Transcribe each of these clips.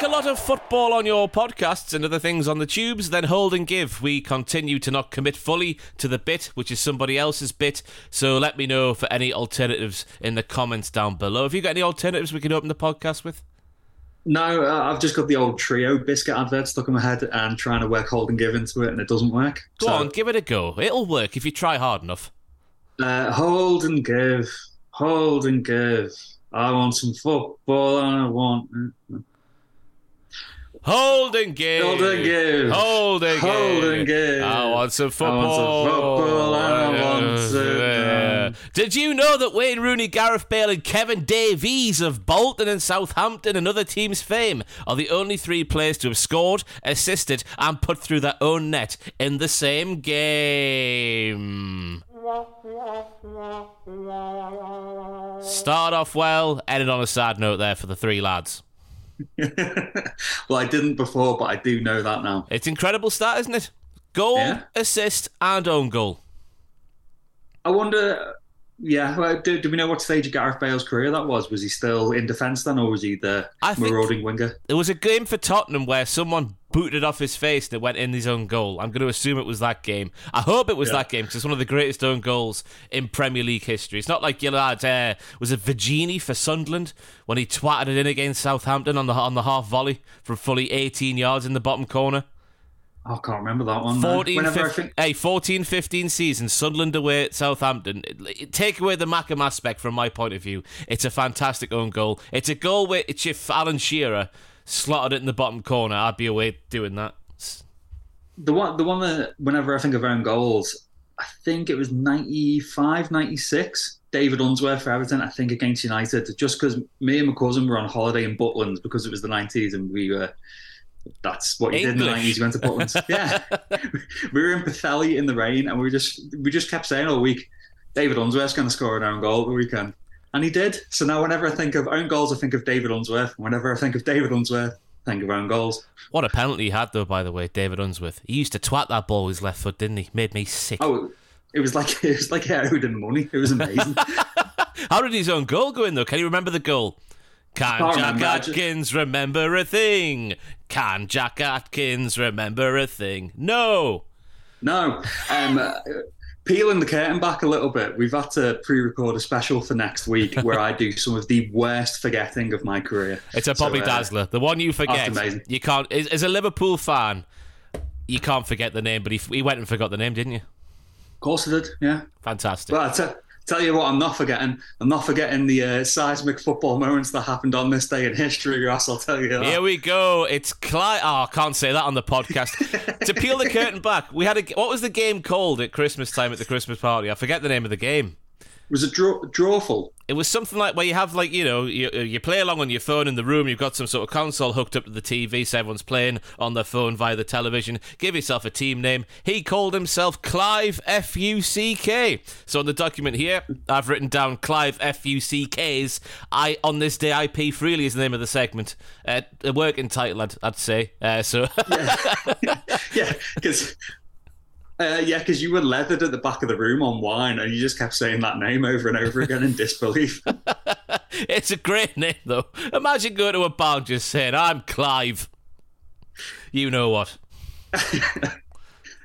like a lot of football on your podcasts and other things on the tubes, then hold and give. We continue to not commit fully to the bit, which is somebody else's bit. So let me know for any alternatives in the comments down below. Have you got any alternatives we can open the podcast with? No, uh, I've just got the old trio biscuit advert stuck in my head and trying to work hold and give into it, and it doesn't work. Go So, on, give it a go. It'll work if you try hard enough. Uh, hold and give, hold and give. I want some football and I want. Hold and give. Hold and give. Hold and give. Hold and give. I want some I football. want some football and I want some- Did you know that Wayne Rooney, Gareth Bale, and Kevin Davies of Bolton and Southampton and other teams' fame are the only three players to have scored, assisted, and put through their own net in the same game? Start off well, ended on a sad note there for the three lads. well, I didn't before, but I do know that now. It's incredible start, isn't it? Goal, Yeah. assist, and own goal. I wonder. Yeah, well, do, do we know what stage of Gareth Bale's career that was? Was he still in defence then, or was he the I marauding winger? There was a game for Tottenham where someone booted off his face that went in his own goal. I'm going to assume it was that game. I hope it was Yeah. that game because it's one of the greatest own goals in Premier League history. It's not like lad, uh, was it Vergini for Sunderland when he twatted it in against Southampton on the on the half volley from fully 18 yards in the bottom corner. Oh, I can't remember that one. no. 14, 15, think, hey, 14, 15 season, Sunderland away at Southampton. Take away the Mackham aspect from my point of view. It's a fantastic own goal. It's a goal where it's if Alan Shearer slotted it in the bottom corner, I'd be away doing that. the one, the one that whenever I think of own goals, I think it was 95, 96. David Unsworth for Everton, I think against United, just because me and my cousin were on holiday in Butlins because it was the 90s and we were. That's what you did in the 90s. You went to Portland. yeah, we were in Pwllheli in the rain, and we just we just kept saying all week, David Unsworth's going to score an own goal the weekend, and he did. So now whenever I think of own goals, I think of David Unsworth. Whenever I think of David Unsworth, I think of own goals. What a penalty he had, though, by the way, David Unsworth. He used to twat that ball with his left foot, didn't he? Made me sick. Oh, it was like it was like he owed him money. It was amazing. How did his own goal go in, though? Can you remember the goal? Can Jack remember, Atkins remember a thing? Can Jack Atkins remember a thing? No. no, um, uh, peeling the curtain back a little bit. We've had to pre-record a special for next week where I do some of the worst forgetting of my career. It's a So, Bobby uh, Dazzler, the one you forget. amazing. You can't. As, as a Liverpool fan, you can't forget the name. But he, he went and forgot the name, didn't you? Of course, I did. Yeah. Fantastic. Well, I t- tell you what, I'm not forgetting. I'm not forgetting the uh, seismic football moments that happened on this day in history, Ross. I'll tell you that. Here we go. It's Clyde. Oh, I can't say that on the podcast. to peel the curtain back, we had a. What was the game called at Christmas time at the Christmas party? I forget the name of the game. Was it draw- drawful? It was something like where you have like you know you, you play along on your phone in the room. You've got some sort of console hooked up to the TV, so everyone's playing on their phone via the television. Give yourself a team name. He called himself Clive F U C K. So on the document here, I've written down Clive F U C K's. I on this day I pay freely is the name of the segment. Uh, a working title, I'd, I'd say. Uh, so yeah, because. Uh, yeah, because you were leathered at the back of the room on wine, and you just kept saying that name over and over again in disbelief. it's a great name though. Imagine going to a bar and just saying, "I'm Clive." You know what?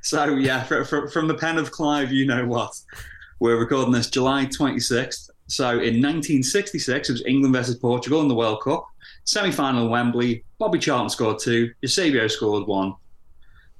So yeah, fr fr from the pen of Clive, you know what? We're recording this July 26th. So in 1966, it was England versus Portugal in the World Cup semi-final in Wembley. Bobby Charlton scored two. Eusebio scored one,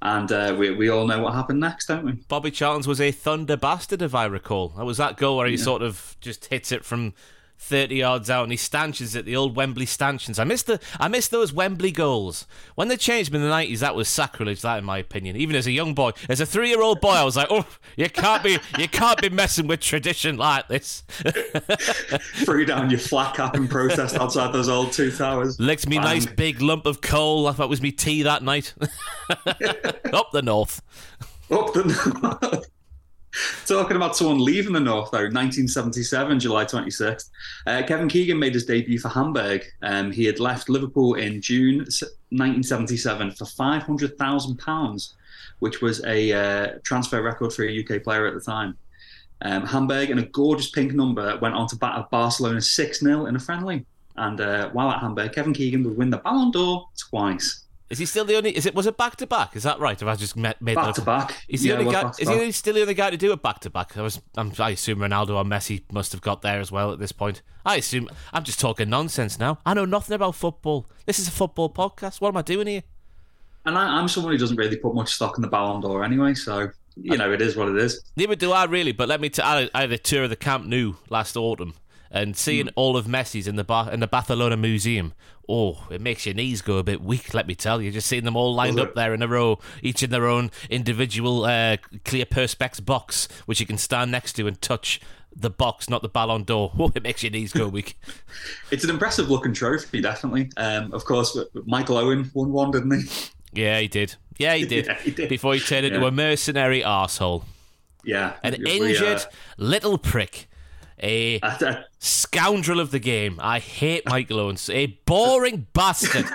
and uh, we we all know what happened next, don't we? Bobby Charlton's was a thunder bastard, if I recall. That was that goal where he sort of just hits it from 30 yards out and he stanchions it, the old Wembley stanchions. I miss the I miss those Wembley goals. When they changed them in the 90s, that was sacrilege, that in my opinion. Even as a young boy, as a three-year-old boy, I was like, oh, you can't be you can't be messing with tradition like this. Threw down your flat cap and protest outside those old two towers. Licked me Bang. nice big lump of coal. I That was me tea that night. Up the north. Up the Talking about someone leaving the North, though, 1977, July 26th, uh, Kevin Keegan made his debut for Hamburg. Um, he had left Liverpool in June 1977 for £500,000, which was a uh, transfer record for a UK player at the time. Um, Hamburg, in a gorgeous pink number, went on to batter Barcelona 6 0 in a friendly. And uh, while at Hamburg, Kevin Keegan would win the Ballon d'Or twice. Is he still the only? Is it was it back to back? Is that right? Have I just met, made back that to back? Is he Yeah, the only guy? Is he still the only guy to do it back to back? I was. I'm, I assume Ronaldo or Messi must have got there as well at this point. I assume. I'm just talking nonsense now. I know nothing about football. This is a football podcast. What am I doing here? And I, I'm someone who doesn't really put much stock in the Ballon d'Or anyway, so you know it is what it is. Neither do I really. But let me. T- I, I had a tour of the Camp Nou last autumn, and seeing all of Messi's in the ba- in the Barcelona Museum. Oh, it makes your knees go a bit weak. Let me tell you. Just seeing them all lined up there in a row, each in their own individual uh, clear perspex box, which you can stand next to and touch the box, not the Ballon d'Or. Oh, it makes your knees go weak. It's an impressive looking trophy, definitely. Um, of course, Michael Owen won one, didn't he? yeah, he did. Yeah, he did. Yeah, he did. Before he turned into a mercenary arsehole. Yeah, An uh, injured little prick. A scoundrel of the game. I hate Michael Owen. A boring bastard.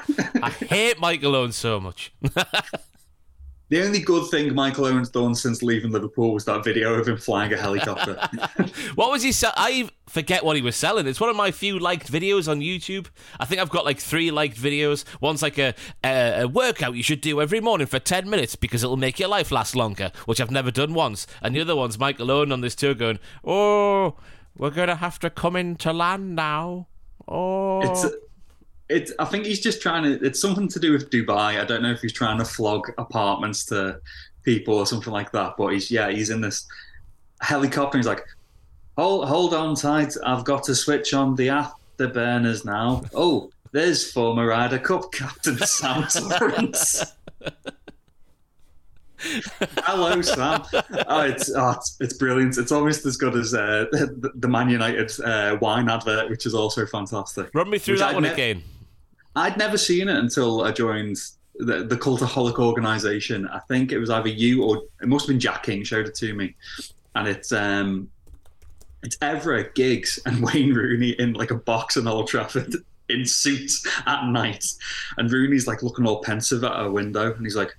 I hate Michael Owen so much. the only good thing Michael Owen's done since leaving Liverpool was that video of him flying a helicopter. what was he sell? I forget what he was selling. It's one of my few liked videos on YouTube. I think I've got like three liked videos. One's like a, a, a workout you should do every morning for 10 minutes because it'll make your life last longer, which I've never done once. And the other one's Michael Owen on this tour going, Oh, we're going to have to come into land now. Oh. it's it's I think he's just trying to it's something to do with Dubai. I don't know if he's trying to flog apartments to people or something like that, but he's yeah, he's in this helicopter he's like Hold hold on tight, I've got to switch on the afterburners now. Oh, there's former Ryder Cup captain Sam Torrance. Hello, Sam. Oh, it's, oh, it's it's brilliant. It's almost as good as uh, the, the Man United uh, wine advert, which is also fantastic. Run me through Which that I'd one ne- again. I'd never seen it until I joined the, the Cultaholic organization. I think it was either you or it must have been Jack King showed it to me, and it's um, it's Evra Giggs and Wayne Rooney in like a box in Old Trafford in suits at night, and Rooney's like looking all pensive at a window, and he's like.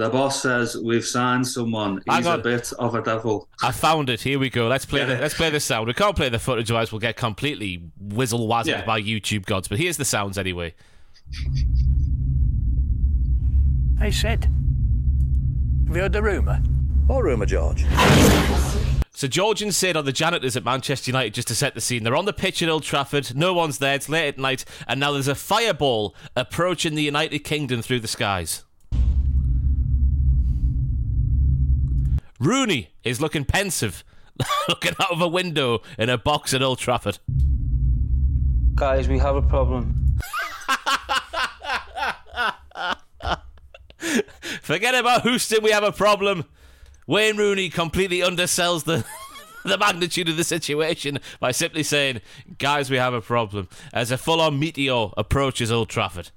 The boss says we've signed someone. Hang He's a bit of a devil. I found it. Here we go. Let's play the let's play the sound. We can't play the footage, otherwise we'll get completely whizzle wazzled Yeah. by YouTube gods. But here's the sounds anyway. Hey, Sid. Have you heard the rumour? What rumour, George? So George and Sid are the janitors at Manchester United just to set the scene. They're on the pitch at Old Trafford. No one's there. It's late at night, and now there's a fireball approaching the United Kingdom through the skies. Rooney is looking pensive, looking out of a window in a box at Old Trafford. Guys, we have a problem. Forget about Houston, we have a problem. Wayne Rooney completely undersells the the magnitude of the situation by simply saying, "Guys, we have a problem." As a full-on meteor approaches Old Trafford.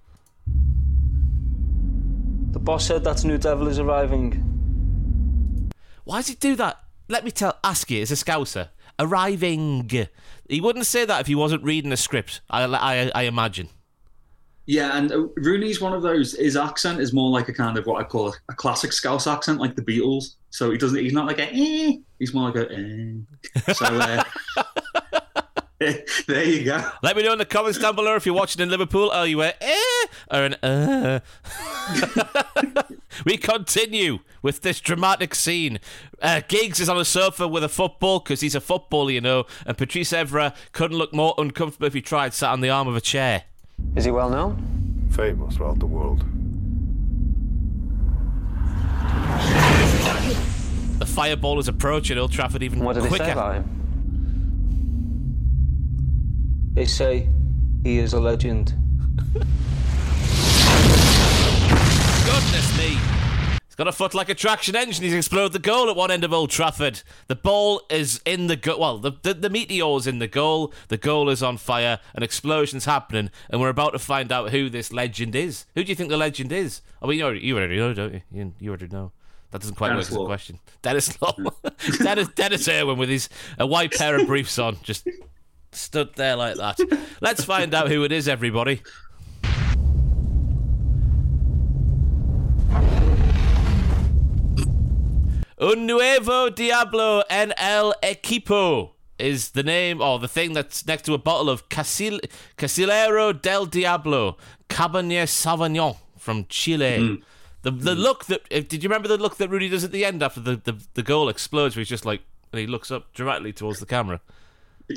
The boss said that a new devil is arriving. Why does he do that? Let me tell, ask you, as a scouser, arriving. He wouldn't say that if he wasn't reading a script. I, I, I imagine. Yeah, and uh, Rooney's one of those. His accent is more like a kind of what I call a, a classic Scouse accent, like the Beatles. So he doesn't. He's not like a. Eh, he's more like a. Eh. So uh, there you go. Let me know in the comments down below if you're watching in Liverpool. Are you a eh or an uh? we continue with this dramatic scene. Uh, Giggs is on a sofa with a football because he's a footballer, you know, and Patrice Evra couldn't look more uncomfortable if he tried, sat on the arm of a chair. Is he well known? famous throughout the world. The fireball is approaching Old Trafford even What did they quicker. say about him? They say he is a legend. Goodness me. He's got a foot like a traction engine. He's exploded the goal at one end of Old Trafford. The ball is in the goal. Well, the, the, the meteor's in the goal. The goal is on fire. An explosion's happening. And we're about to find out who this legend is. Who do you think the legend is? I mean, you already, you already know, don't you? You, you already know. That doesn't quite Dennis work as a question. Dennis Law. Dennis, Dennis Irwin with his a white pair of briefs on. Just stood there like that. Let's find out who it is, everybody. Un nuevo diablo en el equipo. is the name or the thing that's next to a bottle of Casil- Casillero del Diablo Cabernet Sauvignon from Chile. Hmm. The the hmm. look that did you remember the look that Rudy does at the end after the, the, the goal explodes where he's just like and he looks up dramatically towards the camera.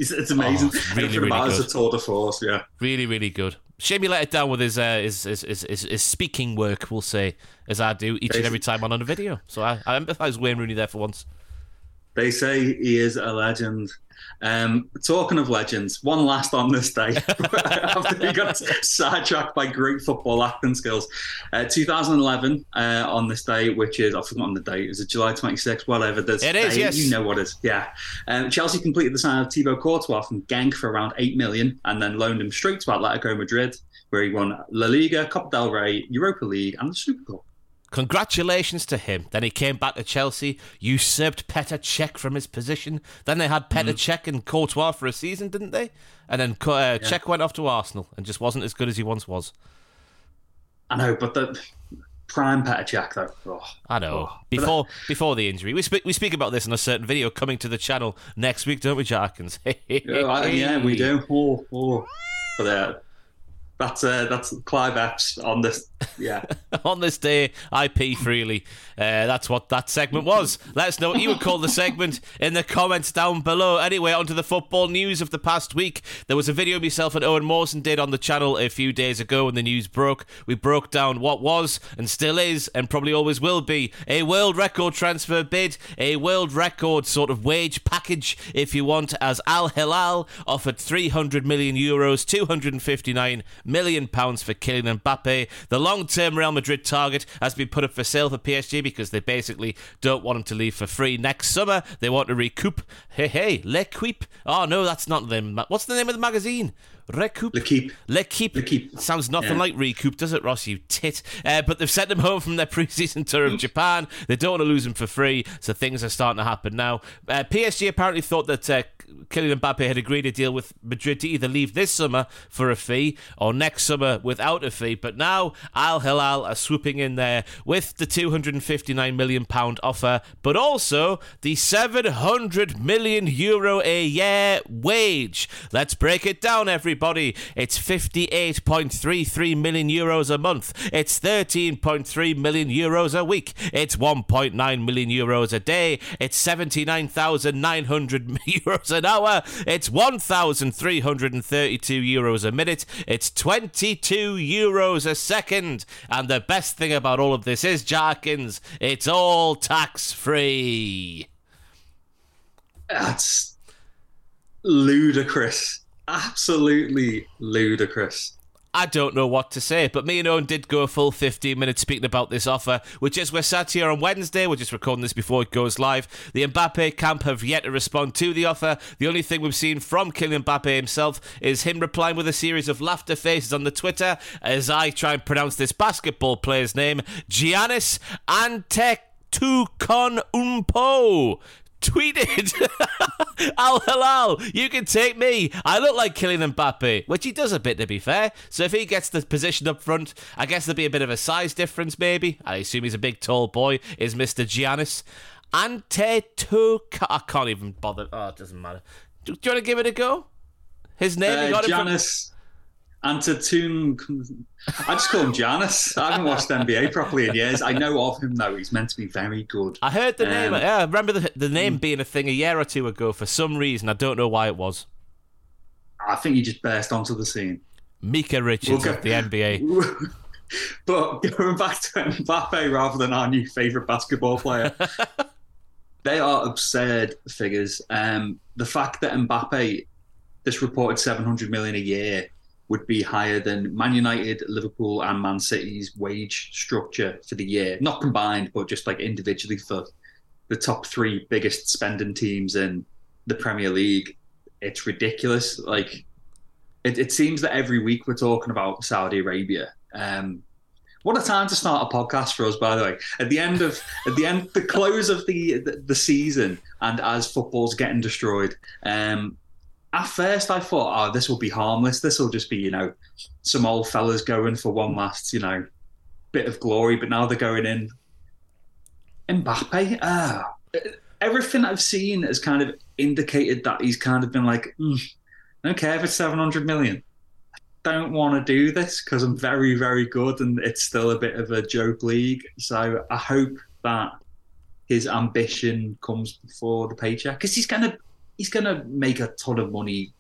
It's, it's amazing. Oh, really, really about good. a tour de force. Yeah. Really, really good. Shame he let it down with his uh, his, his, his, his, his speaking work, we'll say, as I do each and every time I'm on a video. So I, I empathise with Wayne Rooney there for once. They say he is a legend. Um, talking of legends, one last on this day after he got sidetracked by great football acting skills. Uh, 2011 uh, on this day, which is I forgot on the date. Is it July 26th? Whatever. This It is, day, yes. You know what it is. Yeah. Um, Chelsea completed the sign of Thibaut Courtois from Genk for around eight million, and then loaned him straight to Atletico Madrid, where he won La Liga, Copa del Rey, Europa League, and the Super Cup. Congratulations to him. Then he came back to Chelsea, usurped Petr Cech from his position. Then they had Petr Cech and Courtois for a season, didn't they? And then uh, Cech went off to Arsenal and just wasn't as good as he once was. I know, but the prime Petr Cech though. Oh. I know. Oh, before before the injury, we speak we speak about this in a certain video coming to the channel next week, don't we, Jarkins? Yeah, yeah, we do. Oh, oh. But uh, that's uh, that's Clive Epps on this. Yeah, On this day, I pee freely. Uh, that's what that segment was. Let us know what you would call the segment in the comments down below. Anyway, onto the football news of the past week. There was a video myself and Owen Mawson did on the channel a few days ago when the news broke. We broke down what was and still is and probably always will be a world record transfer bid, a world record sort of wage package, if you want, as Al Hilal offered 300 million euros, 259 million pounds for Kylian Mbappe. The long-term Real Madrid target has been put up for sale for PSG because they basically don't want him to leave for free next summer. They want to recoup. Hey, hey, Le L'Equipe. Oh no, that's not them. What's the name of the magazine? Recoup. L'Equipe. L'Equipe. L'Equipe. Sounds nothing Yeah. like recoup, does it, Ross? You tit. Uh, but they've sent him home from their pre-season tour of Japan. They don't want to lose him for free, so things are starting to happen now. Uh, PSG apparently thought that uh, Kylian Mbappe had agreed a deal with Madrid to either leave this summer for a fee or next summer without a fee. But now Al Hilal are swooping in there with the 259 million pound offer, but also the 700 million euro a year wage. Let's break it down, everybody. Body, it's 58.33 million euros a month. It's 13.3 million euros a week. It's 1.9 million euros a day. It's 79,900 euros an hour. It's 1,332 euros a minute. It's 22 euros a second. And the best thing about all of this is, Jarkins, it's all tax free. That's ludicrous. Absolutely ludicrous. I don't know what to say, but me and Owen did go a full 15 minutes speaking about this offer, which is we're sat here on Wednesday. We're just recording this before it goes live. The Mbappe camp have yet to respond to the offer. The only thing we've seen from Kylian Mbappe himself is him replying with a series of laughter faces on the Twitter as I try and pronounce this basketball player's name, Giannis Antetokounmpo tweeted Al Hilal, you can take me. I look like Kylian Mbappe, which he does a bit to be fair. So if he gets the position up front, I guess there'll be a bit of a size difference maybe. I assume he's a big tall boy, is Mr. Giannis. Ante Antetokounmpo. I can't even bother. Oh, it doesn't matter. Do, do you want to give it a go? His name, you Uh, it from- Giannis Antetokounmpo. I just call him Giannis. I haven't watched NBA properly in years. I know of him though. He's meant to be very good. I heard the name. Um, Yeah, I remember the, the name being a thing a year or two ago for some reason. I don't know why it was. I think he just burst onto the scene. Micah Richards the NBA. but going back to Mbappe rather than our new favourite basketball player, they are absurd figures. Um, the fact that Mbappe, this reported 700 million a year, would be higher than Man United, Liverpool, and Man City's wage structure for the year, not combined, but just like individually for the top three biggest spending teams in the Premier League. It's ridiculous. Like, it, it seems that every week we're talking about Saudi Arabia. Um, what a time to start a podcast for us, by the way. At the end of at the end, the close of the the, the season, and as football's getting destroyed, um, at first I thought, oh, this will be harmless. This will just be, you know, some old fellas going for one last, you know, bit of glory. But now they're going in. Mbappe, ah, everything I've seen has kind of indicated that he's kind of been like, mm, I don't care if it's 700 million. I don't want to do this because I'm very, very good and it's still a bit of a joke league. So I hope that his ambition comes before the paycheck because he's gonna he's gonna make a ton of money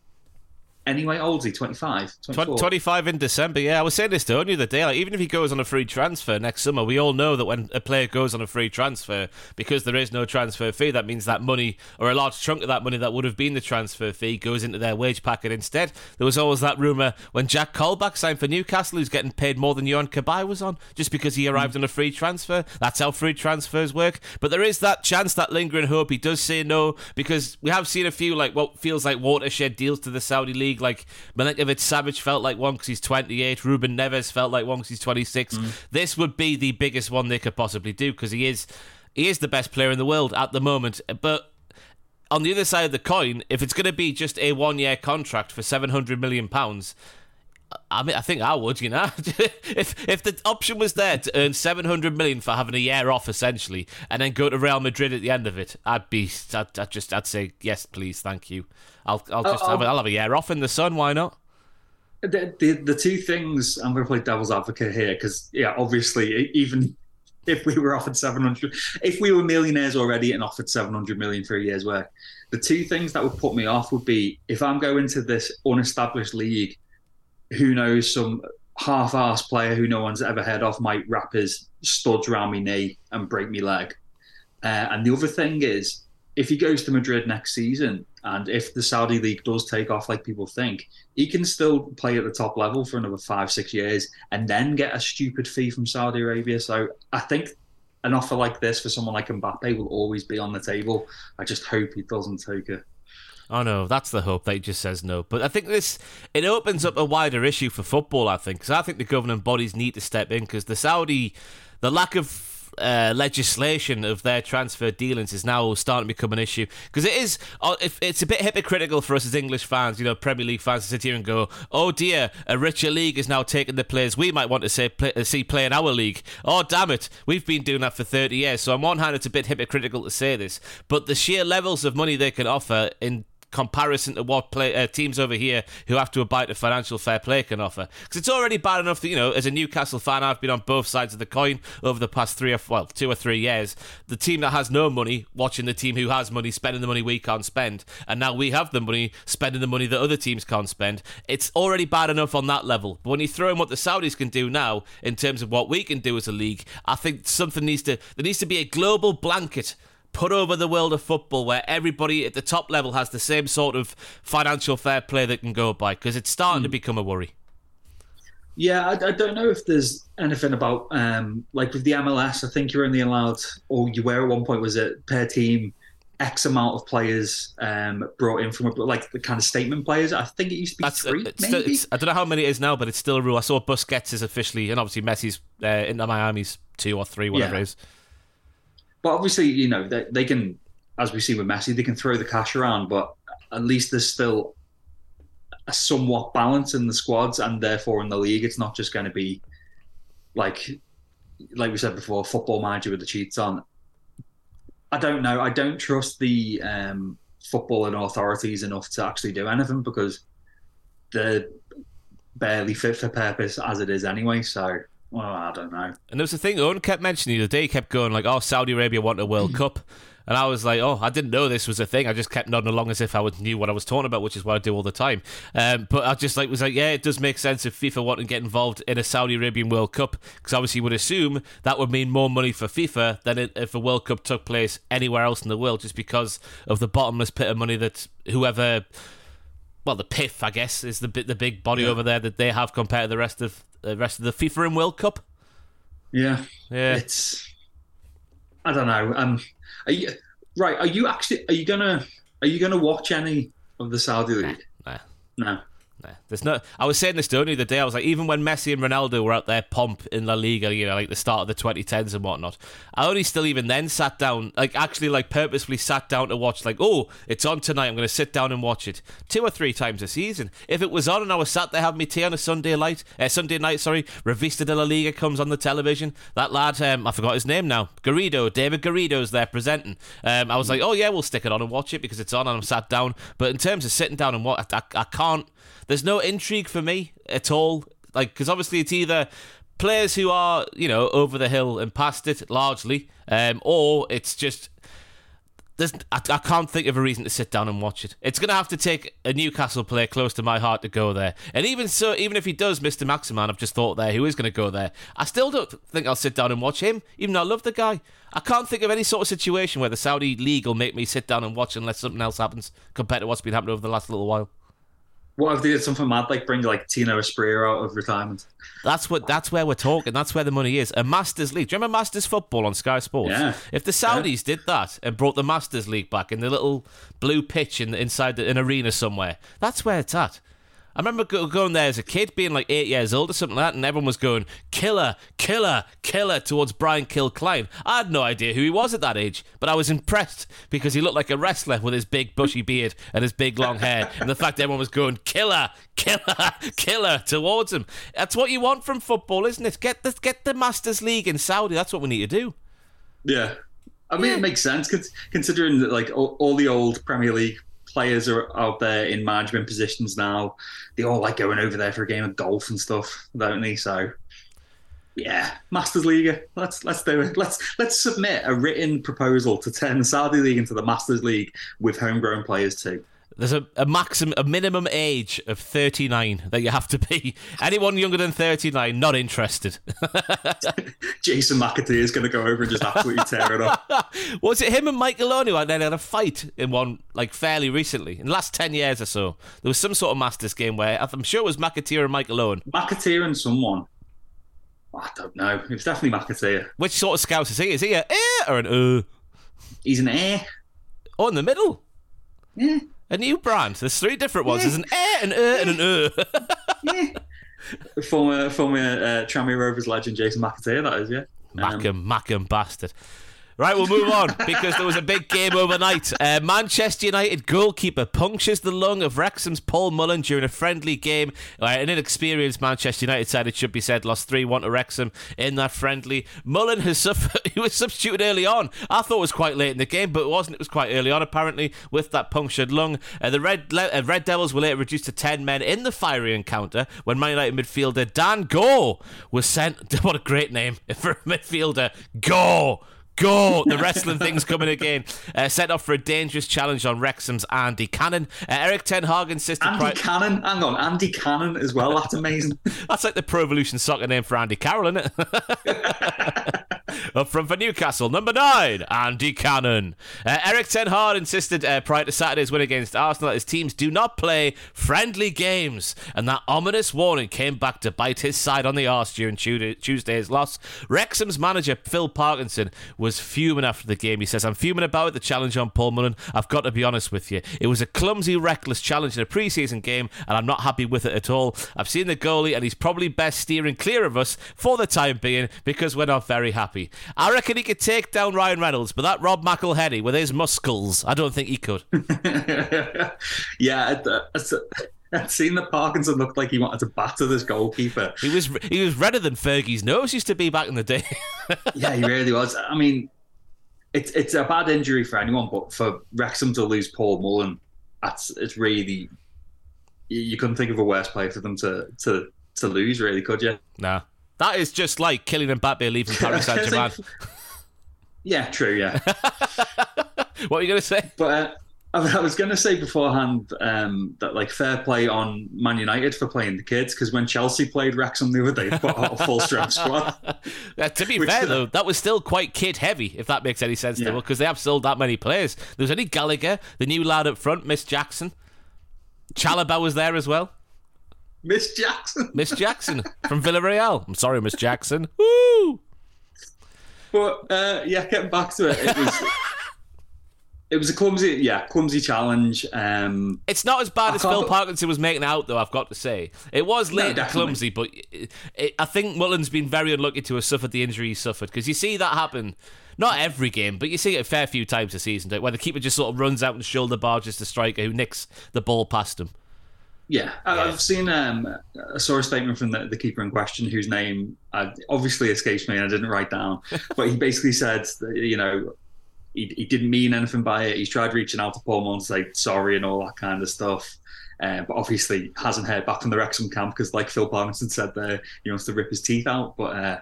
anyway. Old is he? 25? 24? 25 in December, yeah. I was saying this to only the other day. Like, even if he goes on a free transfer next summer, we all know that when a player goes on a free transfer, because there is no transfer fee, that means that money, or a large chunk of that money that would have been the transfer fee, goes into their wage packet instead. There was always that rumour when Jack Colback signed for Newcastle, who's getting paid more than Johan Cabaye was on, just because he arrived on a free transfer. That's how free transfers work. But there is that chance, that lingering hope he does say no, because we have seen a few, like, what feels like watershed deals to the Saudi League. Like, Milinkovic Savic felt like one because he's 28. Ruben Neves felt like one because he's 26. Mm. This would be the biggest one they could possibly do because he is he is the best player in the world at the moment. But on the other side of the coin, if it's going to be just a one year contract for 700 million pounds. I mean, I think I would, you know. if if the option was there to earn seven hundred million for having a year off, essentially, and then go to Real Madrid at the end of it, I'd be, I'd, I'd just, I'd say yes, please, thank you. I'll, I'll oh, just, Oh, have, a- oh. I'll have a year off in the sun. Why not? the, the the two things I'm going to play devil's advocate here because yeah, obviously even if we were offered 700, if we were millionaires already and offered 700 million for a year's work, the two things that would put me off would be if I'm going to this unestablished league, who knows some half-ass player who no one's ever heard of might wrap his studs around my knee and break me leg. Uh, and the other thing is, if he goes to Madrid next season, and if the Saudi league does take off like people think, he can still play at the top level for another five, six years, and then get a stupid fee from Saudi Arabia. So I think an offer like this for someone like Mbappe will always be on the table. I just hope he doesn't take it. Oh no, that's the hope that he just says no. But I think this it opens up a wider issue for football. I think because I think the governing bodies need to step in because the Saudi, the lack of uh, legislation of their transfer dealings is now starting to become an issue because it is. uh, it's a bit hypocritical for us as English fans, you know, Premier League fans to sit here and go, "Oh dear, a richer league is now taking the players we might want to say play, uh, see play in our league." Oh damn it, we've been doing that for thirty years. So on one hand, it's a bit hypocritical to say this, but the sheer levels of money they can offer in comparison to what play, uh, teams over here who have to abide to financial fair play can offer. Because it's already bad enough that, you know, as a Newcastle fan, I've been on both sides of the coin over the past three or, well, two or three years. The team that has no money watching the team who has money spending the money we can't spend. And now we have the money spending the money that other teams can't spend. It's already bad enough on that level. But when you throw in what the Saudis can do now in terms of what we can do as a league, I think something needs to, there needs to be a global blanket put over the world of football where everybody at the top level has the same sort of financial fair play that can go by because it's starting to become a worry. Yeah, I, I don't know if there's anything about um, like with the MLS. I think you're only allowed, or you were at one point, was it per team, X amount of players um, brought in from a, like the kind of statement players. I think it used to be That's three, it's maybe. still, it's, I don't know how many it is now, but it's still a rule. I saw Busquets is officially, and obviously Messi's uh, into Miami's two or three, whatever Yeah. it is. But obviously, you know, they, they can, as we see with Messi, they can throw the cash around, but at least there's still a somewhat balance in the squads and therefore in the league. It's not just going to be like, like we said before, football manager with the cheats on. I don't know. I don't trust the um, football and authorities enough to actually do anything because they're barely fit for purpose as it is anyway. So, well, I don't know. And there was a thing Owen kept mentioning the other day. He kept going like, "Oh, Saudi Arabia want a World Cup," and I was like, "Oh, I didn't know this was a thing." I just kept nodding along as if I was, knew what I was talking about, which is what I do all the time. Um, but I just like was like, "Yeah, it does make sense if FIFA want to get involved in a Saudi Arabian World Cup because obviously you would assume that would mean more money for FIFA than it, if a World Cup took place anywhere else in the world, just because of the bottomless pit of money that whoever." Well, the PIF, I guess, is the the big body Yeah. over there that they have compared to the rest of the rest of the FIFA and World Cup. Yeah. Yeah, it's I don't know. Um, are you right? Are you actually are you gonna are you gonna watch any of the Saudi league? Nah. No. Nah, there's no. I was saying this to only the day. I was like, even when Messi and Ronaldo were out there pomp in La Liga, you know, like the start of the 2010s and whatnot, I only still even then sat down, like actually, like purposefully sat down to watch. Like, oh, it's on tonight. I'm going to sit down and watch it two or three times a season. If it was on and I was sat there having my tea on a Sunday night, uh, Sunday night, sorry, Revista de la Liga comes on the television. That lad, um, I forgot his name now, Garrido, David Garrido's there presenting. Um, I was like, oh yeah, we'll stick it on and watch it because it's on, and I'm sat down. But in terms of sitting down and what, I, I, I can't. There's no intrigue for me at all. Like, because obviously it's either players who are, you know, over the hill and past it largely, um, or it's just. There's, I, I can't think of a reason to sit down and watch it. It's going to have to take a Newcastle player close to my heart to go there. And even so, even if he does, Mr. Maximin, I've just thought there, who is going to go there, I still don't think I'll sit down and watch him, even though I love the guy. I can't think of any sort of situation where the Saudi league will make me sit down and watch unless something else happens compared to what's been happening over the last little while. What if they did something mad like bring like Tino Asprilla out of retirement? That's what. That's where we're talking. That's where the money is. A Masters League. Do you remember Masters football on Sky Sports? Yeah. If the Saudis did that and brought the Masters League back in the little blue pitch in inside the, an arena somewhere, that's where it's at. I remember go- going there as a kid, being like eight years old or something like that, and everyone was going killer, killer, killer towards Brian Kilcline. I had no idea who he was at that age, but I was impressed because he looked like a wrestler with his big bushy beard and his big long hair, and the fact that everyone was going killer, killer, killer towards him. That's what you want from football, isn't it? Get the get the Masters League in Saudi. That's what we need to do. Yeah. I mean, it makes sense considering that like all, all the old Premier League players are out there in management positions now. They all like going over there for a game of golf and stuff, don't they? So, yeah, Masters League. Let's let's do it. Let's let's submit a written proposal to turn the Saudi League into the Masters League with homegrown players too. There's a, a maximum, a minimum age of 39 that you have to be. Anyone younger than 39, not interested. Jason McAteer is going to go over and just absolutely tear it up. Was it him and Michael Owen who had had a fight in one, like, fairly recently? In the last 10 years or so. There was some sort of Masters game where I'm sure it was McAteer and Mike Owen. McAteer and someone. I don't know. It was definitely McAteer. Which sort of scout is he? Is he an a eh or an uh? He's an air. Oh, in the middle. Yeah. A new brand. There's three different ones. There's an eh, an uh, and an uh. yeah. Former former uh, Tranmere Rovers legend Jason McAteer, that is, yeah. Um, Mackham, Mackham bastard. Right, we'll move on because there was a big game overnight. Uh, Manchester United goalkeeper punctures the lung of Wrexham's Paul Mullin during a friendly game. Uh, an inexperienced Manchester United side, it should be said, lost 3 1 to Wrexham in that friendly. Mullin has suffered, he was substituted early on. I thought it was quite late in the game, but it wasn't. It was quite early on, apparently, with that punctured lung. Uh, the Red, uh, Red Devils were later reduced to 10 men in the fiery encounter when Man United midfielder Dan Gore was sent. What a great name for a midfielder. Gore! Go! The wrestling thing's coming again. Uh, set off for a dangerous challenge on Wrexham's Andy Cannon. Uh, Erik Ten Hag insisted. Andy pri- Cannon. Hang on, Andy Cannon as well. That's amazing. That's like the Pro Evolution soccer name for Andy Carroll, isn't it? Up front for Newcastle, number nine, Andy Cannon. Uh, Erik Ten insisted uh, prior to Saturday's win against Arsenal that his teams do not play friendly games, and that ominous warning came back to bite his side on the arse during Tuesday- Tuesday's loss. Wrexham's manager Phil Parkinson was fuming after the game. He says, "I'm fuming about the challenge on Paul Mullin. I've got to be honest with you. It was a clumsy, reckless challenge in a pre-season game, and I'm not happy with it at all. I've seen the goalie, and he's probably best steering clear of us for the time being because we're not very happy. I reckon he could take down Ryan Reynolds, but that Rob McElhenney with his muscles, I don't think he could. yeah, I'd seen that Parkinson looked like he wanted to batter this goalkeeper. He was he was redder than Fergie's nose used to be back in the day. yeah, he really was. I mean, it's it's a bad injury for anyone, but for Wrexham to lose Paul Mullin, that's it's really you, you couldn't think of a worse player for them to to to lose, really, could you? nah. That is just like killing Mbappe leaving Paris Saint Germain. Yeah, true. Yeah, what are you going to say? but. Uh, I I was going to say beforehand um, that like fair play on Man United for playing the kids because when Chelsea played Wrexham the other day, they put out a full strength squad. Uh, to be fair, though, that was still quite kid heavy, if that makes any sense to Yeah. you, because they have sold that many players. There was only Gallagher, the new lad up front, Miss Jackson. Chalobah was there as well. Miss Jackson. Miss Jackson from Villarreal. I'm sorry, Miss Jackson. Woo! But uh, yeah, getting back to it, it was It was a clumsy, yeah, clumsy challenge. Um, It's not as bad I as Phil Parkinson was making out, though. I've got to say, it was No, late and clumsy, but it, it, I think Mullin's been very unlucky to have suffered the injury he suffered because you see that happen. Not every game, but you see it a fair few times a season, don't you, where the keeper just sort of runs out and shoulder barges the striker who nicks the ball past him. Yeah, I, I've seen. Um, I saw a statement from the, the keeper in question, whose name uh, obviously escapes me, and I didn't write down. but he basically said, that, you know, he, he didn't mean anything by it. He's tried reaching out to Paul Mullin to say sorry and all that kind of stuff. Uh, but obviously hasn't heard back from the Wrexham camp because, like Phil Parkinson said there, he wants to rip his teeth out. But uh,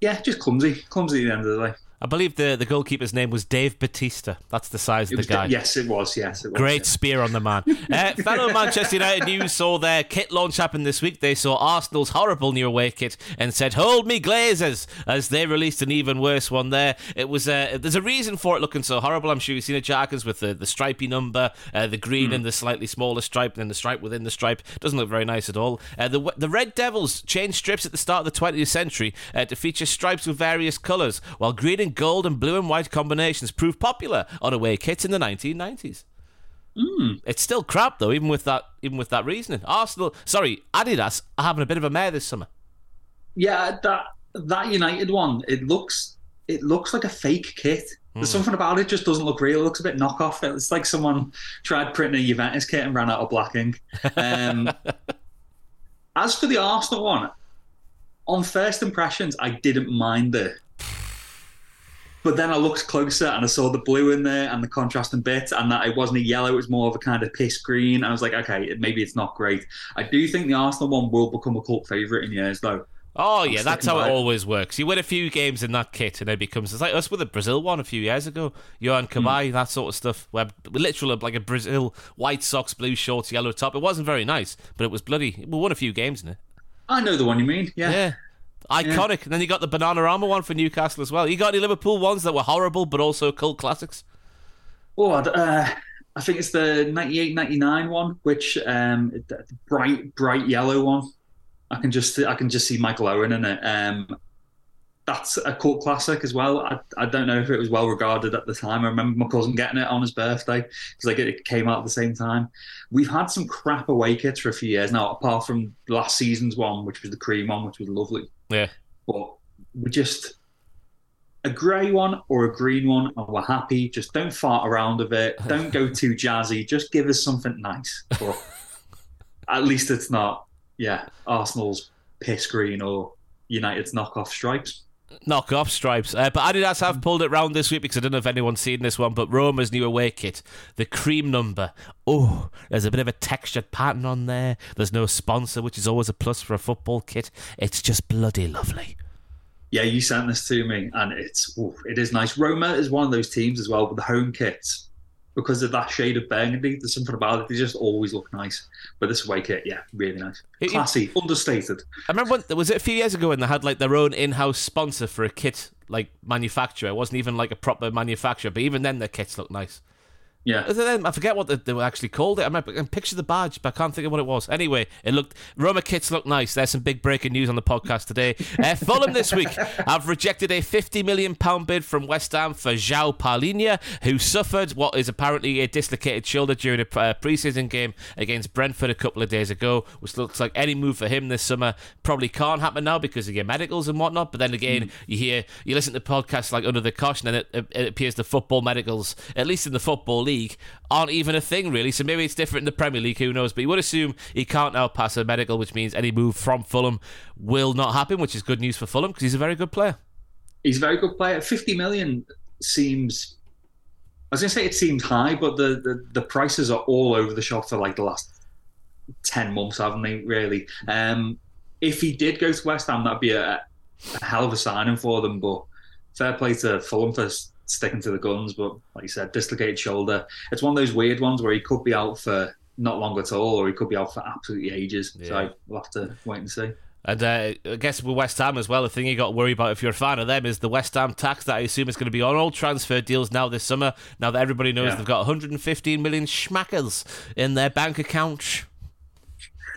yeah, just clumsy, clumsy at the end of the day. I believe the, the goalkeeper's name was Dave Batista. That's the size It of the guy. yes, it was. Yes, it was. Great yes. spear on the man. Uh, fellow Manchester United news saw their kit launch happen this week. They saw Arsenal's horrible new away kit and said, "Hold me, Glazers!" As they released an even worse one. There, it was. Uh, there's a reason for it looking so horrible. I'm sure you've seen it, Jarkins, with the, the stripy number, uh, the green and the slightly smaller stripe, and then the stripe within the stripe. Doesn't look very nice at all. Uh, the the Red Devils changed strips at the start of the 20th century uh, to feature stripes with various colours, while green and gold and blue and white combinations proved popular on away kits in the 1990s. It's still crap though, even with that even with that reasoning. Arsenal, sorry, Adidas are having a bit of a mare this summer. Yeah, that that United one, it looks it looks like a fake kit. There's something about it just doesn't look real. It looks a bit knockoff. It's like someone tried printing a Juventus kit and ran out of black ink. Um, as for the Arsenal one, on first impressions, I didn't mind it. But then I looked closer and I saw the blue in there and the contrasting bit, and that it wasn't a yellow, it was more of a kind of piss green. I was like, okay, maybe it's not great. I do think the Arsenal one will become a cult favourite in years, though. Oh yeah, that's how it it. always works. You win a few games in that kit, and it becomes it's like us with the Brazil one a few years ago. Johan hmm. Cabaye, that sort of stuff. Where literally like a Brazil white socks, blue shorts, yellow top. It wasn't very nice, but it was bloody. We won a few games in it. I know the one you mean. Yeah. Yeah. Iconic. And then you got the banana armor one for Newcastle as well. You got any Liverpool ones that were horrible but also cult classics? Oh, uh, I think it's the 98 99 one, which um, bright bright yellow one. I can just I can just see Michael Owen in it. Um, that's a cult classic as well. I, I don't know if it was well regarded at the time. I remember my cousin getting it on his birthday because like it came out at the same time. We've had some crap away kits for a few years now, apart from last season's one, which was the cream one, which was lovely. Yeah. But we just a grey one or a green one, and we're happy. Just don't fart around with it. Don't go too jazzy. Just give us something nice. But at least it's not, yeah, Arsenal's piss green or United's knockoff stripes. Knock off stripes. Uh, but Adidas have pulled it round this week because I don't know if anyone's seen this one, but Roma's new away kit, the cream number. Oh, there's a bit of a textured pattern on there. There's no sponsor, which is always a plus for a football kit. It's just bloody lovely. Yeah, you sent this to me, and it's ooh, it is nice. Roma is one of those teams as well with the home kits because of that shade of burgundy. There's something about it; they just always look nice. But this away kit, yeah, really nice, It- classy, understated. I remember when, was it a few years ago when they had like their own in-house sponsor for a kit like manufacturer. It wasn't even like a proper manufacturer, but even then their kits look nice. Yeah, I forget what they, they were actually called it. I remember I can picture the badge, but I can't think of what it was. Anyway, it looked Roma kits look nice. There's some big breaking news on the podcast today. Uh, Fulham this week have rejected a 50 million pound bid from West Ham for João Palhinha, who suffered what is apparently a dislocated shoulder during a uh, preseason game against Brentford a couple of days ago, which looks like any move for him this summer probably can't happen now because of your medicals and whatnot. But then again, you hear you listen to podcasts like Under the Cosh, and it, it, it appears the football medicals, at least in the football league, aren't even a thing really. So maybe it's different in the Premier League. Who knows? But you would assume he can't now pass a medical, which means any move from Fulham will not happen, which is good news for Fulham because he's a very good player. he's a very good player. 50 million seems. I was going to say it seems high, but the, the, the prices are all over the shop for like the last 10 months, haven't they, really? Um, if he did go to West Ham, that'd be a, a hell of a signing for them. But fair play to Fulham for sticking to the guns. But like you said, dislocated shoulder. It's one of those weird ones where he could be out for not long at all, or he could be out for absolutely ages. Yeah. So we'll have to wait and see. And uh, I guess with West Ham as well, the thing you got to worry about if you're a fan of them is the West Ham tax that I assume is going to be on all transfer deals now this summer. Now that everybody knows Yeah. they've got 115 million schmackers in their bank account.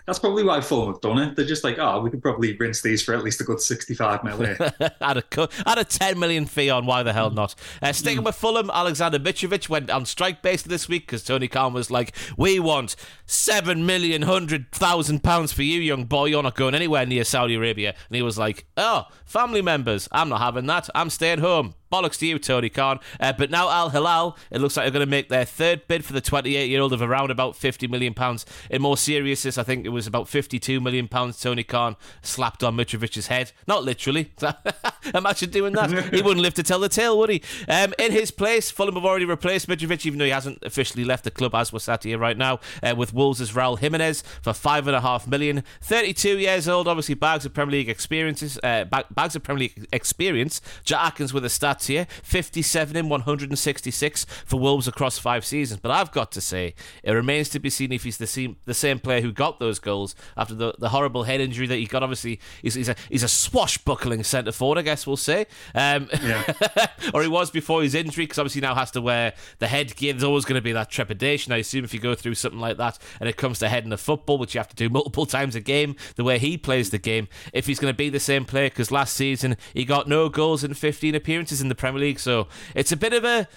That's probably why Fulham have done it. They're just like, oh, we could probably rinse these for at least a good 65 million. add, a, cu- add a 10 million fee on, why the hell not? Uh, sticking with Fulham, Alexander Mitrovic went on strike basically this week because Tony Khan was like, we want seven million hundred thousand pounds for you, young boy. You're not going anywhere near Saudi Arabia. And he was like, oh, family members, I'm not having that. I'm staying home. Bollocks to you, Tony Khan. Uh, but now Al Hilal, it looks like they're going to make their third bid for the 28 year old of around about 50 million pounds. In more seriousness, I think it was about 52 million pounds Tony Khan slapped on Mitrovic's head. Not literally. Imagine doing that. he wouldn't live to tell the tale, would he? Um, in his place, Fulham have already replaced Mitrovic, even though he hasn't officially left the club as we're sat here right now, uh, with Wolves' Raul Jimenez for five and a half million. 32 years old, obviously bags of Premier League experiences, uh, bags of Premier League experience. Jack Atkins with a here 57 in 166 for Wolves across five seasons. But I've got to say, it remains to be seen if he's the same, the same player who got those goals after the, the horrible head injury that he got. Obviously, he's, he's, a, he's a swashbuckling centre forward, I guess we'll say. Um, yeah. or he was before his injury, because obviously now has to wear the headgear. There's always going to be that trepidation, I assume, if you go through something like that and it comes to heading a football, which you have to do multiple times a game, the way he plays the game, if he's going to be the same player, because last season he got no goals in 15 appearances in the Premier League. So it's a bit of a.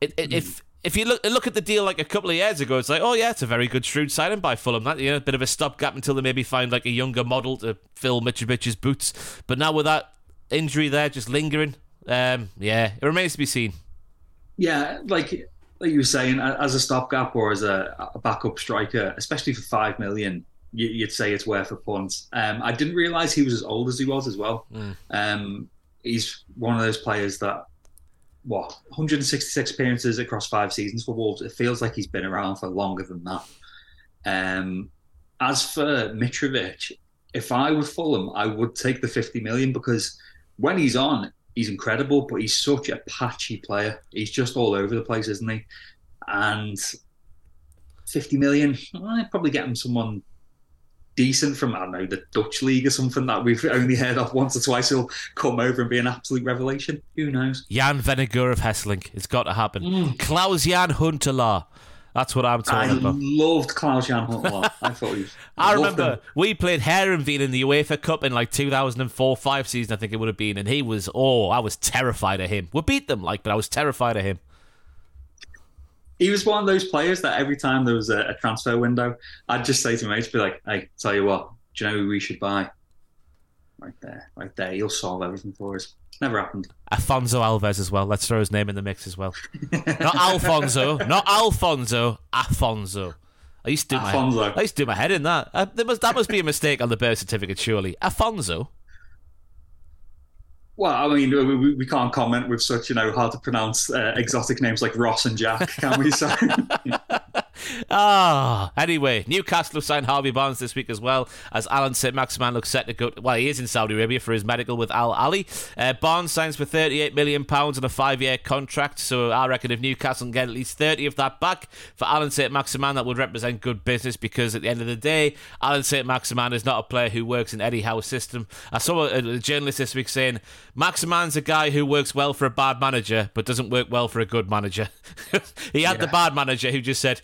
It, it, if if you look look at the deal like a couple of years ago, it's like, oh yeah, it's a very good shrewd signing by Fulham. That you know, a bit of a stopgap until they maybe find like a younger model to fill Mitrovic's boots. But now with that injury there just lingering, um, yeah, it remains to be seen. Yeah, like like you were saying, as a stopgap or as a, a backup striker, especially for five million, you, would say it's worth a punt. Um, I didn't realise he was as old as he was as well. Mm. Um, he's one of those players that what 166 appearances across five seasons for Wolves. It feels like he's been around for longer than that. Um, as for Mitrovic, if I were Fulham, I would take the 50 million because when he's on, he's incredible, but he's such a patchy player. He's just all over the place, isn't he? And 50 million, I'd probably get him someone decent from I don't know the Dutch league or something that we've only heard of once or twice. He'll come over and be an absolute revelation. Who knows? Jan Vennegoor of Hesselink. It's got to happen. Mm. Klaas Jan Huntelaar. That's what I'm talking I about. I loved Klaas Jan Huntelaar. I thought he was. I, I remember him. we played Heerenveen in the UEFA Cup in like 2004 5 season, I think it would have been, and he was, oh, I was terrified of him. We beat them, like, but I was terrified of him he was one of those players that every time there was a, a transfer window, I'd just say to mates, be like, "Hey, tell you what, do you know who we should buy? Right there, right there. He'll solve everything for us." Never happened. Afonso Alves as well. Let's throw his name in the mix as well. not Alfonso, not Alfonso, Afonso. I used to do Afonso. my I used to do my head in that. Uh, must, that must be a mistake on the birth certificate, surely. Afonso. Well, I mean, we, we can't comment with such, you know, hard to pronounce uh, exotic names like Ross and Jack, can we? So, Ah, anyway, Newcastle have signed Harvey Barnes this week as well, as Allan St. Maximin looks set to go. Well, he is in Saudi Arabia for his medical with Al Ahli. Uh, Barnes signs for £38 million on a five year contract, so I reckon if Newcastle can get at least 30 of that back for Allan St. Maximin, that would represent good business because at the end of the day, Allan St. Maximin is not a player who works in Eddie Howe's system. I saw a, a journalist this week saying Maximin's a guy who works well for a bad manager, but doesn't work well for a good manager. he had yeah. the bad manager who just said,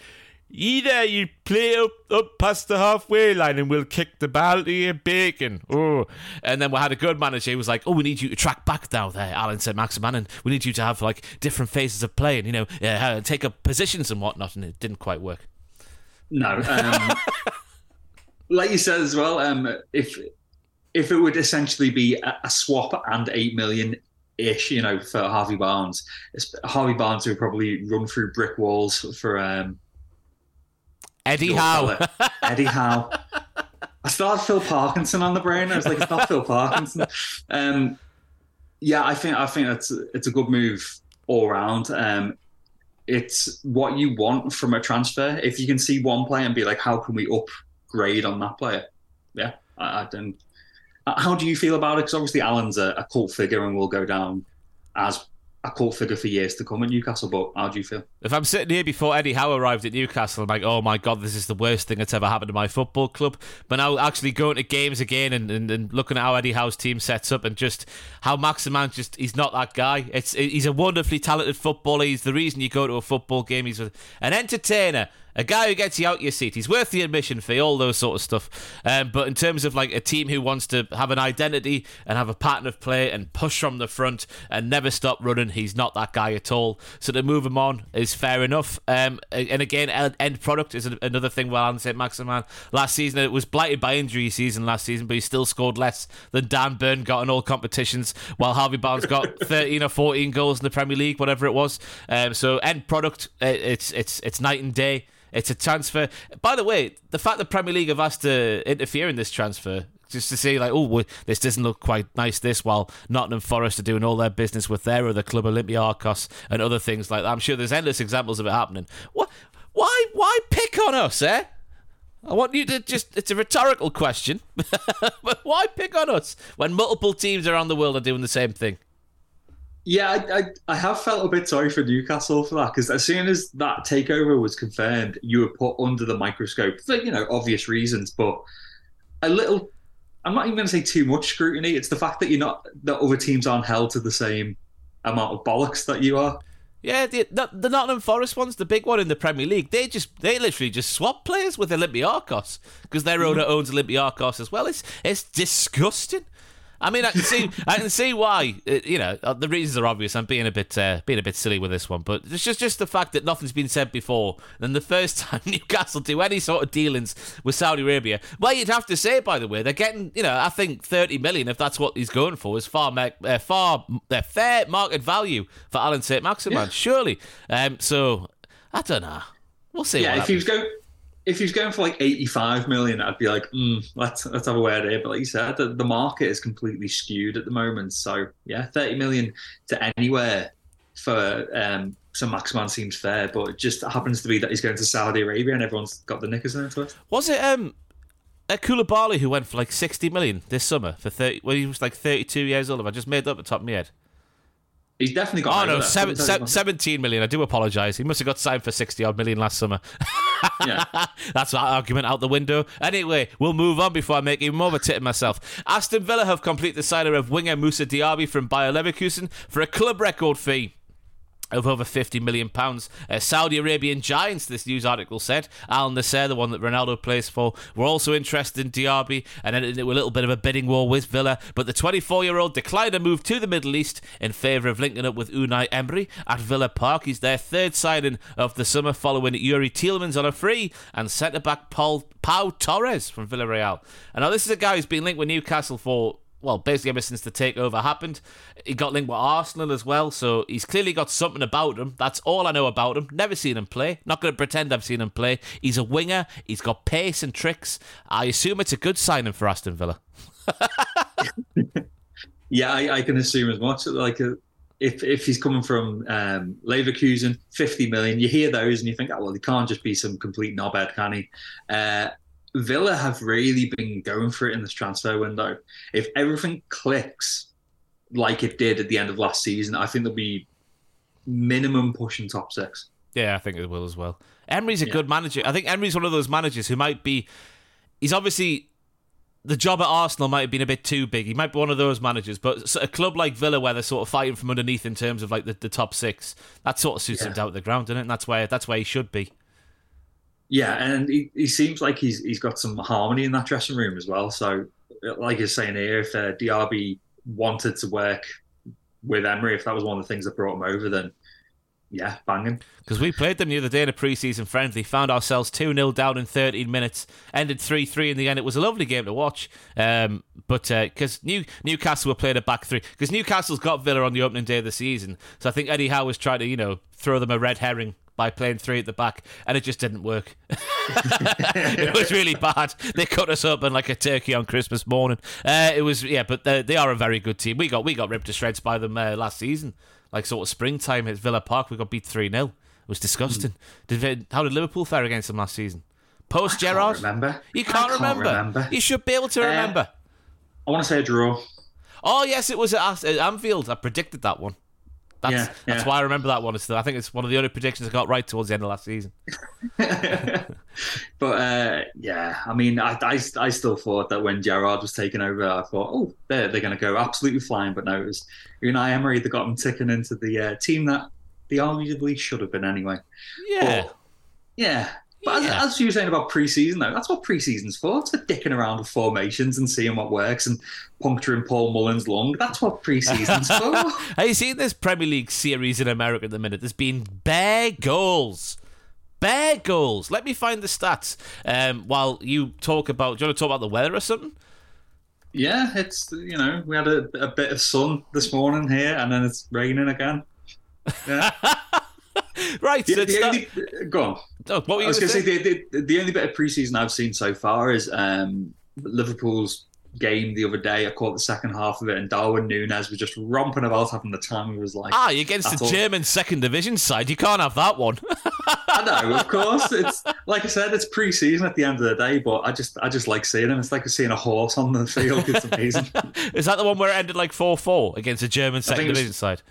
Either you play up, up past the halfway line and we'll kick the ball to your bacon. Oh. And then we had a good manager who was like, oh, we need you to track back now there, Allan Saint-Maximin, and we need you to have like different phases of play and, you know, uh, take up positions and whatnot. And it didn't quite work. No. Um, like you said as well, um, if if it would essentially be a, a swap and 8 million ish, you know, for Harvey Barnes, Harvey Barnes would probably run through brick walls for. Um, Eddie Howe. Eddie Howe. I still had Phil Parkinson on the brain. I was like, it's not Phil Parkinson. Um, yeah, I think I think it's it's a good move all around. Um, it's what you want from a transfer. If you can see one player and be like, how can we upgrade on that player? Yeah, I, I don't. How do you feel about it? Because obviously Allan's a, a cult figure and will go down as a cult figure for years to come at Newcastle. But how do you feel? If I'm sitting here before Eddie Howe arrived at Newcastle, I'm like, oh my god, this is the worst thing that's ever happened to my football club. But now actually going to games again and, and, and looking at how Eddie Howe's team sets up and just how Maximin just he's not that guy. It's he's a wonderfully talented footballer. He's the reason you go to a football game. He's an entertainer A guy who gets you out your seat. He's worth the admission fee, all those sort of stuff. Um, but in terms of like a team who wants to have an identity and have a pattern of play and push from the front and never stop running, he's not that guy at all. So to move him on is fair enough. Um, and again, end product is another thing. Well, Allan St. Maximin last season it was blighted by injury season last season, but he still scored less than Dan Burn got in all competitions, while Harvey Barnes got 13 or 14 goals in the Premier League, whatever it was. Um, so end product, it's it's it's night and day. It's a transfer. By the way, the fact that Premier League have asked to interfere in this transfer just to say like, oh, this doesn't look quite nice. This while Nottingham Forest are doing all their business with their other club, Olympiacos, and other things like that. I'm sure there's endless examples of it happening. What? Why? Why pick on us, eh? I want you to just, it's a rhetorical question, but why pick on us when multiple teams around the world are doing the same thing? Yeah, I, I, I, have felt a bit sorry for Newcastle for that because as soon as that takeover was confirmed, you were put under the microscope for you know obvious reasons, but a little. I'm not even going to say too much scrutiny. It's the fact that you're not that other teams aren't held to the same amount of bollocks that you are. Yeah, the, the, the Nottingham Forest one's the big one in the Premier League. They just they literally just swap players with Olympiacos because their owner mm. owns Olympiacos as well. It's it's disgusting. I mean, I can see, I can see why. Uh, you know, uh, the reasons are obvious. I'm being a bit, uh, being a bit silly with this one, but it's just, just the fact that nothing's been said before. And the first time Newcastle do any sort of dealings with Saudi Arabia, well, you'd have to say, by the way, they're getting, you know, I think 30 million, if that's what he's going for, is far, uh, far, uh, fair market value for Allan St. Maximin, yeah. surely. Um, so I don't know. We'll see. Yeah, if he was going if he's going for like 85 million, I'd be like, mm, let's let's have a word here. But like you said, the, the market is completely skewed at the moment. So yeah, 30 million to anywhere for um, St. Maximin seems fair, but it just happens to be that he's going to Saudi Arabia and everyone's got the knickers in it. Was it um Koulibaly who went for like 60 million this summer for 30 when he was like 32 years old? Have I just made up the top of my head? He's definitely got. Oh no, seven, se- seventeen million. I do apologise. He must have got signed for sixty odd million last summer. that's that argument out the window. Anyway, we'll move on before I make even more of a tit of myself. Aston Villa have completed the signing of winger Moussa Diaby from Bayer Leverkusen for a club record fee of over 50 million pounds. Uh, Saudi Arabian giants, this news article said, Al Nassr, the one that Ronaldo plays for, were also interested in Diaby and ended it a little bit of a bidding war with Villa. But the 24-year-old declined a move to the Middle East in favour of linking up with Unai Emery at Villa Park. He's their third signing of the summer, following Youri Tielemans on a free and centre back Paul Pau Torres from Villarreal. And now this is a guy who's been linked with Newcastle for well, basically ever since the takeover happened. He got linked with Arsenal as well, so he's clearly got something about him. That's all I know about him. Never seen him play. Not going to pretend I've seen him play. He's a winger. He's got pace and tricks. I assume it's a good signing for Aston Villa. yeah, I, I, can assume as much. Like, uh, if if he's coming from um, Leverkusen, fifty million, you hear those and you think, oh well, he can't just be some complete knobhead, can he? Uh, Villa have really been going for it in this transfer window. If everything clicks like it did at the end of last season, I think they'll be minimum pushing top six. Yeah, I think it will as well. Emery's a yeah. good manager. I think Emery's one of those managers who might be. He's obviously the job at Arsenal might have been a bit too big. He might be one of those managers, but a club like Villa, where they're sort of fighting from underneath in terms of like the, the top six, that sort of suits yeah. him down to the ground, doesn't it? And that's where that's where he should be. Yeah, and he, he seems like he's he's got some harmony in that dressing room as well. So, like you're saying here, if uh, Diaby wanted to work with Emery, if that was one of the things that brought him over, then yeah, banging. Because we played them the other day in a pre-season friendly, found ourselves 2 0 down in 13 minutes, ended 3 3 in the end. It was a lovely game to watch. Um, but because uh, New, Newcastle were playing a back three, because Newcastle's got Villa on the opening day of the season. So I think Eddie Howe was trying to, you know, throw them a red herring by playing three at the back, and it just didn't work. it was really bad. They cut us up and like a turkey on Christmas morning. Uh, it was yeah, but they, they, are a very good team. We got we got ripped to shreds by them uh, last season, like sort of springtime at Villa Park. We got beat three 0 It was disgusting. Mm. Did how did Liverpool fare against them last season? Post Gerrard, remember? You can't, can't remember. remember. You should be able to uh, remember. I want to say a draw. Oh yes, it was at Anfield. I predicted that one. That's, yeah, yeah. that's why I remember that one. I think it's one of the only predictions I got right towards the end of last season. but uh, yeah, I mean, I, I, I, still thought that when Gerrard was taking over, I thought, oh, they're, they're going to go absolutely flying. But no, it was Unai Emery that got them ticking into the uh, team that they arguably should have been anyway. Yeah. But, yeah. But as, Yeah. as you were saying about pre-season, though, that's what pre-season's for. It's for dicking around with formations and seeing what works and puncturing Paul Mullin's lung. That's what pre-season's for. Have you seen this Premier League series in America at the minute? There's been bare goals. Bare goals. Let me find the stats um, while you talk about. Do you want to talk about the weather or something? Yeah, it's you know we had a, a bit of sun this morning here, and then it's raining again. Yeah, Right. the, so the only, go on. oh, what were I you was going to say? the, the, the only bit of preseason I've seen so far is um, Liverpool's game the other day. I caught the second half of it, and Darwin Nunez was just romping about having the time of his life. Ah, you're against the all. German second division side. You can't have that one. I know, of course. It's like I said, it's pre-season at the end of the day, but I just I just like seeing him. It's like seeing a horse on the field. It's amazing. Is that the one where it ended like 4 4 against the German second was- division side?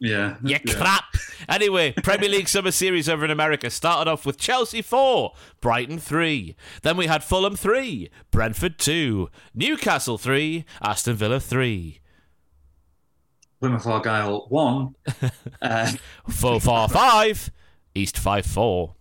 Yeah. You yeah. crap. Anyway, Premier League Summer Series over in America started off with Chelsea 4, Brighton 3. Then we had Fulham 3, Brentford 2, Newcastle 3, Aston Villa 3. Plymouth Argyle one. Uh, 4 4 5, East 5 4.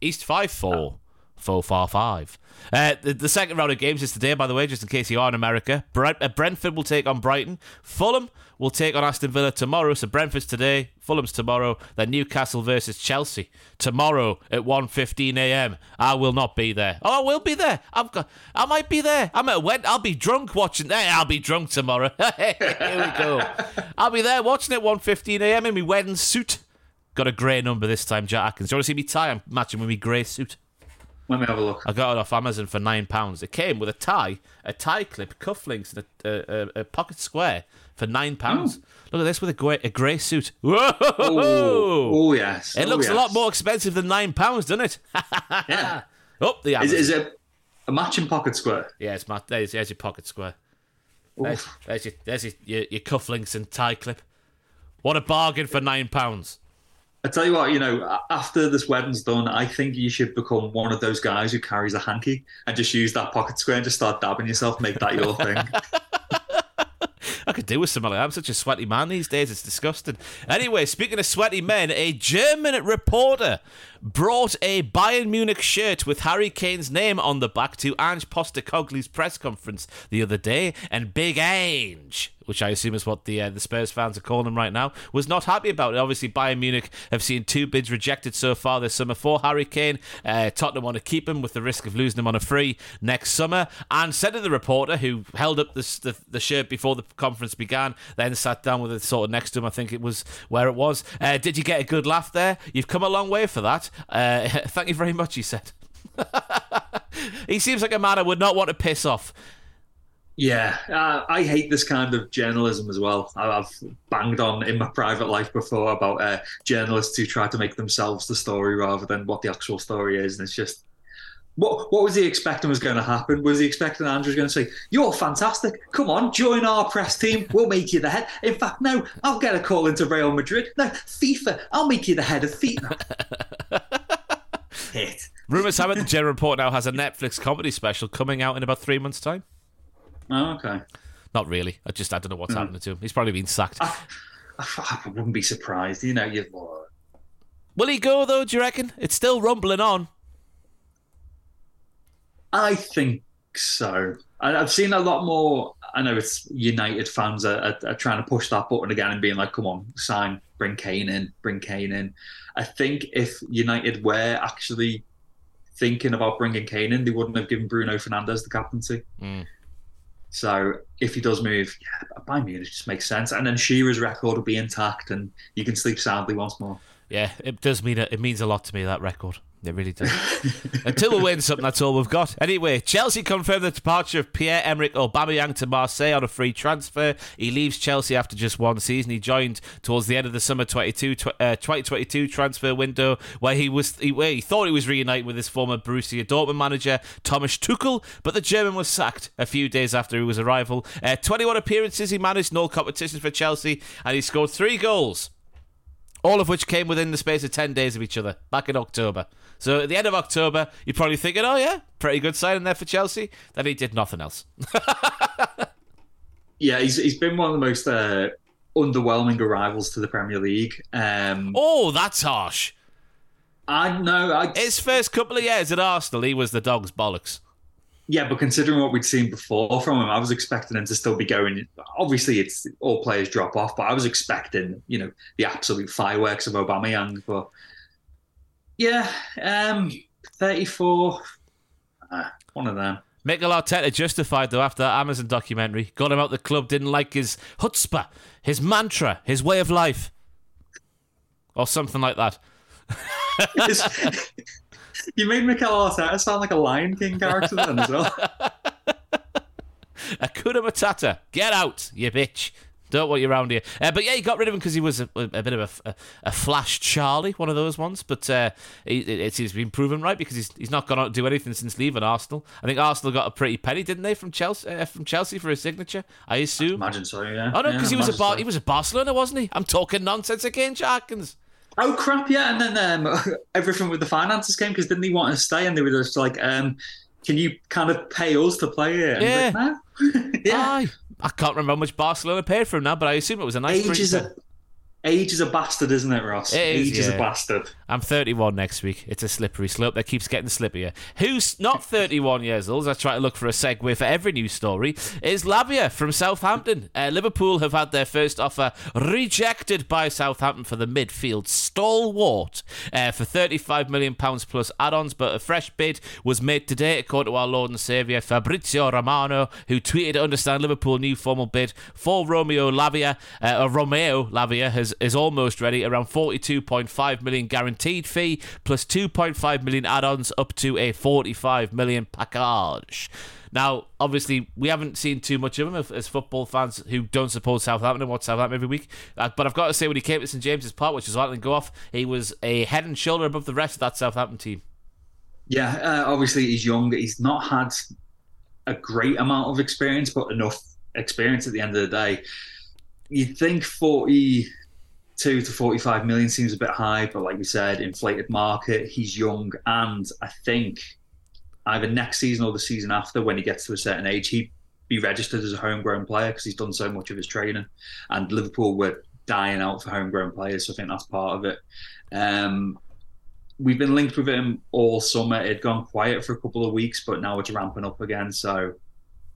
East 5 4. 4 4 5. Uh, the, the second round of games is today, by the way, just in case you are in America. Brent, uh, Brentford will take on Brighton. Fulham will take on Aston Villa tomorrow. So Brentford's today, Fulham's tomorrow. Then Newcastle versus Chelsea tomorrow at 1.15 a.m. I will not be there. Oh, I will be there. I've got. I might be there. I'm at Wed. I'll be drunk watching. Hey, I'll be drunk tomorrow. Here we go. I'll be there watching it 1.15 a.m. in my wedding suit. Got a grey number this time, Jack Atkins. Do you want to see me tie? I'm matching with my grey suit. Let me have a look. I got it off Amazon for nine pounds. It came with a tie, a tie clip, cufflinks, and a, a, a, a pocket square for nine pounds. Oh. Look at this with a grey, a grey suit. Whoa! Oh, oh yes. it Oh, looks a lot more expensive than nine pounds, doesn't it? Yeah. oh, the Is, Amazon. is it a matching pocket square? yeah, it's my, there's, there's your pocket square. There's, there's, your, there's your, your, your cufflinks and tie clip. What a bargain for nine pounds. I tell you what, you know, after this wedding's done, I think you should become one of those guys who carries a hanky and just use that pocket square and just start dabbing yourself, make that your thing. I could do with something like that. I'm such a sweaty man these days. It's disgusting. Anyway, speaking of sweaty men, a German reporter brought a Bayern Munich shirt with Harry Kane's name on the back to Ange Postecoglou's press conference the other day, and Big Ange, which I assume is what the uh, the Spurs fans are calling him right now, was not happy about it. Obviously, Bayern Munich have seen two bids rejected so far this summer for Harry Kane. Uh, Tottenham want to keep him with the risk of losing him on a free next summer. And said to the reporter who held up this, the the shirt before the conference began, then sat down with it sort of next to him. I think it was where it was. Uh, did you get a good laugh there? You've come a long way for that. Uh, thank you very much. He said. he seems like a man I would not want to piss off. Yeah, uh, I hate this kind of journalism as well. I've banged on in my private life before about uh, journalists who try to make themselves the story rather than what the actual story is, and it's just. What, what was he expecting was going to happen? Was he expecting Andrew was going to say, You're fantastic. Come on, join our press team. We'll make you the head. In fact, no, I'll get a call into Real Madrid. No, FIFA. I'll make you the head of FIFA. Hit. Rumours have it the General Report now has a Netflix comedy special coming out in about three months' time. Oh, okay. Not really. I just I don't know what's hmm. happening to him. He's probably been sacked. I, I wouldn't be surprised. You know, you Will he go though? Do you reckon? It's still rumbling on. I think so. I- I've seen a lot more. I know it's United fans are, are, are trying to push that button again and being like, "Come on, sign, bring Kane in, bring Kane in." I think if United were actually thinking about bringing Kane in, they wouldn't have given Bruno Fernandes the captaincy. Mm. So if he does move, yeah, by me, it just makes sense. And then Shearer's record will be intact, and you can sleep soundly once more. Yeah, it does mean it. It means a lot to me that record. It really does. Until we win something, that's all we've got. Anyway, Chelsea confirmed the departure of Pierre-Emerick Aubameyang to Marseille on a free transfer. He leaves Chelsea after just one season. He joined towards the end of the summer 22, uh, 2022 transfer window, where he was he, where he thought he was reuniting with his former Borussia Dortmund manager Thomas Tuchel, but the German was sacked a few days after his arrival. Uh, 21 appearances he managed, no competitions for Chelsea, and he scored three goals all of which came within the space of 10 days of each other back in October. So at the end of October, you're probably thinking, oh, yeah, pretty good signing there for Chelsea. Then he did nothing else. Yeah, he's he's been one of the most uh, underwhelming arrivals to the Premier League. Um, Oh, that's harsh. I know. I, His first couple of years at Arsenal, he was the dog's bollocks. Yeah, but considering what we'd seen before from him, I was expecting him to still be going. Obviously, it's all players drop off, but I was expecting, you know, the absolute fireworks of Aubameyang. But yeah, um, thirty-four, uh, one of them. Mikel Arteta justified though after that Amazon documentary. Got him out the club, didn't like his chutzpah, his mantra, his way of life. Or something like that. You made Mikel Arteta sound like a Lion King character then as well. Hakuna Matata, get out, you bitch. Don't want you around here. Uh, but yeah, he got rid of him because he was a, a bit of a, a, a flash Charlie, one of those ones. But uh, he, it's, he's been proven right because he's, he's not gone out to do anything since leaving Arsenal. I think Arsenal got a pretty penny, didn't they, from Chelsea uh, from Chelsea for his signature? I assume. Imagine so, yeah. Oh no, Yeah, because he was a Bar- so. he was a Barcelona, wasn't he? I'm talking nonsense again, Jarkins. Oh crap! Yeah, and then um, everything with the finances came because didn't he want to stay? And they were just like, um, "Can you kind of pay us to play here?" And he's like, no. yeah, Aye. I can't remember how much Barcelona paid for him now, but I assume it was a nice. age is a age is a bastard, isn't it, Ross? It is, age is yeah. a bastard. I'm 31 next week. It's a slippery slope that keeps getting slippier. Who's not 31 years old, I try to look for a segue for every news story, is Lavia from Southampton. Uh, Liverpool have had their first offer rejected by Southampton for the midfield stalwart uh, for £35 million plus add ons, but a fresh bid was made today, according to our Lord and Saviour, Fabrizio Romano, who tweeted understand Liverpool new formal bid for Romeo Lavia, uh, or Romeo Lavia has, is almost ready, around 42.5 million guaranteed fee plus 2.5 million add-ons up to a 45 million package. Now, obviously, we haven't seen too much of him as, football fans who don't support Southampton and watch Southampton every week. Uh, but I've got to say, when he came to St James's Park, which was letting go off, he was a head and shoulder above the rest of that Southampton team. Yeah, uh, obviously he's young. He's not had a great amount of experience, but enough experience at the end of the day. You'd think forty-two to forty-five million seems a bit high, but like we said, inflated market. He's young, and I think either next season or the season after, when he gets to a certain age, he'd be registered as a homegrown player because he's done so much of his training. And Liverpool were dying out for homegrown players, so I think that's part of it. Um, we've been linked with him all summer. It'd gone quiet for a couple of weeks, but now it's ramping up again. So,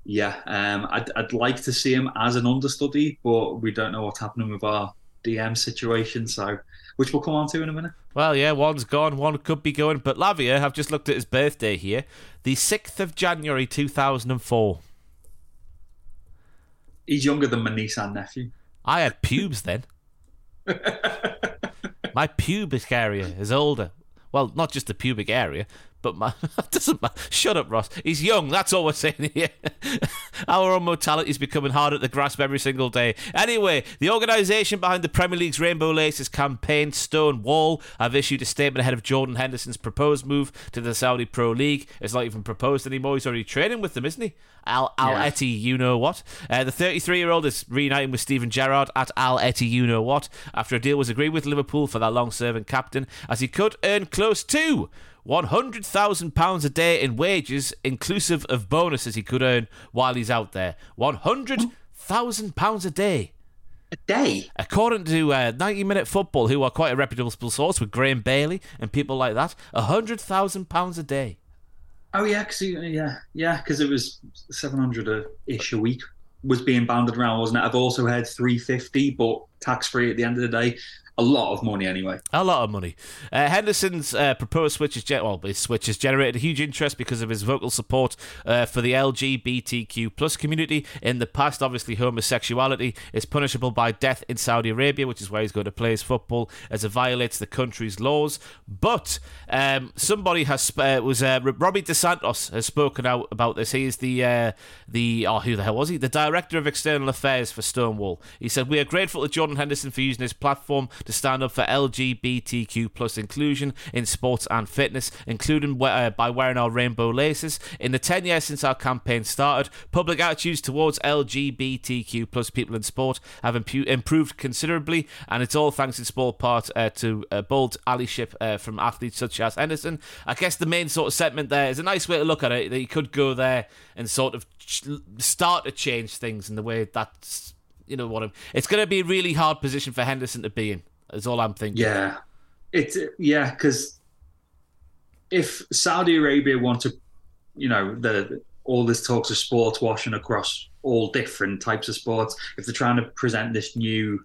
yeah, um, I'd, I'd like to see him as an understudy, but we don't know what's happening with our DM situation. So, which we'll come on to in a minute. Well, yeah, one's gone, one could be going. But Lavia, I've just looked at his birthday here, the 6th of January 2004. He's younger than my niece and nephew. I had pubes then. my pubic area is older. Well, not just the pubic area, but my doesn't matter. Shut up, Ross. He's young. That's all we're saying here. Our own mortality is becoming harder to grasp every single day. Anyway, the organisation behind the Premier League's Rainbow Laces campaign, Stonewall, have issued a statement ahead of Jordan Henderson's proposed move to the Saudi Pro League. It's not even proposed anymore. He's already training with them, isn't he? Al Al Yeah. Etty, you know what? Uh, the 33 year old is reuniting with Steven Gerrard at Al Etty, you know what? After a deal was agreed with Liverpool for that long serving captain, as he could earn close to £100,000 a day in wages, inclusive of bonuses he could earn while he's out there. £100,000 a day. A day? According to uh, 90 Minute Football, who are quite a reputable source with Graeme Bailey and people like that, £100,000 a day. Oh yeah, cause yeah, yeah, because it was seven hundred ish a week was being banded around, wasn't it? I've also heard three fifty, but tax free at the end of the day. A lot of money anyway. A lot of money. Uh, Henderson's uh, proposed switch has, gen- well, his switch has generated a huge interest because of his vocal support uh, for the LGBTQ plus community. In the past, obviously, homosexuality is punishable by death in Saudi Arabia, which is why he's going to play his football as it violates the country's laws. But um, somebody has uh, was uh, Robbie de Santos has spoken out about this. He is the uh, the oh who the hell was he? The director of external affairs for Stonewall. He said we are grateful to Jordan Henderson for using his platform to stand up for LGBTQ plus inclusion in sports and fitness, including uh, by wearing our rainbow laces. In the 10 years since our campaign started, public attitudes towards LGBTQ plus people in sport have impu- improved considerably, and it's all thanks in small part uh, to uh, bold allyship uh, from athletes such as Henderson. I guess the main sort of sentiment there is a nice way to look at it, that you could go there and sort of start to change things in the way that's you know what I'm. It's going to be a really hard position for Henderson to be in. Is all I'm thinking. Yeah, it's yeah, because if Saudi Arabia want to, you know, the all this talks of sports washing across all different types of sports, if they're trying to present this new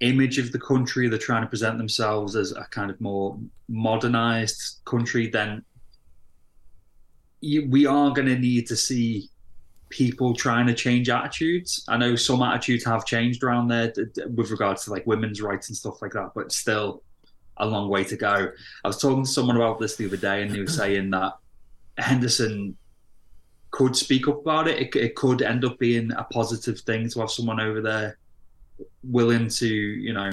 image of the country, they're trying to present themselves as a kind of more modernized country, then you, we are going to need to see people trying to change attitudes. I know some attitudes have changed around there with regards to like women's rights and stuff like that, but still a long way to go. I was talking to someone about this the other day, and they were saying that Henderson could speak up about it. It, it could end up being a positive thing to have someone over there willing to, you know,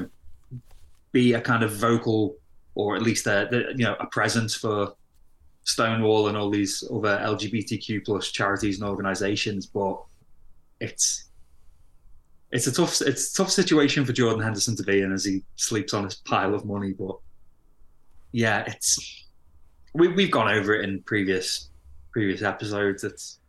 be a kind of vocal or at least a, you know a presence for Stonewall and all these other LGBTQ plus charities and organisations. But it's it's a tough it's a tough situation for Jordan Henderson to be in as he sleeps on his pile of money. But yeah, it's we we've gone over it in previous previous episodes. It's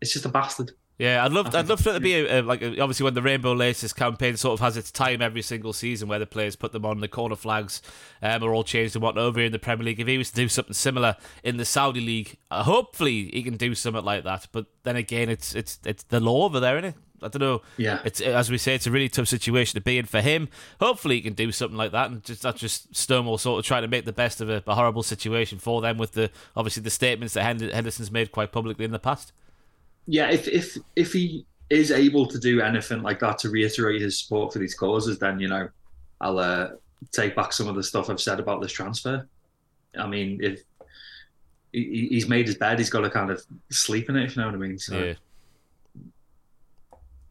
it's just a bastard. Yeah, I'd love, I'd love for it to be a, a, like a, obviously when the Rainbow Laces campaign sort of has its time every single season where the players put them on the corner flags, um, are all changed and whatnot over here in the Premier League. If he was to do something similar in the Saudi League, uh, hopefully he can do something like that. But then again, it's it's it's the law over there, isn't it? I don't know. Yeah. It's as we say, it's a really tough situation to be in for him. Hopefully, he can do something like that, and just that's just Stonewall sort of trying to make the best of a, a horrible situation for them with the obviously the statements that Henderson's made quite publicly in the past. Yeah, if if if he is able to do anything like that to reiterate his support for these causes, then you know, I'll uh, take back some of the stuff I've said about this transfer. I mean, if he's made his bed, he's got to kind of sleep in it. If you know what I mean. So, yeah.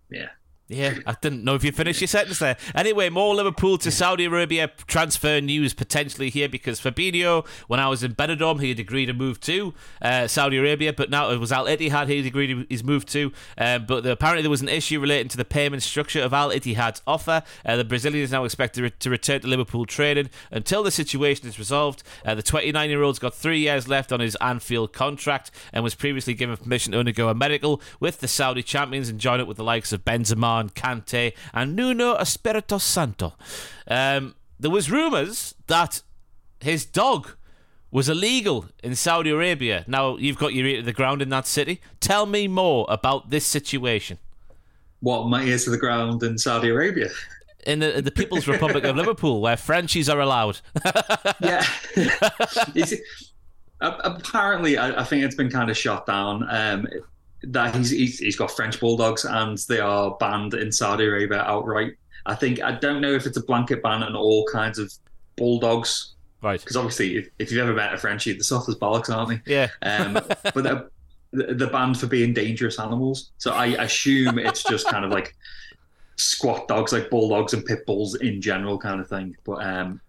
Yeah. Yeah, I didn't know if you finished your sentence there. Anyway, more Liverpool to Saudi Arabia transfer news potentially here because Fabinho, when I was in Benidorm, he had agreed to move to uh, Saudi Arabia, but now it was Al Ittihad he had agreed he's moved to. Uh, but the, apparently there was an issue relating to the payment structure of Al Ittihad's offer. Uh, the Brazilian is now expected to, re- to, return to Liverpool training until the situation is resolved. Uh, the 29 year old's got three years left on his Anfield contract and was previously given permission to undergo a medical with the Saudi champions and join up with the likes of Benzema and Kante and Nuno Espirito Santo. Um, there was rumours that his dog was illegal in Saudi Arabia. Now you've got your ear to the ground in that city. Tell me more about this situation. What my ears to the ground in Saudi Arabia? In the, in the People's Republic of Liverpool, where Frenchies are allowed. yeah. apparently, I, I, think it's been kind of shot down. Um, that he's, he's he's got French bulldogs and they are banned in Saudi Arabia outright. I think I don't know if it's a blanket ban on all kinds of bulldogs, right? Because obviously, if, if, you've ever met a Frenchie, the soft as bollocks, aren't they? Yeah. Um, but they're, they're banned for being dangerous animals. So I assume it's just kind of like squat dogs, like bulldogs and pit bulls in general, kind of thing. But um,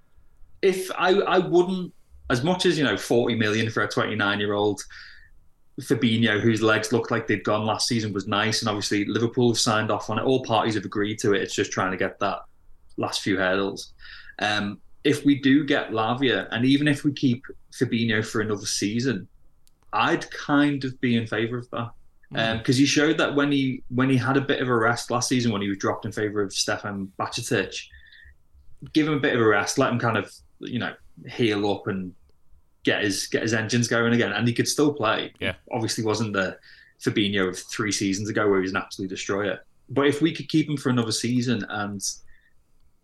if I I wouldn't as much as you know, forty million for a twenty nine year old Fabinho, whose legs looked like they'd gone last season, was nice, and obviously Liverpool have signed off on it. All parties have agreed to it. It's just trying to get that last few hurdles. Um, if we do get Lavia, and even if we keep Fabinho for another season, I'd kind of be in favour of that because mm. um, he showed that when he when he had a bit of a rest last season, when he was dropped in favour of Stefan Bajcetic, give him a bit of a rest, let him kind of you know heal up and get his get his engines going again, and he could still play. Yeah, obviously wasn't the Fabinho of three seasons ago where he was an absolute destroyer. But if we could keep him for another season and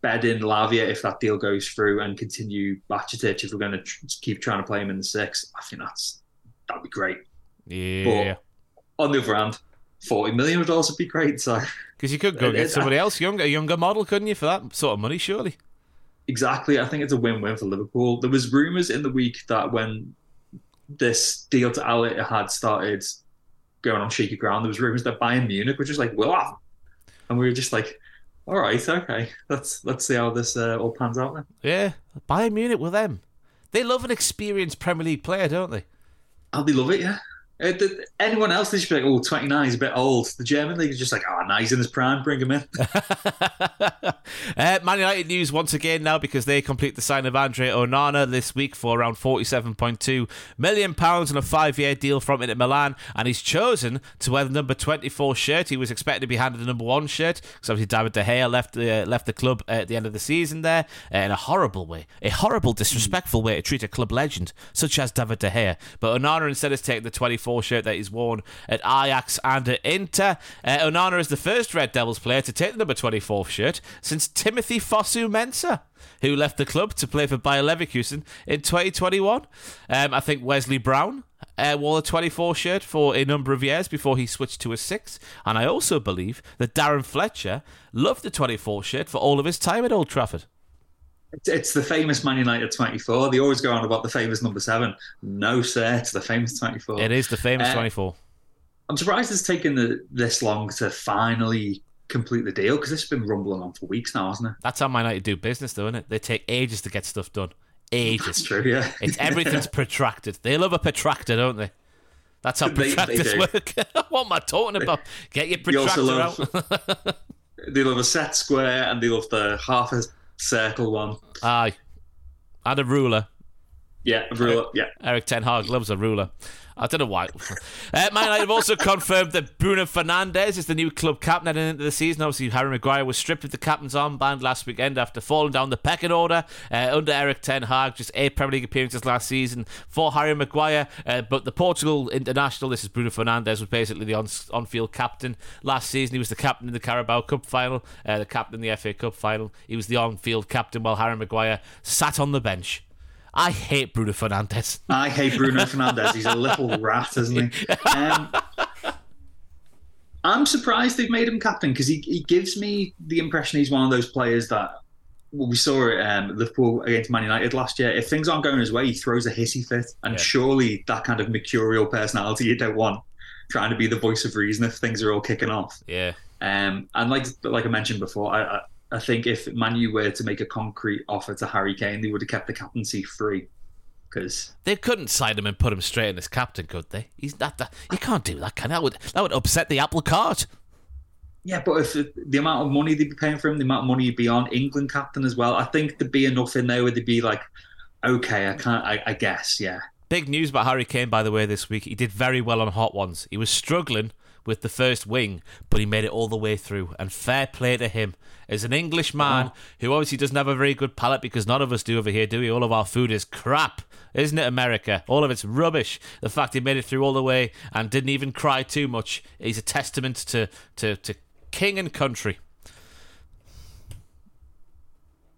bed in Lavia if that deal goes through and continue Bajcetic if we're going to tr- keep trying to play him in the six, I think that's that'd be great. Yeah. But on the other hand, forty million would also be great. So because you could go get somebody else younger, a younger model, couldn't you, for that sort of money? Surely. Exactly. I think it's a win-win for Liverpool. There was rumours in the week that when this deal to Al had started going on shaky ground, there was rumours that Bayern Munich were just like, "Well," and we were just like, "All right, okay, let's let's see how this uh, all pans out." Then. Yeah, Bayern Munich with them. They love an experienced Premier League player, don't they? Oh, they love it, yeah. Uh, anyone else, they should be like, oh, 29 is a bit old. The German league is just like, oh, nice in his prime, bring him in. uh, Man United news once again now because they complete the sign of Andre Onana this week for around £47.2 million on a five year deal from Inter Milan. And he's chosen to wear the number 24 shirt. He was expected to be handed the number one shirt because obviously David De Gea left the, uh, left the club at the end of the season there uh, in a horrible way. A horrible, disrespectful way to treat a club legend such as David De Gea. But Onana instead has taken the 24 shirt that he's worn at Ajax and at Inter. Uh, Onana is the first Red Devils player to take the number 24 shirt since Timothy Fosu-Mensah who left the club to play for Bayer Leverkusen in 2021. Um, I think Wesley Brown uh, wore the 24 shirt for a number of years before he switched to a 6. And I also believe that Darren Fletcher loved the 24 shirt for all of his time at Old Trafford. It's, it's the famous Man United 24. They always go on about the famous number seven. No, sir, it's the famous 24. It is the famous Uh, 24. I'm surprised it's taken the, this long to finally complete the deal because this has been rumbling on for weeks now, hasn't it? That's how Man United do business, though, isn't it? They take ages to get stuff done. Ages. true, yeah. It's everything's protracted. They love a protractor, don't they? That's how protractors work. what am I talking about? Get your protractor love- out. they love a set square and they love the half a circle one. Aye. And a ruler. Yeah, ruler. Yeah. Erik Ten Hag loves a ruler. I don't know why. Uh, Man United have also confirmed that Bruno Fernandes is the new club captain at the end of the season. Obviously, Harry Maguire was stripped of the captain's armband last weekend after falling down the pecking order uh, under Erik Ten Hag. Just eight Premier League appearances last season for Harry Maguire. Uh, but the Portugal international, this is Bruno Fernandes, was basically the on- on-field captain last season. He was the captain in the Carabao Cup final, uh, the captain in the FA Cup final. He was the on-field captain while Harry Maguire sat on the bench. I hate Bruno Fernandes. I hate Bruno Fernandes. He's a little rat, isn't he? Um, I'm surprised they've made him captain because he, he gives me the impression he's one of those players that well, we saw at um, Liverpool against Man United last year. If things aren't going his way, he throws a hissy fit. And Yeah. surely that kind of mercurial personality you don't want trying to be the voice of reason if things are all kicking off. Yeah. Um, and like like I mentioned before, I, I, I think if Manu were to make a concrete offer to Harry Kane, they would have kept the captaincy free. Because They couldn't sign him and put him straight in as captain, could they? He's not that. You can't do that. Can that would that would upset the apple cart. yeah, but if the amount of money they'd be paying for him, the amount of money he'd be on England captain as well, I think there'd be enough in there where they'd be like, okay, I can't, I, I guess, yeah. Big news about Harry Kane, by the way, this week. He did very well on Hot Ones. He was struggling with the first wing, but he made it all the way through. And fair play to him. As an English man oh. who obviously doesn't have a very good palate because none of us do over here, do we? All of our food is crap. Isn't it, America? All of it's rubbish. The fact he made it through all the way and didn't even cry too much is a testament to, to, to king and country.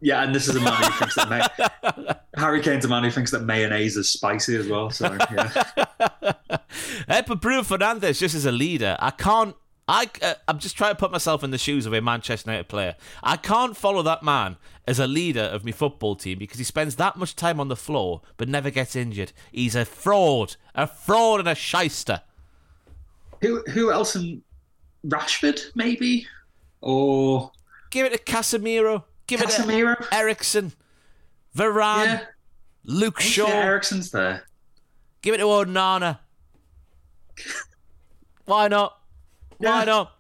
Yeah, and this is a man who thinks that may- Harry Kane's a man who thinks that mayonnaise is spicy as well. So yeah, Uh, but Bruno Fernandes, just as a leader, I can't. I, uh, I'm just trying to put myself in the shoes of a Manchester United player. I can't follow that man as a leader of my football team because he spends that much time on the floor but never gets injured. He's a fraud, a fraud and a shyster. who who else? In Rashford maybe, or Give it to Casemiro. Give it to Eriksen, Varane, yeah, Luke Shaw. Eriksen's there. Give it to Onana. Why not? Why Yeah. not?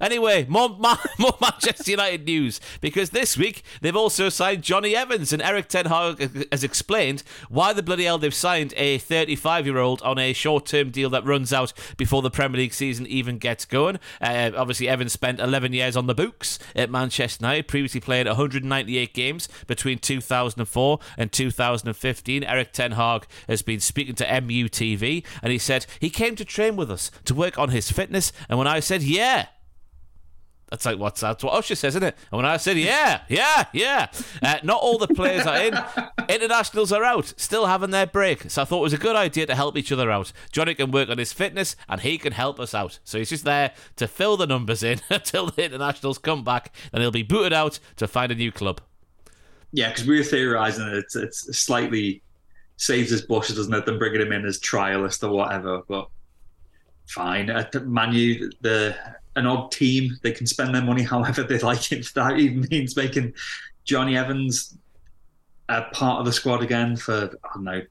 Anyway, more, more Manchester United news because this week they've also signed Jonny Evans and Erik Ten Hag has explained why the bloody hell they've signed a 35-year-old on a short-term deal that runs out before the Premier League season even gets going. Uh, obviously, Evans spent 11 years on the books at Manchester United, previously played 198 games between 2004 and 2015. Erik Ten Hag has been speaking to MUTV and he said he came to train with us to work on his fitness, and when I said yeah. That's like what's that's what Usher says, isn't it? And when I said yeah, yeah, yeah, uh, not all the players are in. Internationals are out, still having their break. So I thought it was a good idea to help each other out. Jonny can work on his fitness, and he can help us out. So he's just there to fill the numbers in until the internationals come back, and he'll be booted out to find a new club. Yeah, because we were theorising that it's it's slightly saves his bushes, doesn't it, than bringing him in as trialist or whatever. But fine, uh, Man U, the an odd team, they can spend their money however they like. If that even means making Jonny Evans a part of the squad again for I don't know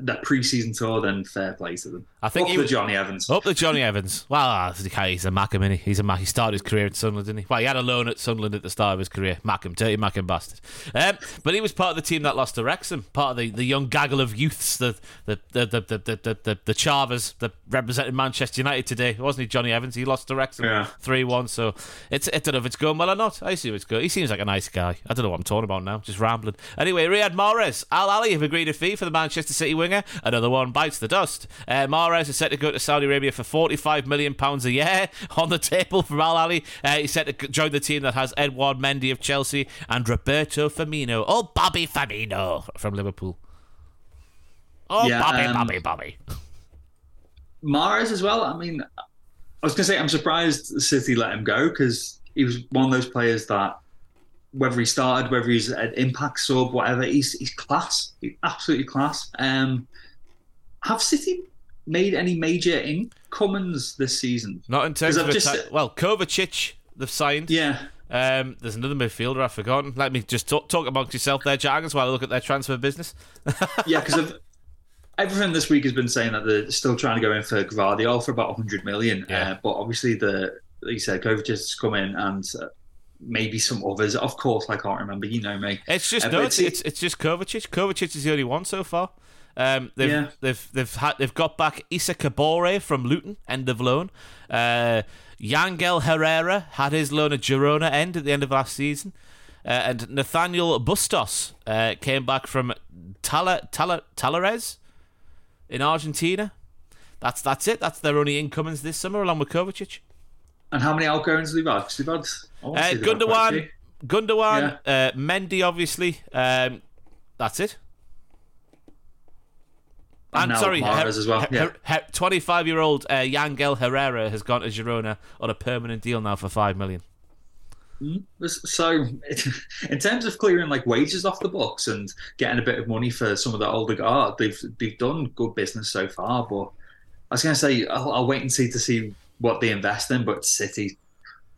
that pre-season tour, then fair play to them. I think Up he the was- Jonny Evans. Up the Jonny Evans. Well, ah, he's a Mackem, is he? He's a Mac. He started his career at Sunderland, didn't he? Well, he had a loan at Sunderland at the start of his career. Mackem, dirty Mackham bastard. Um, but he was part of the team that lost to Wrexham. Part of the, the young gaggle of youths, the the the the the the, the, the, that represented Manchester United today. Wasn't he, Jonny Evans? He lost to Wrexham Yeah. three one. So it's I don't know if it's going well or not. I assume it's good. He seems like a nice guy. I don't know what I'm talking about now. Just rambling. Anyway, Riyad Mahrez, Al Ahli have agreed a fee for the Manchester City winger. Another one bites the dust. Uh, Mahrez is set to go to Saudi Arabia for 45 million pounds a year on the table for Al Ahli. Uh, he's set to join the team that has Edouard Mendy of Chelsea and Roberto Firmino. Oh, Bobby Firmino from Liverpool. Oh, Yeah, Bobby, um, Bobby, Bobby. Mahrez as well. I mean, I was going to say I'm surprised City let him go because he was one of those players that, whether he started, whether he's an impact sub, whatever, he's he's class, he's absolutely class. Um, have City made any major incomings this season? Not in terms of just-. Well, Kovacic, they've signed. Yeah, Um, there's another midfielder I've forgotten. Let me just talk, talk amongst yourself there, Jaggers, while I look at their transfer business. yeah, because everything this week has been saying that they're still trying to go in for Gvardiol for about 100 million. Yeah. Uh, but obviously, the like you said, Kovacic has come in and uh, maybe some others. Of course, I can't remember. You know me. It's just Uh, no, it's, it's it's just Kovacic. Kovacic is the only one so far. Um, they've Yeah. they've they've had they've got back Issa Kabore from Luton, end of loan. Uh, Yangel Herrera had his loan at Girona end at the end of last season, uh, and Nathaniel Bustos uh, came back from Tala, Tala, Talleres in Argentina. That's that's it. That's their only incomings this summer, along with Kovacic. And how many outgoings have they had? 'Cause they've had. I wanna Uh, say they've had quite a Gundogan, few. Gundogan, uh, Mendy, obviously. Um, that's it. And now sorry, Mahrez as well, yeah. twenty-five-year-old uh, Yangel Herrera has gone to Girona on a permanent deal now for five million. So, in terms of clearing like wages off the books and getting a bit of money for some of the older guard, they've they've done good business so far. But I was going to say I'll, I'll wait and see to see what they invest in. But City,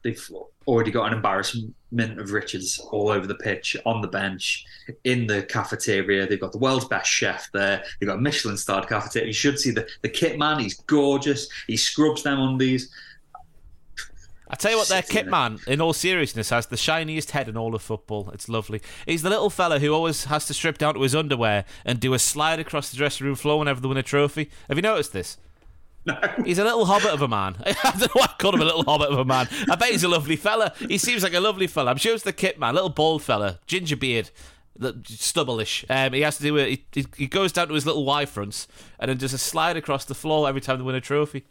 they've already got an embarrassment of riches all over the pitch, on the bench, in the cafeteria. They've got the world's best chef there. They've got a Michelin starred cafeteria. You should see the the kit man. He's gorgeous. He scrubs them on these. I tell you what, their kit man, in all seriousness, has the shiniest head in all of football. It's lovely. He's the little fella who always has to strip down to his underwear and do a slide across the dressing room floor whenever they win a trophy. Have you noticed this? No. He's a little hobbit of a man. I don't know why I called him a little hobbit of a man. I bet he's a lovely fella. He seems like a lovely fella. I'm sure it's the kit man, little bald fella, ginger beard, stubblish. Um, he has to do it. He, he goes down to his little Y fronts and then does a slide across the floor every time they win a trophy.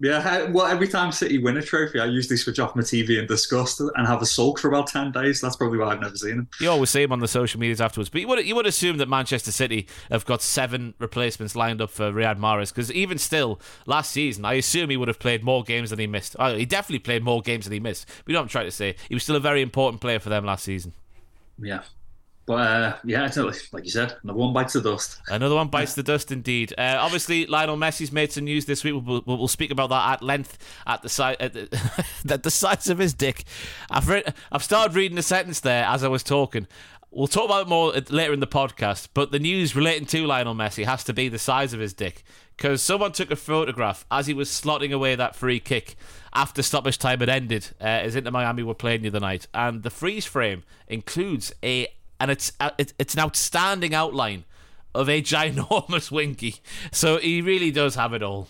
Yeah, well, every time City win a trophy, I usually switch off my TV in disgust and have a sulk for about 10 days. That's probably why I've never seen him. You always see him on the social medias afterwards, but you would you would assume that Manchester City have got seven replacements lined up for Riyad Mahrez because even still last season, I assume he would have played more games than he missed. Oh, he definitely played more games than he missed. We don't try to say? He was still a very important player for them last season. Yeah. But uh, yeah, like you said, another one bites the dust. Another one bites the dust, indeed. Uh, obviously, Lionel Messi's made some news this week. We'll, we'll, we'll speak about that at length at the size at the, the size of his dick. I've I've started reading the sentence there as I was talking. We'll talk about it more later in the podcast, but the news relating to Lionel Messi has to be the size of his dick because someone took a photograph as he was slotting away that free kick after stoppage time had ended, uh, as Inter Miami were playing the other night, and the freeze frame includes a and it's uh, it's an outstanding outline of a ginormous winky. So he really does have it all.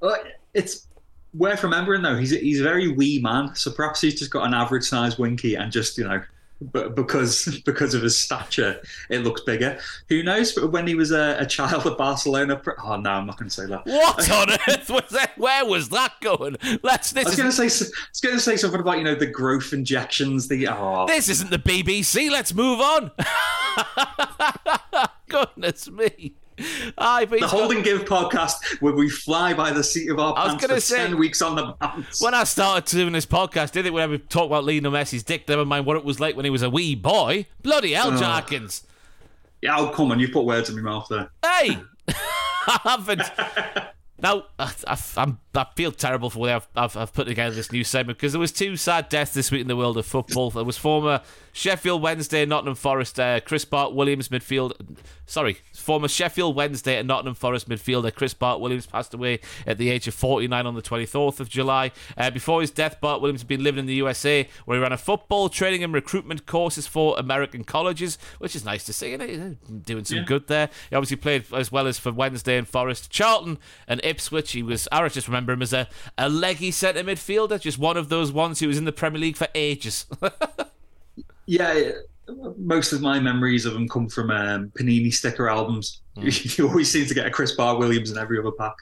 Well, it's worth remembering, though, he's, he's a very wee man. So perhaps he's just got an average size winky and just, you know, but because because of his stature, it looks bigger. Who knows? But when he was a, a child at Barcelona, oh no, I'm not going to say that. What on earth was that? Where was that going? Let's. This I was going to say, I was going to say something about you know the growth injections. The oh, This isn't the BBC. Let's move on. Goodness me. Aye, the got- and Give podcast where we fly by the seat of our pants I was gonna for say- ten weeks on the bounce. when I started doing this podcast, did it when we talk about Lionel Messi's dick? Never mind what it was like when he was a wee boy. Bloody hell, Oh. Jarkins. Yeah, oh come on, you put words in my mouth there. Hey, I haven't. Now, I, I, I'm, feel terrible for the way I've, I've, I've put together this new segment because there was two sad deaths this week in the world of football. There was former Sheffield Wednesday, and Nottingham Forest, uh, Chris Bart Williams midfield. Sorry, former Sheffield Wednesday and Nottingham Forest midfielder Chris Bart Williams passed away at the age of 49 on the 24th of July. Uh, before his death, Bart Williams had been living in the USA where he ran a football training and recruitment courses for American colleges, which is nice to see. You know, doing some Yeah. good there. He obviously played as well as for Wednesday and Forest, Charlton and Ipswich. He was, I just remember him as a, a leggy centre midfielder, just one of those ones who was in the Premier League for ages. Yeah, most of my memories of him come from um, Panini sticker albums. you always seem to get a Chris Bart Williams in every other pack.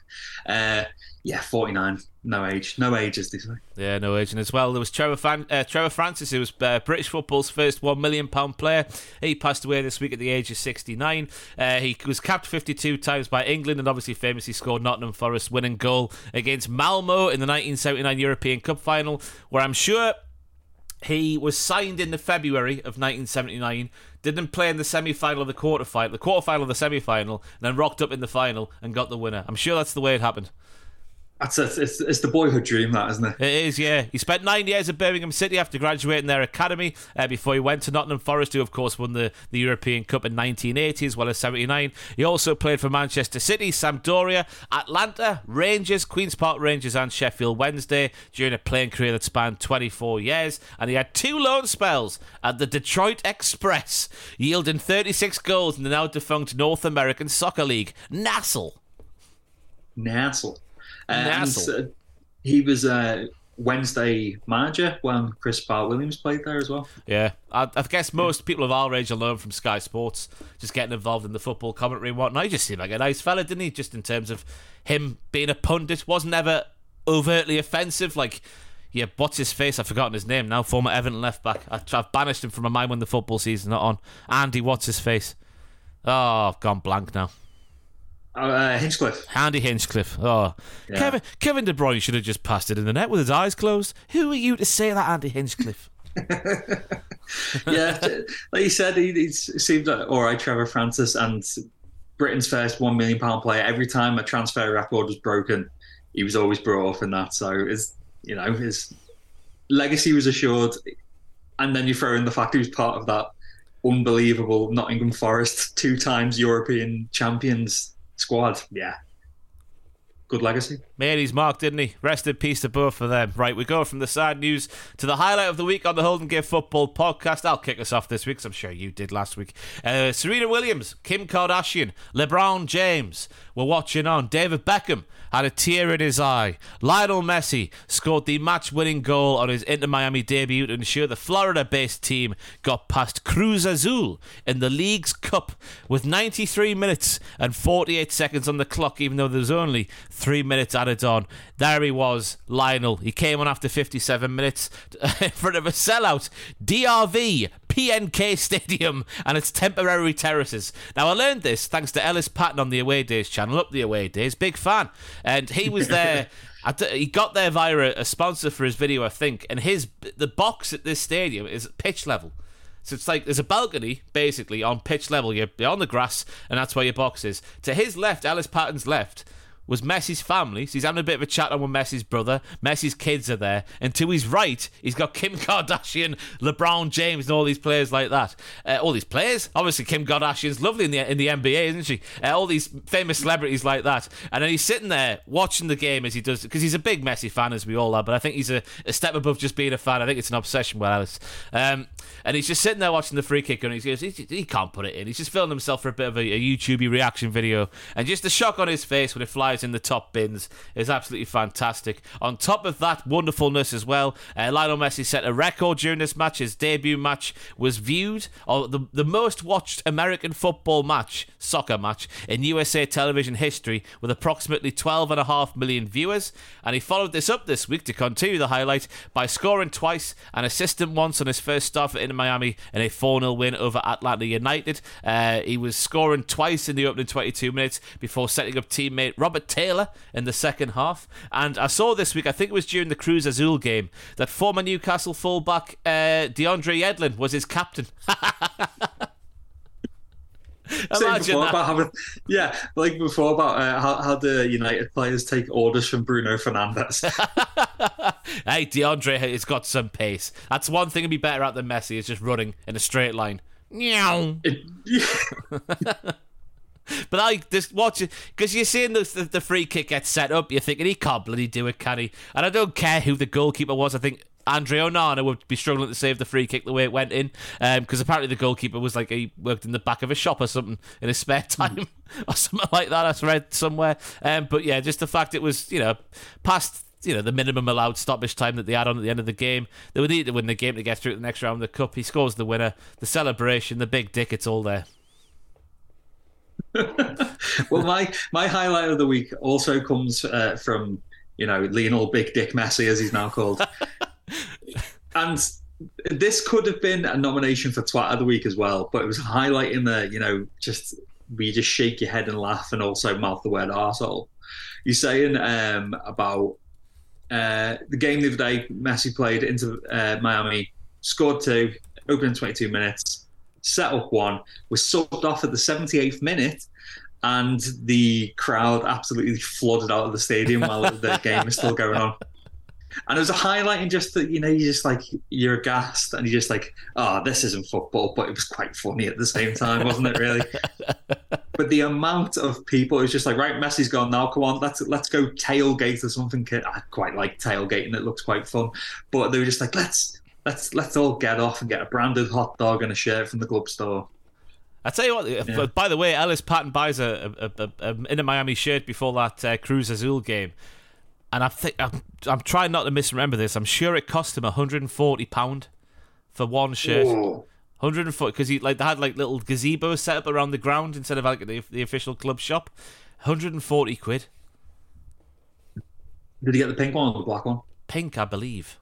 Uh, yeah, 49, no age, no age, as they say. Yeah, no age. And as well. There was Trevor, Fan- uh, Trevor Francis, who was uh, British football's first one million pound player. He passed away this week at the age of 69. Uh, he was capped 52 times by England and obviously famously scored Nottingham Forest winning goal against Malmo in the 1979 European Cup final, where I'm sure he was signed in the February of 1979. Didn't play in the semi-final of the quarter-final, the quarter-final of the semi-final, and then rocked up in the final and got the winner. I'm sure that's the way it happened. That's it. It's, it's the boyhood dream, that isn't it? It is, yeah. He spent nine years at Birmingham City after graduating their academy uh, before he went to Nottingham Forest, who, of course, won the, the European Cup in 1980 as well as 79. He also played for Manchester City, Sampdoria, Atalanta, Rangers, Queen's Park Rangers, and Sheffield Wednesday during a playing career that spanned 24 years. And he had two loan spells at the Detroit Express, yielding 36 goals in the now defunct North American Soccer League, NASL. Nassel. Uh, and, uh, he was a Wednesday manager when Chris Bart Williams played there as well. Yeah, I, I guess most people of our age will learn from Sky Sports, just getting involved in the football commentary and whatnot. He just seemed like a nice fella, didn't he? Just in terms of him being a pundit, wasn't ever overtly offensive. Like, yeah, what's his face? I've forgotten his name now. Former Everton left back. I, I've banished him from my mind when the football season's not on. Andy, what's his face? Oh, I've gone blank now. Uh, Hinchcliffe. Andy Hinchcliffe. Oh, Yeah. Kevin Kevin De Bruyne should have just passed it in the net with his eyes closed. Who are you to say that, Andy Hinchcliffe? yeah, like you said, he, he seemed like, all right, Trevor Francis, and Britain's first one million pound player. Every time a transfer record was broken, he was always brought up in that. So his, you know, his legacy was assured. And then you throw in the fact he was part of that unbelievable Nottingham Forest two times European champions squad. Yeah, good legacy. Made his mark, didn't he? Rest in peace to both of them. Right, we go from the sad news to the highlight of the week on the Hold and Give Football podcast. I'll kick us off this week, 'cause I'm sure you did last week. Uh, Serena Williams, Kim Kardashian, LeBron James were watching on. David Beckham had a tear in his eye. Lionel Messi scored the match winning goal on his Inter Miami debut to ensure the Florida based team got past Cruz Azul in the League's Cup with 93 minutes and 48 seconds on the clock, even though there was only three minutes added on. There he was, Lionel. He came on after 57 minutes in front of a sellout DRV PNK Stadium and its temporary terraces. Now, I learned this thanks to Ellis Patton on the Away Days channel, Up the Away Days, big fan. And he was there. He got there via a, a sponsor for his video, I think, and his the box at this stadium is pitch level. So it's like there's a balcony basically on pitch level. You're on the grass, and that's where your box is. To his left, Alice Patton's left, was Messi's family. So he's having a bit of a chat on with Messi's brother. Messi's kids are there. And to his right, he's got Kim Kardashian, LeBron James, and all these players like that. Uh, all these players. Obviously, Kim Kardashian's lovely in the in the NBA, isn't she? Uh, all these famous celebrities like that. And then he's sitting there watching the game as he does, because he's a big Messi fan, as we all are. But I think he's a, a step above just being a fan. I think it's an obsession with Alice. Um, and he's just sitting there watching the free kick, and he goes, he, he can't put it in. He's just filming himself for a bit of a, a YouTubey reaction video, and just the shock on his face when it flies in the top bins is absolutely fantastic. On top of that wonderfulness as well, uh, Lionel Messi set a record during this match. His debut match was viewed, or the the most watched American football match, soccer match in USA television history, with approximately 12.5 million viewers. And he followed this up this week to continue the highlight by scoring twice and assisting once on his first start for Inter Miami in a 4 0 win over Atlanta United. Uh, he was scoring twice in the opening 22 minutes before setting up teammate Robert Taylor in the second half. And I saw this week, I think it was during the Cruz Azul game, that former Newcastle fullback uh, DeAndre Yedlin was his captain. Imagine that. having, yeah, like before about uh, how, how the United players take orders from Bruno Fernandes. hey, DeAndre has got some pace. That's one thing to be better at than Messi is just running in a straight line. Meow. But I just watch it because you're seeing the, the the free kick get set up. You're thinking he can't bloody do it, can he? And I don't care who the goalkeeper was. I think Andre Onana would be struggling to save the free kick the way it went in because apparently the goalkeeper was like he worked in the back of a shop or something in his spare time or something like that. I read somewhere. Um, but yeah, just the fact it was you know past you know the minimum allowed stoppage time that they had on at the end of the game. They would need to win the game to get through to the next round of the cup. He scores the winner. The celebration, the big dick, it's all there. well, my my highlight of the week also comes uh, from you know Lionel Big Dick Messi, as he's now called, and this could have been a nomination for Twat of the Week as well, but it was highlighting the you know just you just shake your head and laugh, and also mouth the word arsehole. You're saying um, about uh, the game the other day, Messi played into uh, Miami, scored two, opening 22 minutes, set up one, was subbed off at the 78th minute, and the crowd absolutely flooded out of the stadium while the game is still going on. And it was a highlighting just that, you know, you just like, you're aghast and you're just like, oh, this isn't football, but it was quite funny at the same time, wasn't it, really? but the amount of people, it was just like, right, Messi's gone now, come on, let's let's go tailgate or something. I quite like tailgating, it looks quite fun. But they were just like, let's let's let's all get off and get a branded hot dog and a shirt from the club store. I tell you what. Yeah. By the way, Ellis Patton buys a, a, a, a in a Miami shirt before that uh, Cruz Azul game, and I think I'm, I'm trying not to misremember this. I'm sure it cost him 140 pound for one shirt. Whoa. 140 because he like they had like little gazebos set up around the ground instead of like the, the official club shop. 140 quid. Did he get the pink one or the black one? Pink, I believe.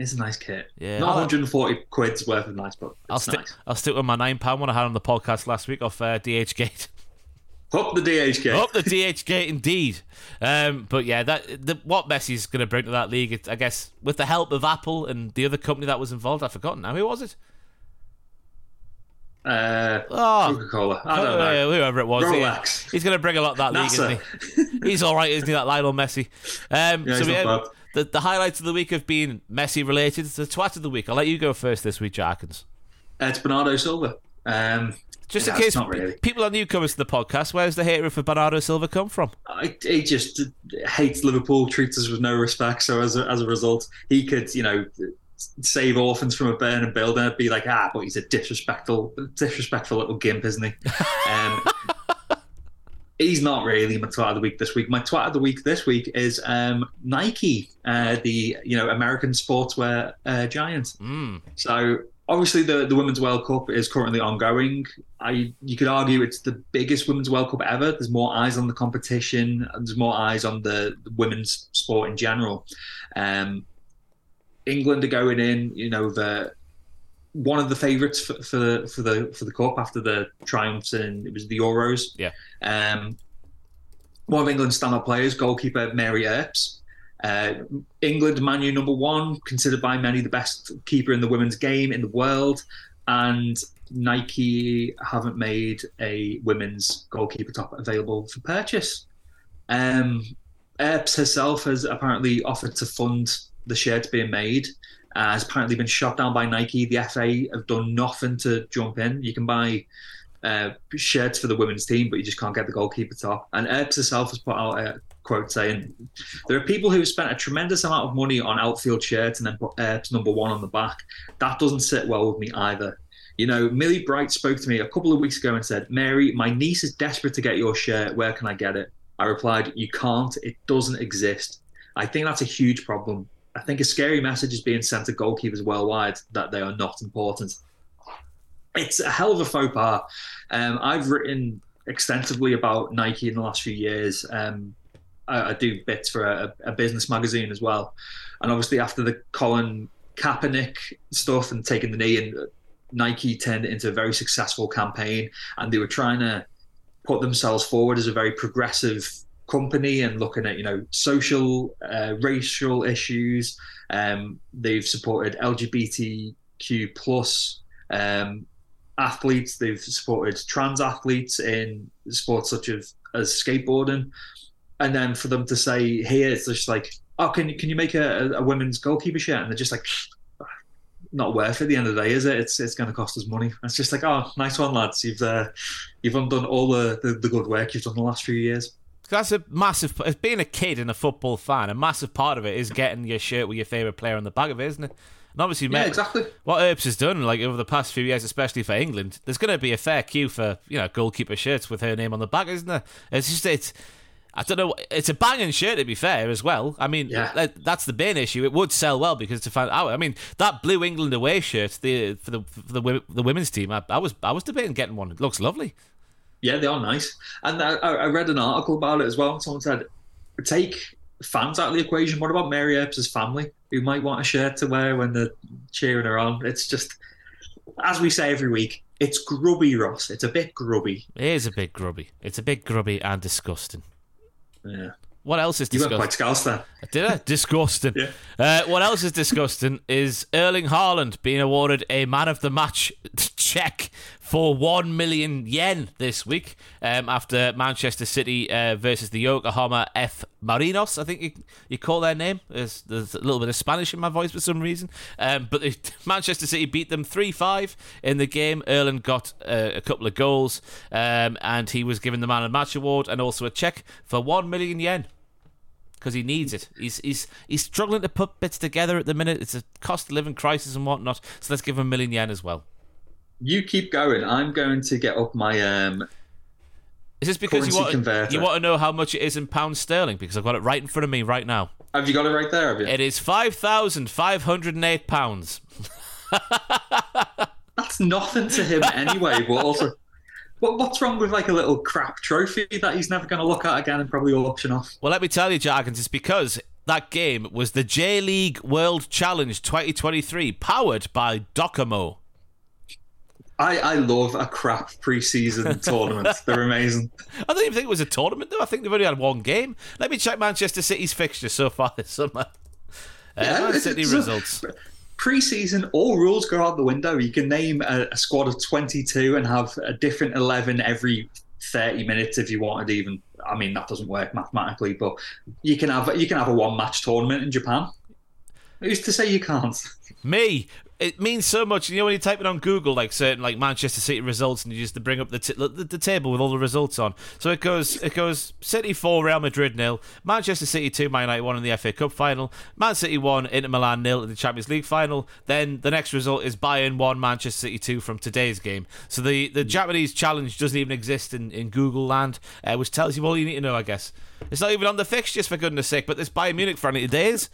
It's a nice kit. Yeah, Not I'll- 140 quid's worth of nice, but I'll stick. nice. I'll stick with my nine pound one I had on the podcast last week off uh, DH Gate. Up the DHK. Up the DH gate, indeed. Um, but yeah, that the, what Messi's going to bring to that league, it, I guess, with the help of Apple and the other company that was involved, I've forgotten now. Who was it? Uh, Oh, Coca Cola. I don't know. whoever it was. He- he's going to bring a lot that league, isn't he? He's all right, isn't he? That Lionel Messi. Um, Yeah, so he's yeah, not bad. The, the highlights of the week have been Messi related. The twat of the week. I'll let you go first this week, Jarkins. It's Bernardo Silva. Um, Just in case not really. people are newcomers to the podcast, where's the hatred for Bernardo Silva come from? I, he just hates Liverpool, treats us with no respect. So as a, as a result, he could, you know, save orphans from a burning building. I'd be like, ah, but he's a disrespectful, disrespectful little gimp, isn't he? Um, he's not really my twat of the week this week. My twat of the week this week is um, Nike, uh, the you know American sportswear uh, giant. Mm. So obviously the, the Women's World Cup is currently ongoing. I you could argue it's the biggest Women's World Cup ever. There's more eyes on the competition. There's more eyes on the, the women's sport in general. Um, England are going in. You know the one of the favourites for, for the for the for the cup after the triumphs in it was the Euros. Yeah. Um, one of England's standout players, goalkeeper Mary Earps. Uh, England, Manu number one, considered by many the best keeper in the women's game in the world, and Nike haven't made a women's goalkeeper top available for purchase. Um, Earps herself has apparently offered to fund the shirts being made. Uh, has apparently been shot down by Nike. The FA have done nothing to jump in. You can buy uh, shirts for the women's team, but you just can't get the goalkeeper top. And Earps herself has put out a quote saying, "There are people who have spent a tremendous amount of money on outfield shirts and then put Earps number one on the back. That doesn't sit well with me either." You know, Millie Bright spoke to me a couple of weeks ago and said, "Mary, my niece is desperate to get your shirt. Where can I get it?" I replied, "You can't. It doesn't exist." I think that's a huge problem. I think a scary message is being sent to goalkeepers worldwide that they are not important it's a hell of a faux pas. Um, I've written extensively about Nike in the last few years. Um, I, I do bits for a, a business magazine as well, and obviously after the Colin Kaepernick stuff and taking the knee, and Nike turned it into a very successful campaign, and they were trying to put themselves forward as a very progressive company and looking at you know social, uh, racial issues. Um, they've supported LGBTQ plus um, athletes. They've supported trans athletes in sports such as as skateboarding, and then for them to say here, it's just like, oh, can you can you make a, a women's goalkeeper shirt? And they're just like, not worth it. At the end of the day, is it? It's it's going to cost us money. It's just like, oh, nice one, lads. You've uh, you've undone all the, the the good work you've done the last few years. That's a massive. As being a kid and a football fan, a massive part of it is getting your shirt with your favourite player on the back of it, isn't it? And obviously, Yeah, Met- exactly. what Earps has done, like over the past few years, especially for England, there's going to be a fair queue for you know goalkeeper shirts with her name on the back, isn't there? It's just it's. I don't know. It's a banging shirt to be fair as well. I mean, Yeah. that's the main issue. It would sell well because to find out. I mean, that blue England away shirt, the for the for the, the women's team, I, I was I was debating getting one. It looks lovely. Yeah, they are nice. And I, I read an article about it as well. Someone said, take fans out of the equation. What about Mary Earps' family, who might want a shirt to wear when they're cheering her on? It's just, as we say every week, it's grubby, Ross. It's a bit grubby. It is a bit grubby. It's a bit grubby and disgusting. Yeah. What else is You went quite scouse there. Did I? Disgusting. Yeah. Uh, what else is disgusting is Erling Haaland being awarded a man of the match check for 1 million yen this week um, after Manchester City uh, versus the Yokohama F. Marinos, I think you, you call their name. There's, there's a little bit of Spanish in my voice for some reason. Um, but Manchester City beat them 3 5 in the game. Erling got uh, a couple of goals um, and he was given the man of the match award and also a check for 1 million yen because he needs it. He's he's he's struggling to put bits together at the minute. It's a cost of living crisis and whatnot. So let's give him a million yen as well. You keep going. I'm going to get up my. um Is this because you want converter. you want to know how much it is in pounds sterling? Because I've got it right in front of me right now. Have you got it right there? Have you? It is five thousand five hundred and eight pounds. That's nothing to him anyway. But also, what, what's wrong with like a little crap trophy that he's never going to look at again and probably auction off? Well, let me tell you, Jargons, it's because that game was the J League World Challenge 2023, powered by Docomo. I, I love a crap preseason tournament. They're amazing. I don't even think it was a tournament, though. I think they've only had one game. Let me check Manchester City's fixture so far this summer. Uh, Yeah, Man City it's a- results. Preseason, all rules go out the window. You can name a, a squad of 22 and have a different 11 every 30 minutes if you wanted. Even, I mean, that doesn't work mathematically, but you can have you can have a one match tournament in Japan. Who's to say you can't? Me. It means so much. You know when you type it on Google, like certain like Manchester City results, and you just bring up the, t- the the table with all the results on. So it goes it goes City four, Real Madrid nil, Manchester City two, Man United one in the FA Cup final, Man City one, Inter Milan nil in the Champions League final. Then the next result is Bayern one, Manchester City two from today's game. So the the Japanese challenge doesn't even exist in in Google land, uh, which tells you all you need to know, I guess. It's not even on the fixtures for goodness sake, but this Bayern Munich friendly today is.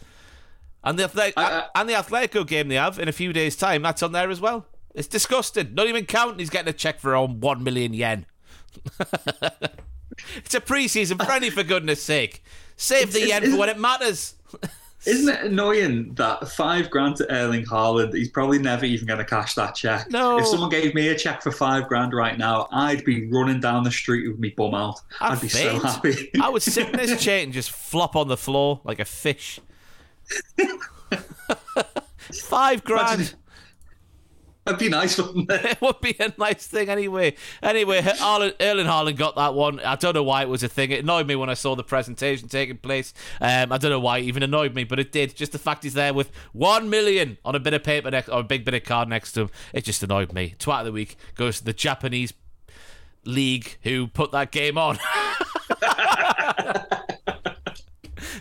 And the Athlet- I- I- and the Atletico game they have in a few days' time, that's on there as well. It's disgusting. Not even counting he's getting a check for around one million yen. it's a pre-season friendly for goodness sake. Save the yen for when it matters. Isn't it annoying that five grand to Erling Haaland, he's probably never even going to cash that check? No. If someone gave me a check for five grand right now, I'd be running down the street with me bum out. I'd I'd be faint. so happy. I would sit in this chair and just flop on the floor like a fish. Five grand. That'd be nice, wouldn't it? it would be a nice thing anyway. Anyway, Haaland, Erling Haaland got that one. I don't know why it was a thing. It annoyed me when I saw the presentation taking place. Um, I don't know why it even annoyed me, but it did. Just the fact he's there with one million on a bit of paper next, or a big bit of card next to him, it just annoyed me. Twat of the week goes to the Japanese league who put that game on.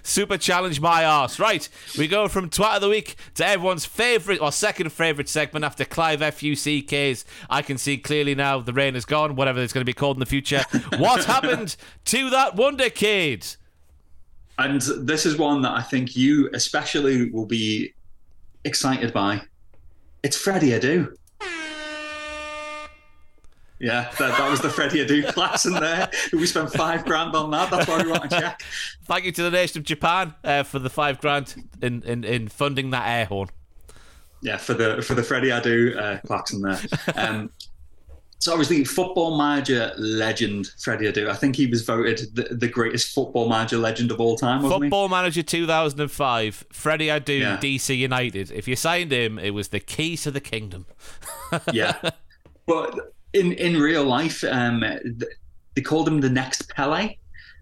Super challenge my arse. Right, we go from twat of the week to everyone's favourite or second favourite segment after Clive FUCK's. I can see clearly now the rain is gone, whatever it's going to be called in the future. what happened to that Wonder Kid? And this is one that I think you especially will be excited by. It's Freddie Adu. Yeah, that, that was the Freddie Adu class in there. We spent five grand on that. That's why we want to check. Thank you to the nation of Japan uh, for the five grand in, in, in funding that air horn. Yeah, for the for the Freddie Adu uh, klaxon there. Um, so obviously, football manager legend Freddie Adu. I think he was voted the, the greatest football manager legend of all time, wasn't Football Manager 2005, Freddie Adu, Yeah. DC United. If you signed him, it was the key to the kingdom. Yeah. But in in real life, um, they called him the next Pele.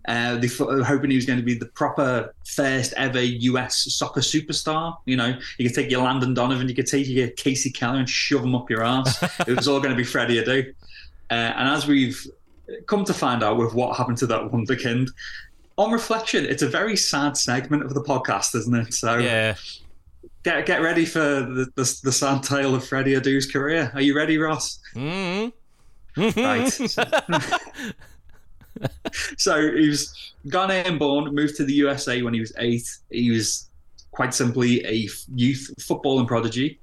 Uh, they were hoping he was going to be the proper first ever US soccer superstar. You know, you could take your Landon Donovan, you could take your Kasey Keller and shove him up your ass. it was all going to be Freddie Adu. Uh, and as we've come to find out with what happened to that wonderkind, on reflection, it's a very sad segment of the podcast, isn't it? So Yeah. get get ready for the, the, the sad tale of Freddie Adu's career. Are you ready, Ross? hmm Right. so he was Ghanaian born, moved to the USA when he was eight. He was quite simply a youth footballing prodigy.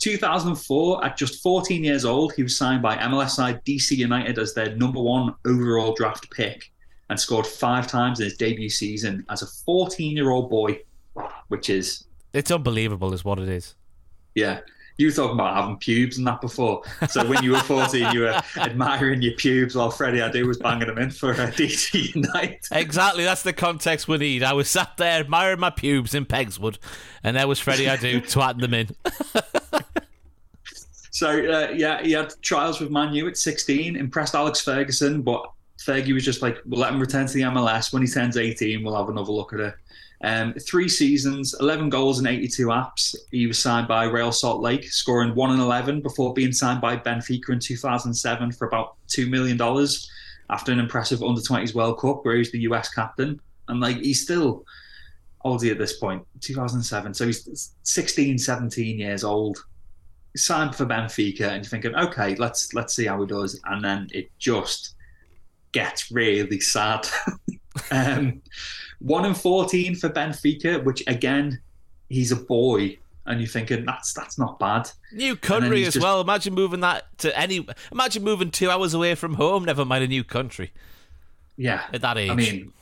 2004, at just 14 years old, he was signed by MLS side DC United as their number one overall draft pick and scored five times in his debut season as a 14 year old boy, which is, It's unbelievable, is what it is. yeah. You were talking about having pubes and that before. So when you were 14, you were admiring your pubes while Freddie Adu was banging them in for uh, DC United. Exactly, that's the context we need. I was sat there admiring my pubes in Pegswood, and there was Freddie Adu twatting them in. So uh, yeah, he had trials with Manu at 16, impressed Alex Ferguson, but Fergie was just like, "We'll let him return to the MLS when he turns 18. We'll have another look at it." Um, three seasons, 11 goals and 82 apps. He was signed by Real Salt Lake, scoring one and 11 before being signed by Benfica in 2007 for about two million dollars after an impressive under 20s World Cup where he was the US captain. And like he's still old at this point, 2007. So he's 16, 17 years old signed for Benfica and you're thinking, okay, let's let's see how he does, and then it just gets really sad. um, one and fourteen for Benfica, which again, he's a boy, and you're thinking that's that's not bad. New country as just- well. Imagine moving that to any. Imagine moving two hours away from home. Never mind a new country Yeah, at that age. I mean,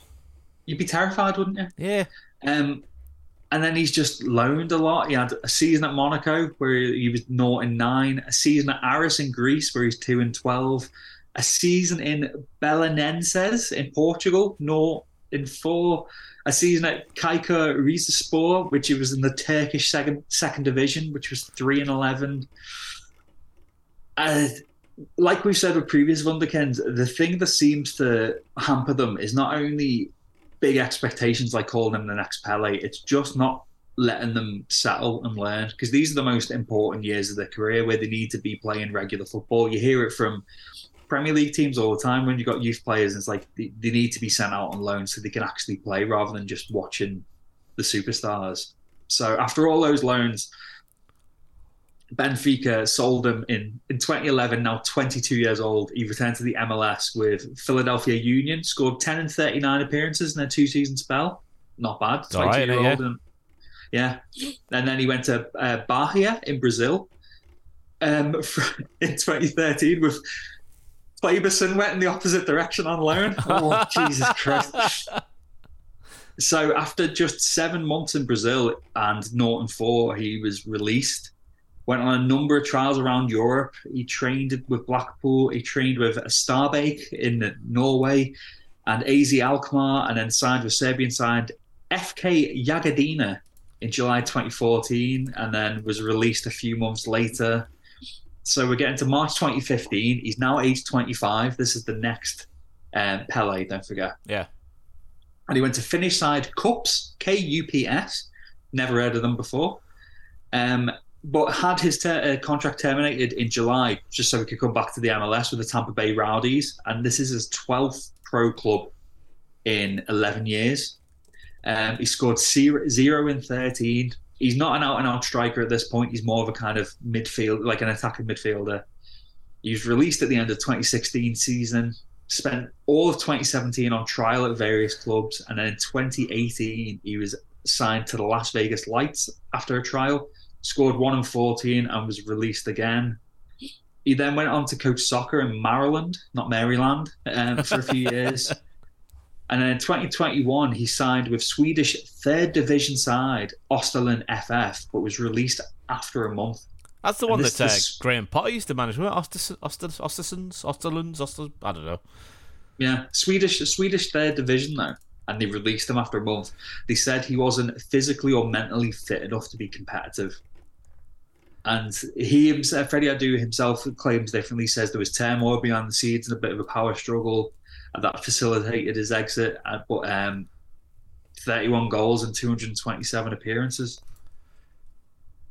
you'd be terrified, wouldn't you? yeah, Um, and then he's just loaned a lot. He had a season at Monaco where he was 0 and 9, a season at Aris in Greece where he's 2 and 12, a season in Belenenses in Portugal, 0 and 4, a season at Kaika Rizespor, which he was in the Turkish second, second division, which was 3 and 11. Uh, like we've said with previous Wunderkinds, the thing that seems to hamper them is not only big expectations like calling them the next Pele. It's just not letting them settle and learn because these are the most important years of their career where they need to be playing regular football. You hear it from Premier League teams all the time when you've got youth players. It's like they, they need to be sent out on loan so they can actually play rather than just watching the superstars. So after all those loans, Benfica sold him in, in 2011, now 22 years old. He returned to the MLS with Philadelphia Union, scored 10 and 39 appearances in a two season spell. Not bad. all right, 22 year old. yeah. And, yeah. And then he went to uh, Bahia in Brazil um, in 2013 with Faberson went in the opposite direction on loan. Oh, Jesus Christ. So after just seven months in Brazil and Norton 4, he was released went on a number of trials around Europe. He trained with Blackpool. He trained with Stabæk in Norway and AZ Alkmaar, and then signed with Serbian side FK Jagodina in July 2014, and then was released a few months later. So we're getting to March 2015. He's now age 25. This is the next um, Pele, don't forget. yeah. And he went to Finnish side KuPS, K U P S. Never heard of them before. Um, but had his ter- uh, contract terminated in July just so he could come back to the MLS with the Tampa Bay Rowdies. And this is his 12th pro club in 11 years. Um, he scored zero, zero in 13. He's not an out and out striker at this point. He's more of a kind of midfield, like an attacking midfielder. He was released at the end of 2016 season, spent all of 2017 on trial at various clubs. And then in 2018, he was signed to the Las Vegas Lights after a trial scored one and 14 and was released again. He then went on to coach soccer in Maryland, not Maryland, um, for a few years. And then in 2021, he signed with Swedish third division side Österlen FF, but was released after a month. That's the And one this- that uh, this- Graham Potter used to manage. wasn't it? Osterson, Oster, Ostersons, Osterlands, Oster. I don't know. Yeah, Swedish Swedish third division though, and they released him after a month. They said he wasn't physically or mentally fit enough to be competitive. and he himself, Freddie Adu himself claims differently. Says there was turmoil behind the scenes and a bit of a power struggle, and that facilitated his exit. But um, 31 goals and 227 appearances.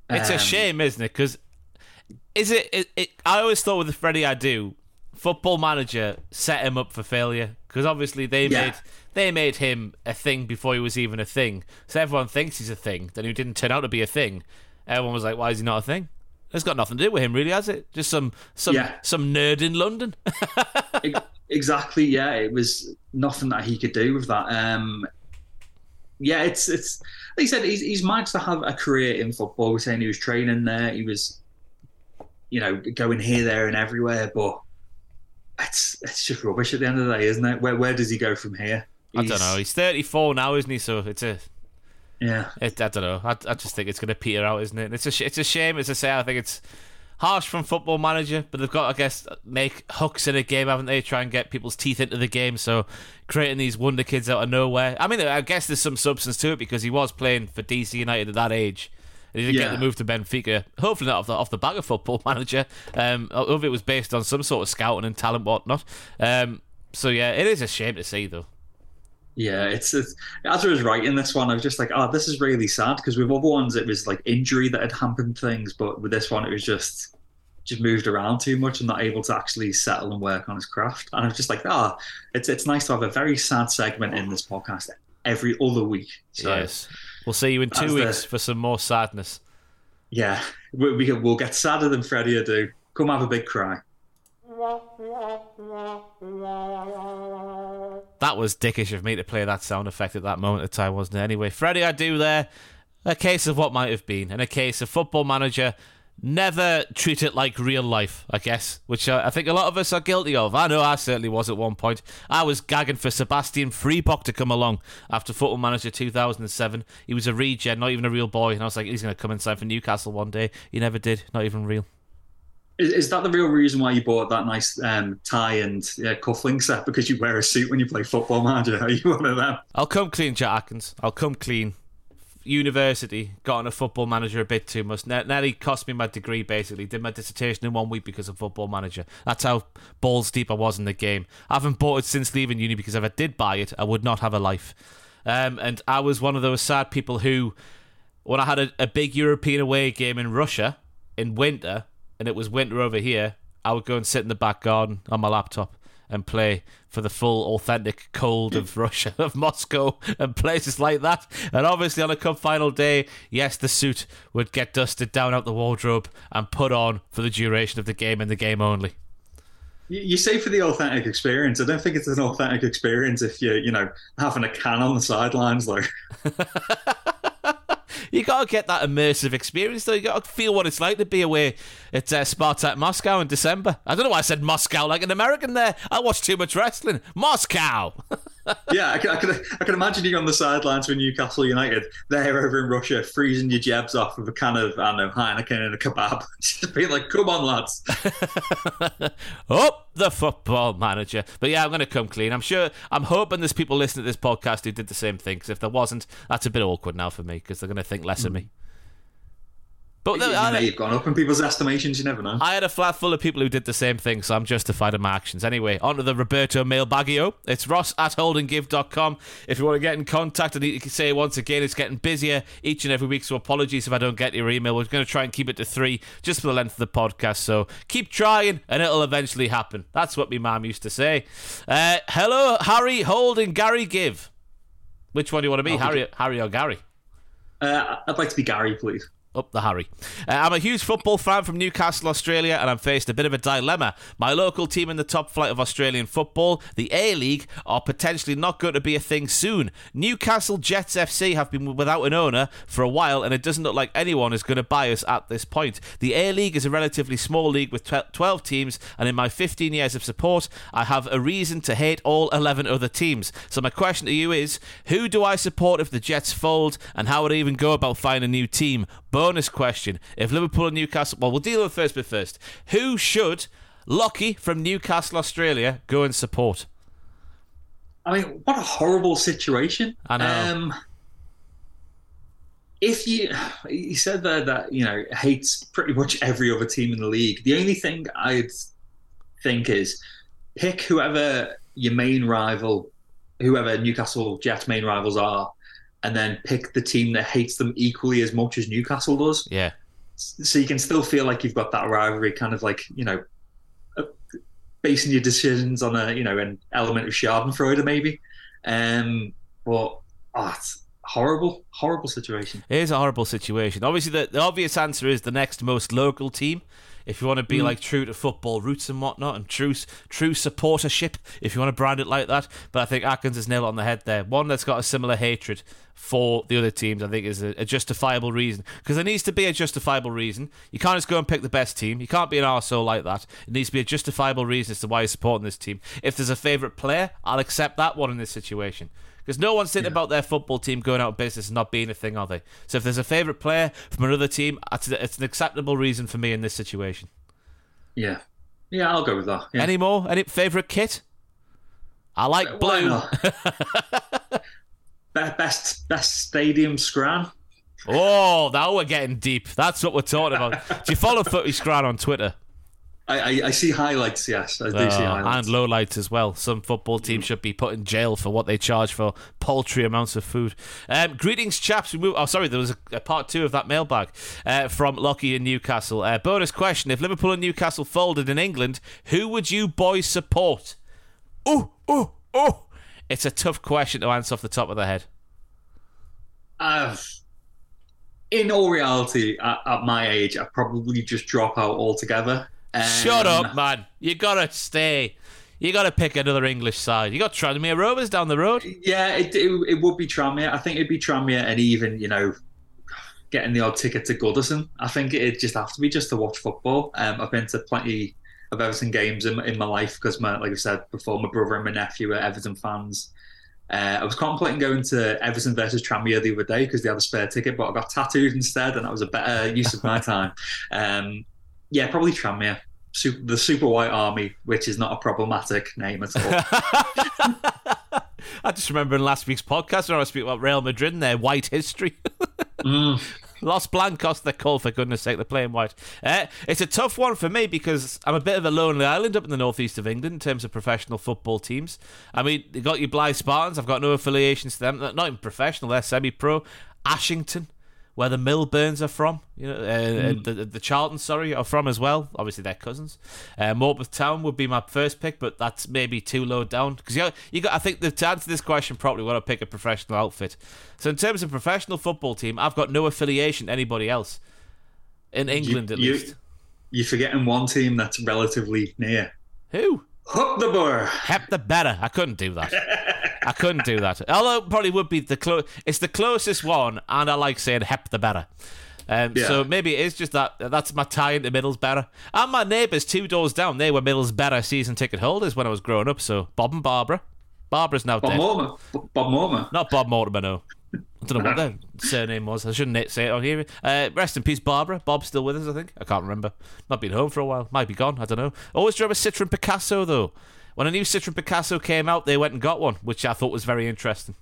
It's a Um, shame, isn't it? Because is it, it, it? I always thought with the Freddie Adu, football manager set him up for failure because obviously they Yeah. made they made him a thing before he was even a thing. So everyone thinks he's a thing. Then he didn't turn out to be a thing. Everyone was like, "Why is he not a thing?" It's got nothing to do with him, really, has it? Just some some Yeah. some nerd in London. Exactly. Yeah, it was nothing that he could do with that. Um, yeah, it's it's. Like he said, he's he's managed to have a career in football. We're saying he was training there. He was, you know, going here, there, and everywhere. But it's it's just rubbish at the end of the day, isn't it? Where where does he go from here? I don't know. He's 34 now, isn't he? So it's a Yeah, It, I don't know. I, I just think it's going to peter out, isn't it? It's a sh- it's a shame. As I say, I think it's harsh from Football Manager, but they've got, I guess, make hooks in a game, haven't they? Try and get people's teeth into the game. So creating these wonder kids out of nowhere. I mean, I guess there's some substance to it because he was playing for DC United at that age. He didn't get the move to Benfica. Hopefully not off the off the back of Football Manager. Um, of it was based on some sort of scouting and talent, whatnot. Um, so yeah, it is a shame to see though. Yeah. It's, it's as I was writing this one, I was just like, oh, this is really sad because with other ones it was like injury that had hampered things, but with this one it was just just moved around too much and not able to actually settle and work on his craft. And I was just like, ah, it's it's nice to have a very sad segment in this podcast every other week. So yes, we'll see you in two That's the- weeks for some more sadness. yeah, we, we we'll get sadder than Freddie do. Come have a big cry. That was dickish of me to play that sound effect at that moment of time, wasn't it? Anyway, Freddie, Adu there. A case of what might have been, and a case of football manager never treat it like real life, I guess, which uh, I think a lot of us are guilty of. I know I certainly was at one point. I was gagging for Sebastian Freebock to come along after Football Manager 2007. He was a regen, not even a real boy, and I was like, he's going to come and sign for Newcastle one day. He never did, not even real. Is, is that the real reason why you bought that nice um, tie and yeah, cufflink set? Because you wear a suit when you play football manager? Are you one of them? I'll come clean, Jack Atkins. I'll come clean. University got on a football manager a bit too much. Ne- nearly cost me my degree. Basically, did my dissertation in one week because of football manager. That's how balls deep I was in the game. I haven't bought it since leaving uni because if I did buy it, I would not have a life. Um, and I was one of those sad people who, when I had a, a big European away game in Russia in winter, and it was winter over here, I would go and sit in the back garden on my laptop and play for the full authentic cold of Russia, of Moscow, and places like that. And obviously, on a cup final day, yes, the suit would get dusted down out the wardrobe and put on for the duration of the game and the game only. You, say for the authentic experience. I don't think it's an authentic experience if you're, you know, having a can on the sidelines. Like, You gotta get that immersive experience, though. You gotta feel what it's like to be away at uh, Spartak Moscow in December. I don't know why I said Moscow like an American there. I watch too much wrestling. Moscow. yeah, I can, I can, I imagine you on the sidelines for Newcastle United. There over in Russia, freezing your jabs off with a can of, I don't know, Heineken and a kebab. Just being like, come on, lads. Up the football manager. But yeah, I'm going to come clean. I'm sure, I'm hoping there's people listening to this podcast who did the same thing. Because if there wasn't, that's a bit awkward now for me because they're going to think less of me. But You, you I, may have gone up in people's estimations. You never know. I had a flat full of people who did the same thing, so I'm justified in my actions. Anyway, on to the Roberto mailbagio. It's ross at holdandgive.com. If you want to get in contact, and you can say once again, it's getting busier each and every week, so apologies if I don't get your email. We're going to try and keep it to three just for the length of the podcast, so keep trying, and it'll eventually happen. That's what my mum used to say. Uh, hello, Harry, Holding, Gary, Give. Which one do you want to be- Harry, Harry or Gary? Uh, I'd like to be Gary, please. Up the Harry. Uh, I'm a huge football fan from Newcastle, Australia, and I'm faced a bit of a dilemma. My local team in the top flight of Australian football, the A League, are potentially not going to be a thing soon. Newcastle Jets FC have been without an owner for a while, and it doesn't look like anyone is going to buy us at this point. The A League is a relatively small league with 12 teams, and in my 15 years of support, I have a reason to hate all 11 other teams. So my question to you is, who do I support if the Jets fold, and how would I even go about finding a new team? Bonus question: If Liverpool and Newcastle, well, we'll deal with first bit first. Who should Lockie from Newcastle, Australia, go and support? I mean, what a horrible situation. I know. Um, if you, he said there that you know hates pretty much every other team in the league. The only thing I'd think is pick whoever your main rival, whoever Newcastle Jets main rivals are, and then pick the team that hates them equally as much as Newcastle does. Yeah. So you can still feel like you've got that rivalry, kind of like you know, uh, basing your decisions on a you know an element of Schadenfreude maybe. Um, but oh, it's horrible, horrible situation. It is a horrible situation. Obviously, the, the obvious answer is the next most local team. If you want to be Mm. like true to football roots and whatnot, and true true supportership, if you want to brand it like that. But I think Atkins is nailed on the head there. One that's got a similar hatred for the other teams, I think, is a, a justifiable reason. Because there needs to be a justifiable reason. You can't just go and pick the best team. You can't be an arsehole like that. It needs to be a justifiable reason as to why you're supporting this team. If there's a favourite player, I'll accept that one in this situation. Because no one's thinking about their football team going out of business and not being a thing, are they? So if there's a favourite player from another team, it's, an acceptable reason for me in this situation. Yeah, yeah, I'll go with that. Yeah. Any more? Any favourite kit? I like Why blue. Best best stadium scran. Oh, now we're getting deep. That's what we're talking about. Do you follow Footy Scran on Twitter? I, I, I see highlights. Yes, I do see Uh, highlights. and lowlights as well. Some football teams should be put in jail for what they charge for paltry amounts of food. Um, greetings, chaps. We move. Oh, sorry, there was a, a part two of that mailbag uh, from Lockie in Newcastle. Uh, bonus question: If Liverpool and Newcastle folded in England, who would you boys support? Oh, oh, oh! It's a tough question to answer off the top of the head. Uh, in all reality, at, at my age, I probably just drop out altogether. Um, Shut up, man! You gotta stay. You gotta pick another English side. You got Tranmere Rovers down the road. Yeah, it, it, it would be Tranmere. I think it'd be Tranmere and even, you know, getting the odd ticket to Goodison. I think it'd just have to be just to watch football. Um, I've been to plenty of Everton games in, in my life because, my, like I said before, my brother and my nephew are Everton fans. Uh, I was contemplating going to Everton versus Tranmere the other day because they had a spare ticket, but I got tattooed instead, and that was a better use of my time. Um, yeah, probably Tranmere. Super, the Super White Army, which is not a problematic name at all. I just remember in last week's podcast when I was speaking about Real Madrid and their white history. Mm. Los Blancos, they're called, for goodness sake, they're playing white. Uh, it's a tough one for me because I'm a bit of a lonely island up in the northeast of England in terms of professional football teams. I mean, you got your Blyth Spartans, I've got no affiliations to them. Not even professional, they're semi pro. Ashington, where the Milburns are from, you know, uh, Hmm. the, the Charlton, sorry, are from as well. Obviously, they're cousins. Uh, Morpeth Town would be my first pick, but that's maybe too low down because you you got. I think the, to answer this question properly, got to pick a professional outfit. So, in terms of professional football team, I've got no affiliation to anybody else in England, at you- least. You're forgetting one team that's relatively near. Who? Hook the Borough. Hep the better. I couldn't do that. I couldn't do that. Although it probably would be the close. It's the closest one, and I like saying Hep the better. Um, Yeah. So maybe it is just that. That's my tie into Middlesbrough. And my neighbours two doors down, they were Middlesbrough season ticket holders when I was growing up. So Bob and Barbara. Barbara's now Bob dead. Mortimer. Bob Mortimer. Not Bob Mortimer, no. I don't know what their surname was. I shouldn't say it on here. Uh, rest in peace, Barbara. Bob's still with us, I think. I can't remember. Not been home for a while. Might be gone. I don't know. Always remember Citroen Picasso, though. When a new Citroen Picasso came out, they went and got one, which I thought was very interesting.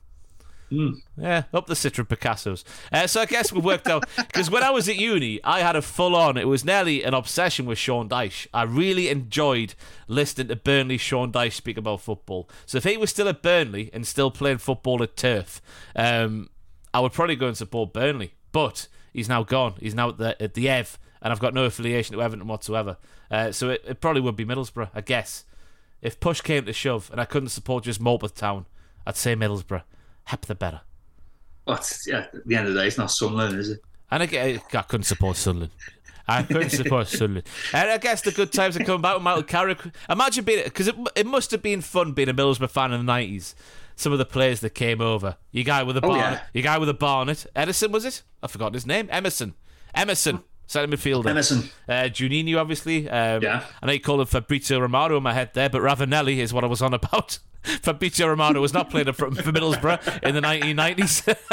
Yeah, up the Citroen Picassos. Uh, so I guess we worked out because when I was at uni, I had a full on. It was nearly an obsession with Sean Dyche. I really enjoyed listening to Burnley Sean Dyche speak about football. So if he was still at Burnley and still playing football at turf, um, I would probably go and support Burnley. But he's now gone. He's now at the, at the Ev, and I've got no affiliation to Everton whatsoever. Uh, so it, it probably would be Middlesbrough, I guess. If push came to shove and I couldn't support just Morpeth Town, I'd say Middlesbrough. Hep the better. Oh, but yeah, at the end of the day, it's not Sunderland, is it? And I, I couldn't support Sunderland. I couldn't support Sunderland. And I guess the good times are coming back with Michael Carrick. Imagine being, because it, it must have been fun being a Middlesbrough fan in the 90s. Some of the players that came over. Your guy with a Oh, barnet. yeah. Your guy with a barnet. Edison, was it? I've forgotten his name. Emerson. Emerson. Centre midfielder. Emerson. Uh, Juninho, obviously. Um, Yeah. I know you called him Fabrizio Romano in my head there, but Ravanelli is what I was on about. Fabrizio Romano was not playing for, for Middlesbrough in the 1990s.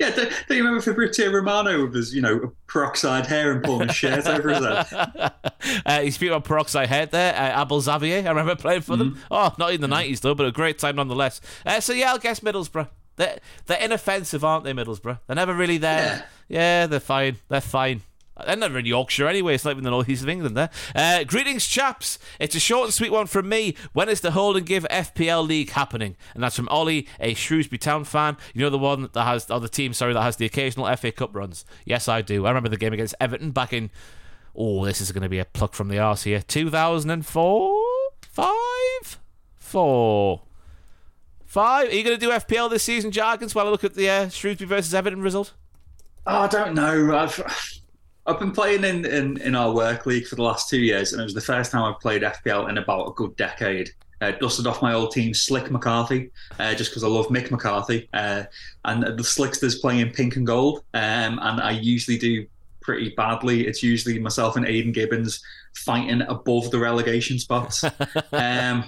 Yeah, don't, don't you remember Fabrizio Romano with his, you know, peroxide hair and pulling his shirt over his head? Uh, he's speaking about peroxide hair there. Uh, Abel Xavier, I remember playing for them. Oh, not in the 90s though, but a great time nonetheless. Uh, so yeah, I'll guess Middlesbrough. They're, they're inoffensive, aren't they, Middlesbrough? They're never really there. Yeah, they're fine. They're fine. They're never in Yorkshire anyway. It's not even the northeast of England there. Uh, greetings, chaps. It's a short and sweet one from me. When is the Hold and Give FPL League happening? And that's from Ollie, a Shrewsbury Town fan. You know the one that has, or the team, sorry, that has the occasional FA Cup runs. Yes, I do. I remember the game against Everton back in. Oh, this is going to be a pluck from the arse here. 2004? Five? Four. Five? Are you going to do FPL this season, Jargons, while I look at the uh, Shrewsbury versus Everton result? Oh, I don't know. I've I've been playing in, in, in our work league for the last two years, and it was the first time I've played FPL in about a good decade. Uh, dusted off my old team, Slick McCarthy, uh, just because I love Mick McCarthy. Uh, and the Slicksters playing in pink and gold. Um, and I usually do pretty badly. It's usually myself and Aidan Gibbons fighting above the relegation spots. um,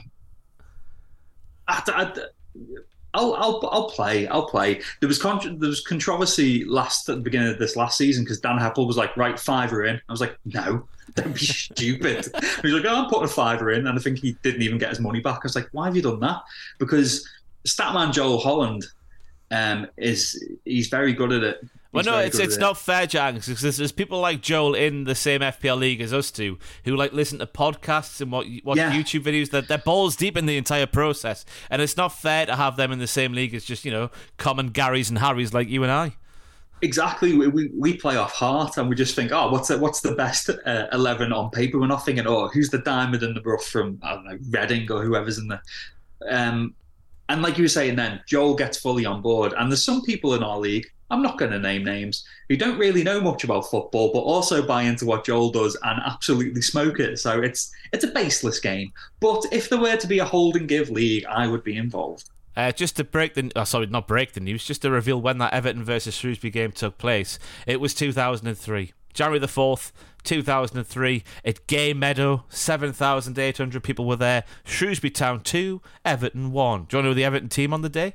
I, I, I'll, I'll, I'll play. I'll play. There was there was controversy last at the beginning of this last season because Dan Heppel was like, right, fiver in. I was like, no, don't be stupid. He was like, oh, I'm putting a fiver in, and I think he didn't even get his money back. I was like, why have you done that? Because Statman Joel Holland um, is he's very good at it. Well, no, it's it's not fair, Janks, because there's, there's people like Joel in the same FPL league as us two who like listen to podcasts and watch, watch Yeah. YouTube videos. They're, they're balls deep in the entire process, and it's not fair to have them in the same league as just you know common Garys and Harrys like you and I. Exactly. We, we, we play off heart and we just think, oh, what's the, what's the best uh, 11 on paper? We're not thinking, oh, who's the diamond in the rough from, I don't know, Reading or whoever's in there. Um, and like you were saying then, Joel gets fully on board. And there's some people in our league, I'm not going to name names, who don't really know much about football, but also buy into what Joel does and absolutely smoke it. So it's it's a baseless game. But if there were to be a hold and give league, I would be involved. Uh, just to break the, oh, sorry, not break the news, just to reveal when that Everton versus Shrewsbury game took place. It was 2003, January the fourth, 2003, at Gay Meadow. 7,800 people were there. Shrewsbury Town two, Everton one. Do you want to know the Everton team on the day?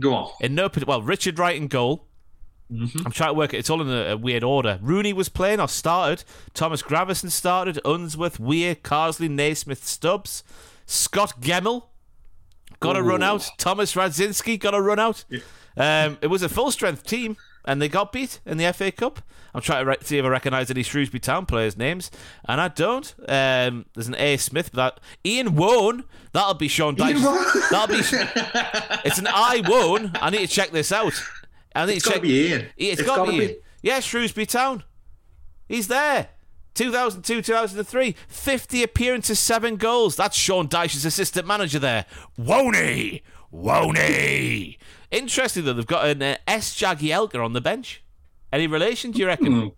Go on. In no, well, Richard Wright in goal. I'm trying to work it. It's all in a, a weird order. Rooney was playing or started. Thomas Gravesen started. Unsworth, Weir, Carsley, Naysmith, Stubbs. Scott Gemmill got a run out. Thomas Radzinski got a run out. Um, it was a full strength team, and they got beat in the FA Cup. I'm trying to re- see if I recognise any Shrewsbury Town players' names, and I don't. Um, there's an A. Smith, but that Ian Woan. That'll be Sean Dyche. That'll be. It's an I Woan. I need to check this out. I need It's to got check. to be Ian. Yeah, it's got to be Ian. Yeah, Shrewsbury Town. He's there. 2002, 2003. 50 appearances, 7 goals. That's Sean Dyche's assistant manager there. Woney! Woney! Interesting, though, they've got an uh, S. Jagielka on the bench. Any relation, do you reckon? Hmm.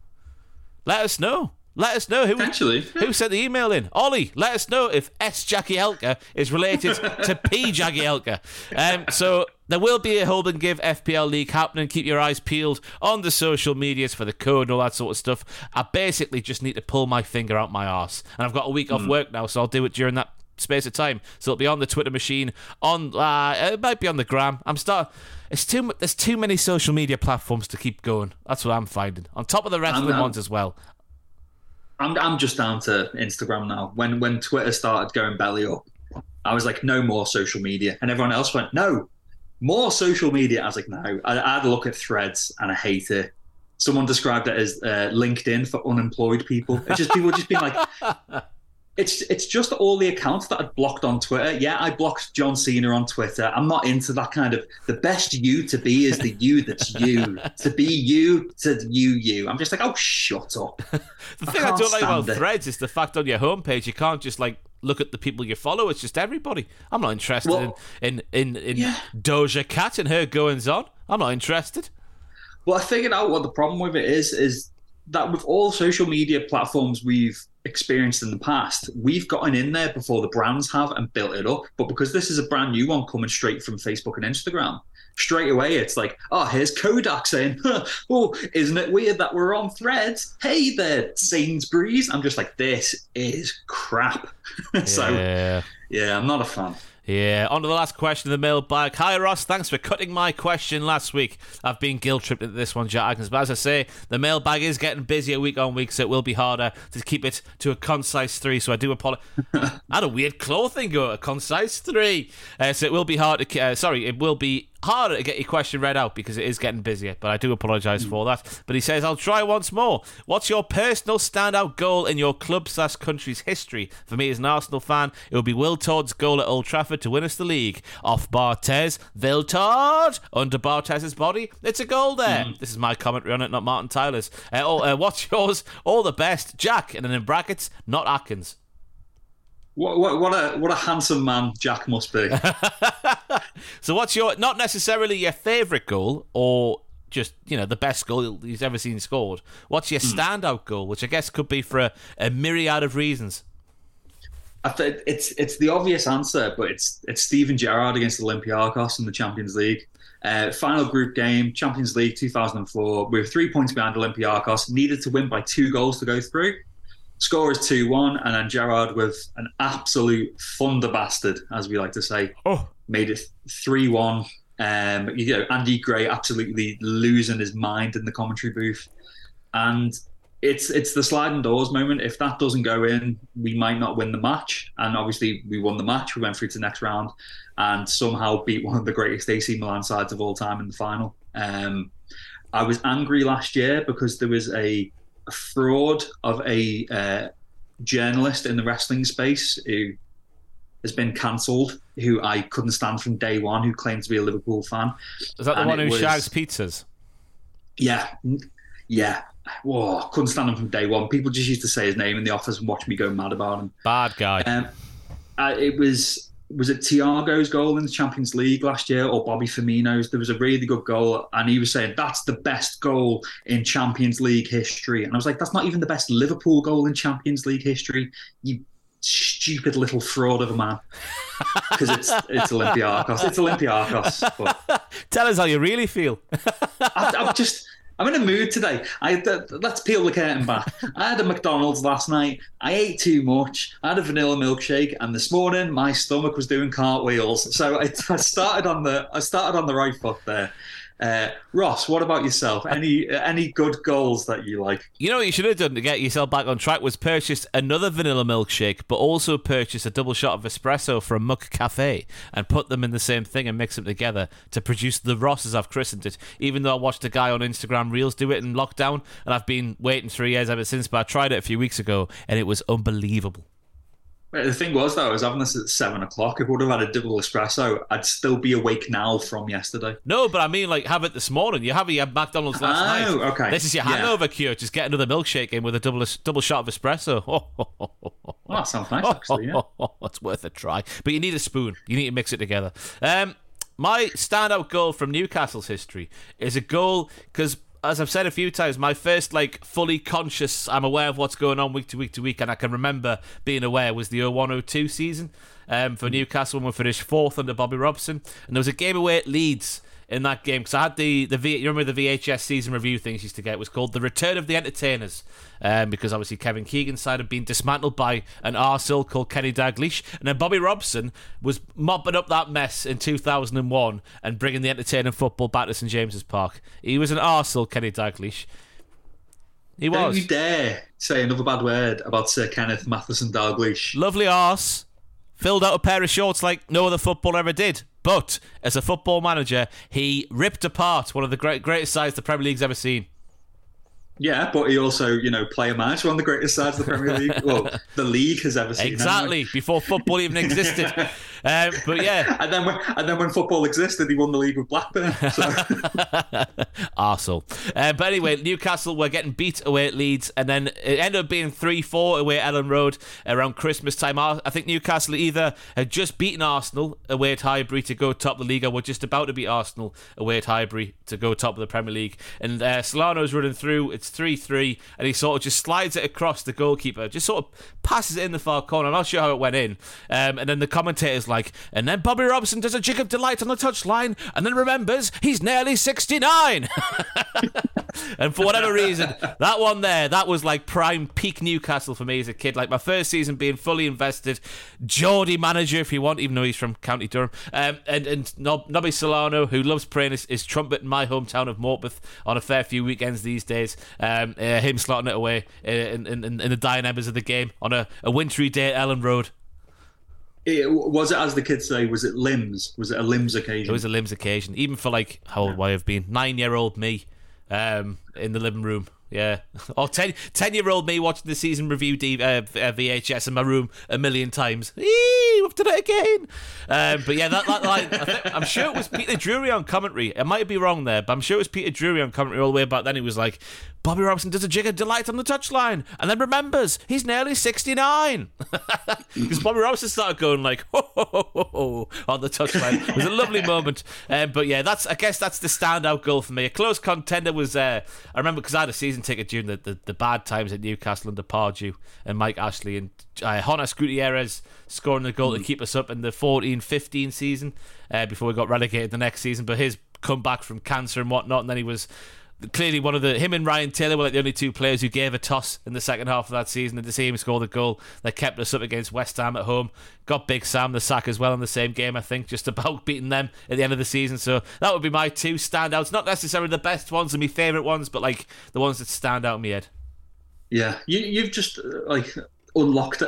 Let us know. Let us know who Potentially. who sent the email in. Ollie, let us know if S. Jagielka is related to P. Jagielka. Um, so there will be a hold and give FPL league happening. Keep your eyes peeled on the social medias for the code and all that sort of stuff. I basically just need to pull my finger out my arse, and I've got a week off work now, so I'll do it during that space of time. So it'll be on the Twitter machine. On uh, it might be on the gram. I'm start. It's too. There's too many social media platforms to keep going. That's what I'm finding. On top of the rest of the ones as well. I'm I'm just down to Instagram now. When when Twitter started going belly up, I was like, no more social media, and everyone else went, no, more social media. I was like, no. I, I had a look at Threads, and I hate it. Someone described it as uh, LinkedIn for unemployed people. It's just people just being like, it's it's just all the accounts that I'd blocked on Twitter. Yeah, I blocked John Cena on Twitter. I'm not into that kind of the best you to be is the you that's you. to be you to you you. I'm just like, oh shut up. The thing I, don't like about it. Threads is the fact on your homepage you can't just like look at the people you follow. It's just everybody. I'm not interested Well, in in in, in yeah. Doja Cat and her goings on. I'm not interested. Well, I figured out what the problem with it is is that with all social media platforms we've experienced in the past, we've gotten in there before the brands have and built it up. But because this is a brand new one coming straight from Facebook and Instagram, straight away it's like, oh, here's Kodak saying, oh, isn't it weird that we're on threads? Hey there, Sainsbury's. I'm just like, this is crap. so, yeah. yeah, I'm not a fan. Yeah, on to the last question of the mailbag. Hi, Ross. Thanks for cutting my question last week. I've been guilt tripped into this one, Jack Atkins. But as I say, the mailbag is getting busier week on week, so it will be harder to keep it to a concise three. So I do apologize. I had a weird claw thing go, a concise three. Uh, so it will be hard to. Uh, sorry, it will be harder to get your question read out because it is getting busier, but I do apologise for that. But he says, I'll try once more. What's your personal standout goal in your club slash country's history? For me, as an Arsenal fan, it would be Wiltord's goal at Old Trafford to win us the league. Off Barthez, Wiltord, under Barthez's body. It's a goal there. This is my commentary on it, not Martin Tyler's. Uh, oh, uh, what's yours? All the best, Jack. And then in brackets, not Atkins. What, what, what a what a handsome man Jack must be. So what's your not necessarily your favourite goal or just you know the best goal he's ever seen scored? What's your standout goal, which I guess could be for a, a myriad of reasons? I th- it's it's the obvious answer, but it's it's Steven Gerrard against Olympiacos in the Champions League. Uh, final group game, Champions League 2004. We were three points behind Olympiacos, needed to win by two goals to go through. Score is 2 1, and then Gerrard, with an absolute thunder bastard, as we like to say, Oh, made it 3 1. Um, you know, Andy Gray absolutely losing his mind in the commentary booth. And it's it's the sliding doors moment. If that doesn't go in, we might not win the match. And obviously, we won the match. We went through to the next round and somehow beat one of the greatest AC Milan sides of all time in the final. Um, I was angry last year because there was a fraud of a uh, journalist in the wrestling space who has been cancelled, who I couldn't stand from day one, who claimed to be a Liverpool fan. is that the And one who was- shags pizzas? Yeah, yeah. Whoa, couldn't stand him from day one. People just used to say his name in the office and watch me go mad about him. Bad guy. Um, it was was it Thiago's goal in the Champions League last year or Bobby Firmino's? There was a really good goal, and he was saying that's the best goal in Champions League history. And I was like, that's not even the best Liverpool goal in Champions League history. You stupid little fraud of a man. Because it's it's Olympiacos. It's Olympiacos. But Tell us how you really feel. I, I'm just. I'm in a mood today. I th- let's peel the curtain back. I had a McDonald's last night. I ate too much. I had a vanilla milkshake, and this morning my stomach was doing cartwheels. So I, I started on the I started on the right foot there. Uh, Ross, what about yourself? Any any good goals that you like? You know what you should have done to get yourself back on track was purchase another vanilla milkshake, but also purchase a double shot of espresso from McCafé and put them in the same thing and mix them together to produce the Ross as I've christened it. Even though I watched a guy on Instagram Reels do it in lockdown, and I've been waiting three years ever since, but I tried it a few weeks ago and it was unbelievable. The thing was, though, I was having this at seven o'clock. If I would have had a double espresso, I'd still be awake now from yesterday. No, but I mean, like, have it this morning. You have it at McDonald's last Oh, night. okay. This is your Yeah. hangover cure. Just get another milkshake in with a double double shot of espresso. Oh, that sounds nice, actually. Yeah. it's worth a try. But you need a spoon. You need to mix it together. Um, my standout goal from Newcastle's history is a goal because. As I've said a few times, my first like fully conscious, I'm aware of what's going on week to week to week, and I can remember being aware was the 0102 season um, for Newcastle when we finished fourth under Bobby Robson, and there was a game away at Leeds in that game because I had the the v, you remember the VHS season review things used to get it was called the Return of the Entertainers um, because obviously Kevin Keegan's side had been dismantled by an arsehole called Kenny Dalglish and then Bobby Robson was mopping up that mess in 2001 and bringing the entertaining football back to St James's Park. He was an arsehole, Kenny Dalglish. He was. Don't you dare say another bad word about Sir Kenneth Mathieson Dalglish. lovely arse, filled out a pair of shorts like no other footballer ever did. But as a football manager, he ripped apart one of the great, greatest sides the Premier League's ever seen. Yeah, but he also, you know, play a match one of the greatest sides of the Premier League. Well, the league has ever seen. Exactly before football even existed. Um, but yeah. And then, when, and then when football existed, he won the league with Blackburn. So arsehole. Uh, but anyway, Newcastle were getting beat away at Leeds, and then it ended up being 3 4 away at Elland Road around Christmas time. I think Newcastle either had just beaten Arsenal away at Highbury to go top of the league, or were just about to beat Arsenal away at Highbury to go top of the Premier League. And uh, Solano's running through, it's 3 3, and he sort of just slides it across the goalkeeper, just sort of passes it in the far corner. I'm not sure how it went in. Um, and then the commentator's like, and then Bobby Robson does a jig of delight on the touchline, and then remembers he's nearly 69. and for whatever reason, that one there, that was like prime peak Newcastle for me as a kid. Like my first season being fully invested, Geordie manager if you want, even though he's from County Durham, um, and and Nob- Nobby Solano who loves playing his trumpet in my hometown of Morpeth on a fair few weekends these days. Um, uh, him slotting it away uh, in, in, in the dying embers of the game on a, a wintry day at Elland Road. It, was it as the kids say? Was it limbs? Was it a limbs occasion? It was a limbs occasion, even for like how old would I have been? Nine year old me, um, in the living room. Yeah, or 10, 10 year old me watching the season review D, uh, VHS in my room a million times. Eee, we've done it again. Um, but yeah, that, that line, I am sure it was Peter Drury on commentary. I might be wrong there, but I'm sure it was Peter Drury on commentary all the way back then. He was like, Bobby Robson does a jig of delight on the touchline and then remembers he's nearly 69. Because Bobby Robson started going like, ho, ho, ho, ho, ho, on the touchline. It was a lovely moment. Um, but yeah, that's I guess that's the standout goal for me. A close contender was, uh, I remember because I had a season ticket during the, the, the, bad times at Newcastle under Pardew and Mike Ashley and uh, Jonas Gutierrez scoring the goal mm. to keep us up in the 14 15 season uh, before we got relegated the next season. But his comeback from cancer and whatnot, and then he was clearly one of the him and Ryan Taylor were like the only two players who gave a toss in the second half of that season and to see him score the goal that kept us up against West Ham at home. Got Big Sam the sack as well in the same game I think just about beating them at the end of the season. So that would be my two standouts. Not necessarily the best ones and my favourite ones but like the ones that stand out in my head. Yeah. You, you've just uh, like unlocked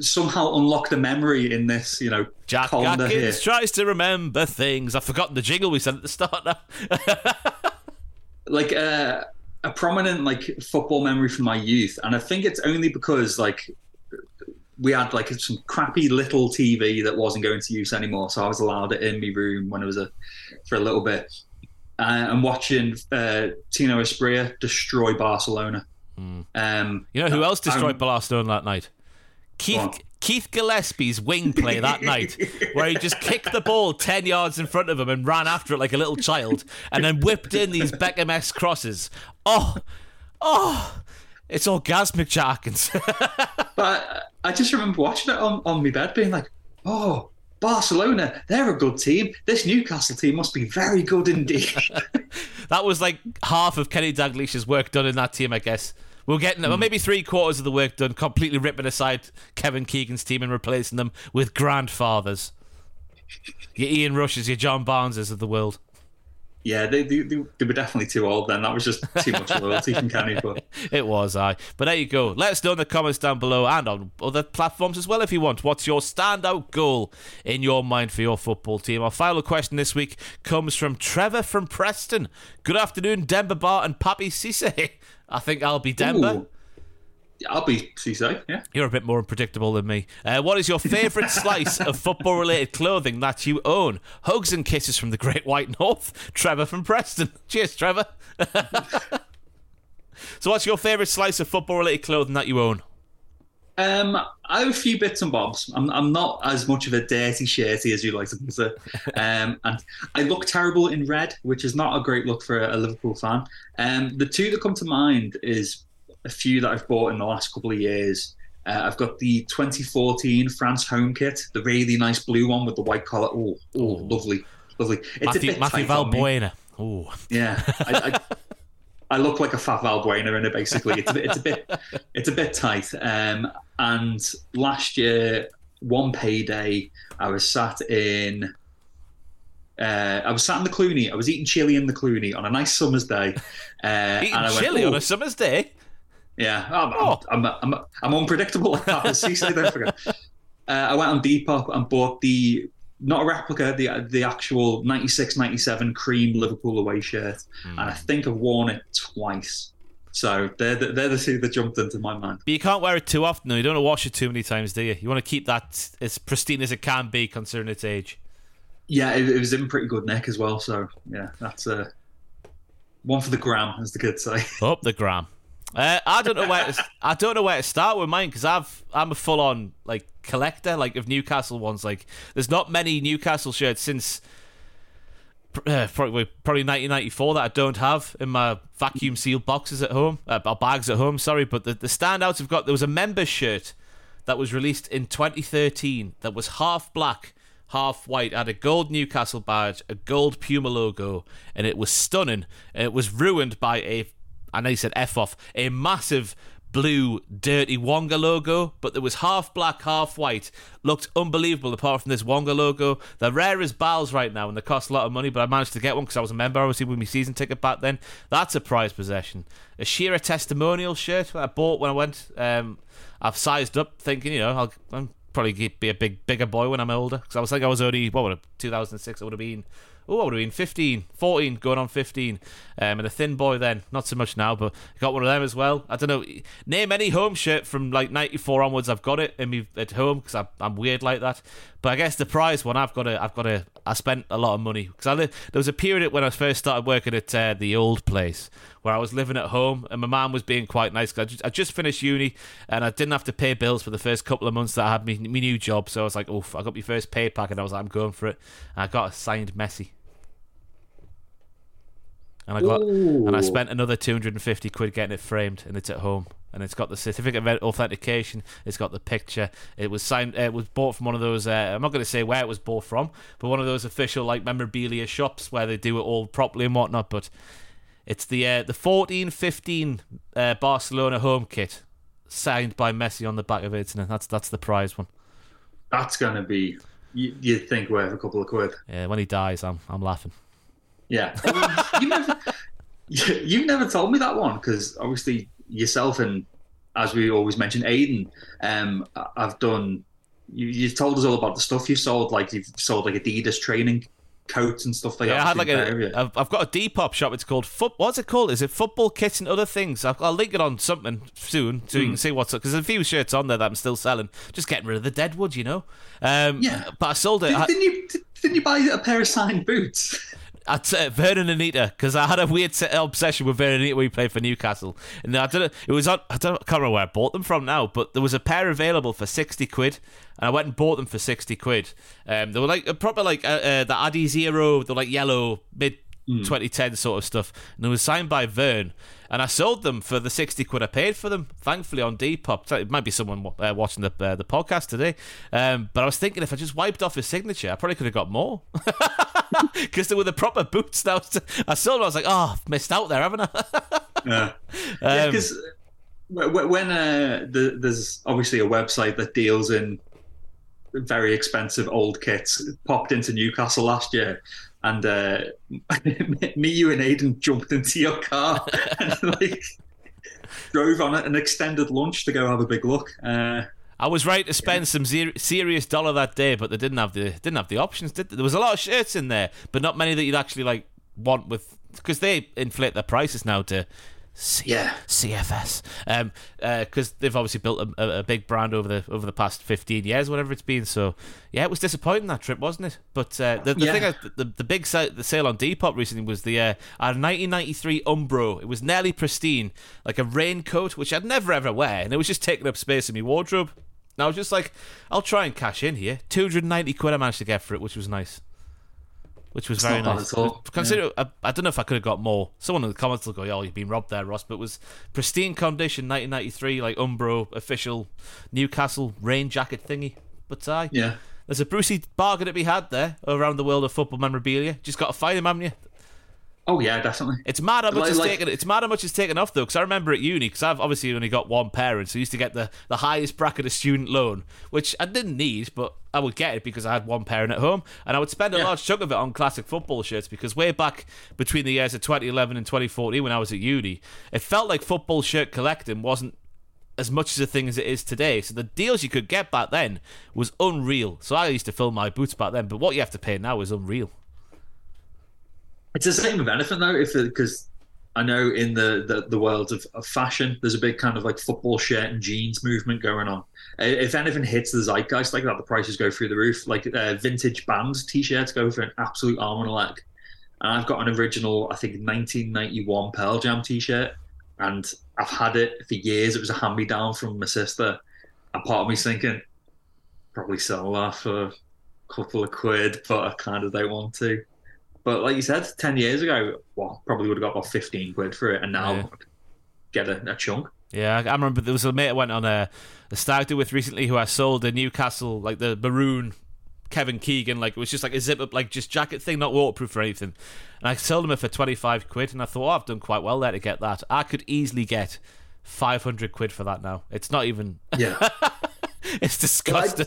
somehow unlocked a memory in this you know Jack Atkins here. tries to remember things. I've forgotten the jingle we said at the start now like uh, a prominent like football memory from my youth, and I think it's only because like we had like some crappy little TV that wasn't going to use anymore, so I was allowed it in my room when it was a for a little bit. Uh, and watching uh, Tino Asprilla destroy Barcelona. Mm. Um, you know who else destroyed um, Barcelona that night? Keith Keith Gillespie's wing play that night, where he just kicked the ball 10 yards in front of him and ran after it like a little child, and then whipped in these Beckham esque crosses. Oh, oh, it's orgasmic, Jarkins. but I just remember watching it on, on my bed, being like, oh, Barcelona, they're a good team. This Newcastle team must be very good indeed. that was like half of Kenny Dalglish's work done in that team, I guess. We'll get well, hmm. maybe three quarters of the work done, completely ripping aside Kevin Keegan's team and replacing them with grandfathers. Your Ian Rushes, your John Barneses of the world. Yeah, they, they, they, were definitely too old then. That was just too much loyalty from Kenny. But it was, I. But there you go. Let us know in the comments down below and on other platforms as well if you want. What's your standout goal in your mind for your football team? Our final question this week comes from Trevor from Preston. Good afternoon, Demba Ba and Papiss Cisse. I think I'll be Demba. Ooh. I'll be Cisse, yeah. You're a bit more unpredictable than me. Uh, what is your favourite slice of football related clothing that you own? Hugs and kisses from the Great White North. Trevor from Preston. Cheers, Trevor. so, what's your favourite slice of football related clothing that you own? Um, I have a few bits and bobs. I'm, I'm not as much of a dirty shirty as you like to put it. Um, and I look terrible in red, which is not a great look for a, Liverpool fan. Um, the two that come to mind is a few that I've bought in the last couple of years. Uh, I've got the 2014 France home kit, the really nice blue one with the white collar. Oh, oh, lovely, lovely. It's Matthew, a bit Matthew Valbuena. Oh, yeah. I, I, I look like a fat Valbuena in it. Basically, it's a bit, it's a bit, it's a bit tight. Um, and last year, one payday, I was sat in. Uh, I was sat in the Cluny. I was eating chili in the Cluny on a nice summer's day. Uh, eating chili on a summer's day. Yeah, I'm, oh. I'm, I'm, I'm, I'm unpredictable like that. Cisse, don't forget. Uh, I went on Depop and bought the not a replica, the the actual 96 97 cream Liverpool away shirt. Mm. And I think I've worn it twice. So they're the, they're the two that jumped into my mind. But you can't wear it too often. Though. You don't want to wash it too many times, do you? You want to keep that as pristine as it can be, considering its age. Yeah, it, it was in pretty good nick as well. So yeah, that's a uh, one for the gram, as the kids say. Up the gram. Uh, I don't know where to, I don't know where to start with mine because I've I'm a full on like collector like of Newcastle ones. Like there's not many Newcastle shirts since uh, probably probably 1994 that I don't have in my vacuum sealed boxes at home uh, or bags at home. Sorry, but the the standouts have got there was a member shirt that was released in 2013 that was half black half white, had a gold Newcastle badge, a gold Puma logo, and it was stunning. It was ruined by a I know you said F off, a massive blue dirty Wonga logo, but there was half black, half white. Looked unbelievable apart from this Wonga logo. They're rare as balls right now and they cost a lot of money, but I managed to get one because I was a member, obviously, with my season ticket back then. That's a prized possession. A Shearer testimonial shirt that I bought when I went. Um, I've sized up thinking, you know, I'll, I'm probably be a big bigger boy when I'm older. Because I was like, I was only what would it, 2006. I would have been. Oh, I would have been 15, 14, going on 15. Um, and a thin boy then, not so much now, but I got one of them as well. I don't know. Name any home shirt from like 94 onwards. I've got it in me at home because I'm, weird like that. But I guess the prize one, I've got to, I've got to, I spent a lot of money because I li- there was a period when I first started working at uh, the old place where I was living at home and my mum was being quite nice. 'cause I just, I just finished uni and I didn't have to pay bills for the first couple of months that I had me, me new job. So I was like, oh, I got my first pay pack and I was like, I'm going for it. And I got a signed Messi. And I got and I spent another 250 quid getting it framed and it's at home. And it's got the certificate of authentication it's got the picture. It was signed it was bought from one of those uh, I'm not going to say where it was bought from but one of those official like memorabilia shops where they do it all properly and whatnot but it's the uh, the 14 15 uh, Barcelona home kit signed by Messi on the back of it and that's that's the prize one. That's gonna be you, you'd think worth a couple of quid. yeah when he dies I'm I'm laughing Yeah, you never, you, you never told me that one because obviously yourself and as we always mention, Aiden, um, I- I've done. You, you've told us all about the stuff you've sold, like you've sold like Adidas training coats and stuff like Yeah, that. I had like Super area. a. I've, I've got a Depop shop. It's called foot. What's it called? Is it football kits and other things? I'll, I'll link it on something soon so you Hmm. can see what's up. Because there's a few shirts on there that I'm still selling. Just getting rid of the deadwood, you know. Um, Yeah. But I sold it. Did, I, didn't you? Didn't you buy a pair of signed boots? at uh, Vurnon Anita because I had a weird se- obsession with Vurnon Anita when we played for Newcastle, and I don't know. It was on. I don't. I can't remember where I bought them from now, but there was a pair available for sixty quid, and I went and bought them for sixty quid. Um, they were like a proper like uh, uh, the Addy Zero, the like yellow mid. 2010 sort of stuff, and it was signed by Vern, and I sold them for the 60 quid I paid for them. Thankfully on Depop, it might be someone uh, watching the uh, the podcast today, um, but I was thinking if I just wiped off his signature, I probably could have got more because they were the proper boots. Now I saw them, I was like, oh, I've missed out there, haven't I? Yeah, yeah, Um, because when uh, the, there's obviously a website that deals in very expensive old kits, It popped into Newcastle last year, and uh, me, you, and Aiden jumped into your car and like drove on an extended lunch to go have a big look. Uh, I was right to spend some ser- serious dollar that day, but they didn't have the didn't have the options. Did they? There was a lot of shirts in there, but not many that you'd actually like want with because they inflate their prices now to. C- Yeah. CFS, um, because they've obviously built a, a, big brand over the over the past fifteen years, whatever it's been. So, yeah, it was disappointing that trip, wasn't it? But uh, the, the Yeah. thing, I, the, the big sale, the sale on Depop recently was the uh, our 1993 Umbro. It was nearly pristine, like a raincoat, which I'd never ever wear, and it was just taking up space in my wardrobe. And I was just like, I'll try and cash in here. 290 quid I managed to get for it, which was nice. Which was It's very nice. Consider, I, uh, I don't know if I could have got more. Someone in the comments will go, "Oh, you've been robbed there, Ross." But it was pristine condition, 1993, like Umbro official Newcastle rain jacket thingy. But I, yeah. there's a Brucey bargain to be had there around the world of football memorabilia. Just got to find him, haven't you? Oh yeah, definitely. It's mad how much Like- it's like- taken. It's mad how much it's taken off though, because I remember at uni, because I've obviously only got one parent, so I used to get the the highest bracket of student loan, which I didn't need, but I would get it because I had one parent at home, and I would spend a Yeah. large chunk of it on classic football shirts. Because way back between the years of 2011 and 2014, when I was at uni, it felt like football shirt collecting wasn't as much as a thing as it is today. So the deals you could get back then was unreal. So I used to fill my boots back then, but what you have to pay now is unreal. It's the same with anything though, if because I know in the, the, the world of, of fashion, there's a big kind of like football shirt and jeans movement going on. If anything hits the zeitgeist like that, the prices go through the roof. Like uh, vintage bands t-shirts go for an absolute arm and a leg. And I've got an original, I think, 1991 Pearl Jam t-shirt, and I've had it for years. It was a hand-me-down from my sister. And part of me's thinking, probably sell that for a couple of quid, but I kind of don't want to. But like you said, ten years ago, well, probably would have got about fifteen quid for it, and now Yeah. Get a, a chunk. Yeah, I remember there was a mate I went on a, a stag do with recently who I sold a Newcastle like the maroon Kevin Keegan like it was just like a zip up like just jacket thing, not waterproof or anything. And I sold him it for twenty five quid, and I thought, oh, I've done quite well there to get that. I could easily get five hundred quid for that now. It's not even. Yeah, It's disgusting.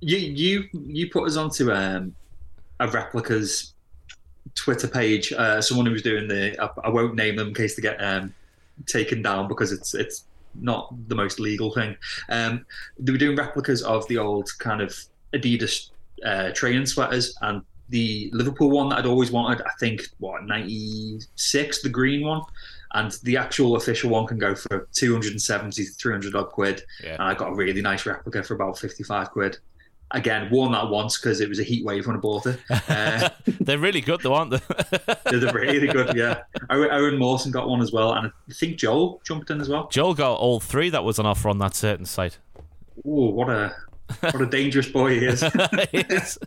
you you you put us onto um, a replicas Twitter page. Uh, someone who was doing the I, I won't name them in case they get um, taken down because it's it's not the most legal thing. Um, they were doing replicas of the old kind of Adidas uh, training sweaters, and the Liverpool one that I'd always wanted. I think what ninety six, the green one, and the actual official one can go for two hundred and seventy to three hundred odd quid. Yeah. And I got a really nice replica for about fifty five quid. Again, worn that once because it was a heat wave when I bought it. Uh, They're really good, though, aren't they? they're really good, yeah. Owen Owen Mawson got one as well, and I think Joel jumped in as well. Joel got all three that was on offer on that certain site. Oh, what a what a dangerous boy he is. Yes.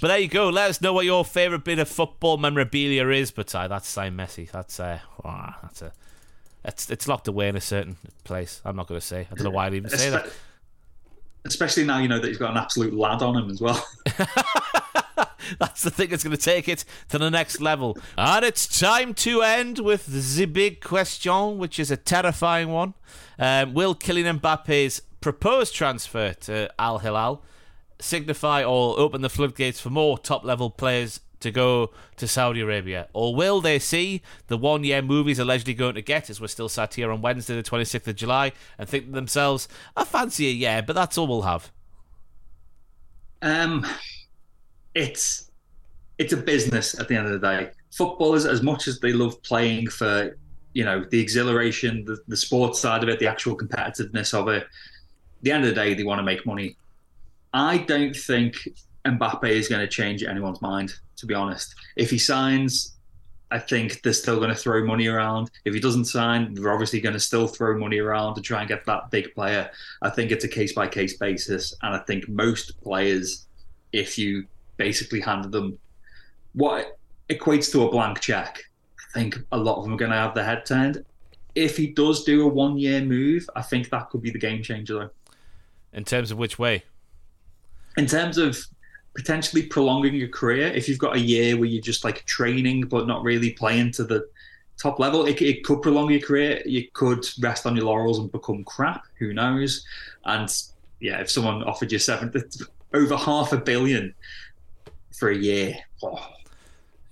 But there you go. Let us know what your favourite bit of football memorabilia is. But uh, that's Simon Messi. That's uh, wow, that's a. It's, it's locked away in a certain place. I'm not going to say. I don't know why I'd even say that. Espe- Especially now you know that he's got an absolute lad on him as well. That's the thing that's going to take it to the next level. And it's time to end with the big question, which is a terrifying one. Um, will Kylian Mbappe's proposed transfer to Al Hilal signify or open the floodgates for more top level players to go to Saudi Arabia? Or will they see the one year movies allegedly going to get, as we're still sat here on Wednesday, the 26th of July, and think to themselves, I fancy a year, but that's all we'll have? Um, it's it's a business at the end of the day. Footballers, as much as they love playing for, you know, the exhilaration, the, the sports side of it, the actual competitiveness of it, the end of the day, they want to make money. I don't think Mbappe is going to change anyone's mind, to be honest. If he signs, I think they're still going to throw money around. If he doesn't sign, they're obviously going to still throw money around to try and get that big player. I think it's a case by case basis. And I think most players, if you basically handed them what equates to a blank check, I think a lot of them are going to have their head turned. If he does do a one year move, I think that could be the game changer, though. In terms of which way? in terms of potentially prolonging your career, if you've got a year where you're just like training but not really playing to the top level, it, it could prolong your career. You could rest on your laurels and become crap. Who knows? And yeah, if someone offered you seven, over half a billion for a year, oh,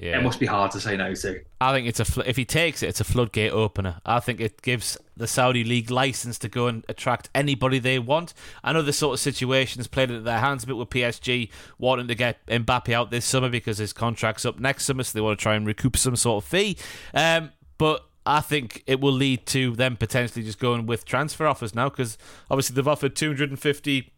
Yeah. it must be hard to say no to. I think it's a fl- if he takes it, it's a floodgate opener. I think it gives the Saudi league license to go and attract anybody they want. I know this sort of situation's played into their hands a bit with PSG wanting to get Mbappe out this summer because his contract's up next summer, so they want to try and recoup some sort of fee. Um, but I think it will lead to them potentially just going with transfer offers now because obviously they've offered 250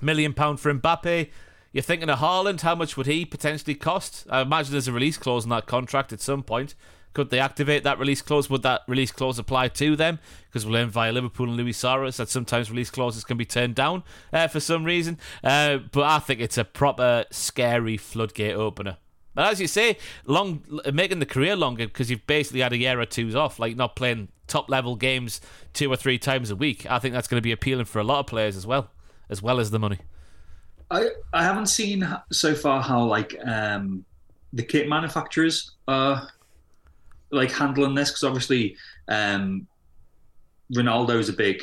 million pound for Mbappe. You're thinking of Haaland, how much would he potentially cost? I imagine there's a release clause in that contract at some point. Could they activate that release clause? Would that release clause apply to them? Because we learned via Liverpool and Luis Suarez that sometimes release clauses can be turned down uh, for some reason. Uh, but I think it's a proper scary floodgate opener. But as you say, long making the career longer because you've basically had a year or two's off, like not playing top level games two or three times a week. I think that's going to be appealing for a lot of players as well, as well as the money. I I haven't seen so far how like um, the kit manufacturers are like handling this because obviously um, Ronaldo's a big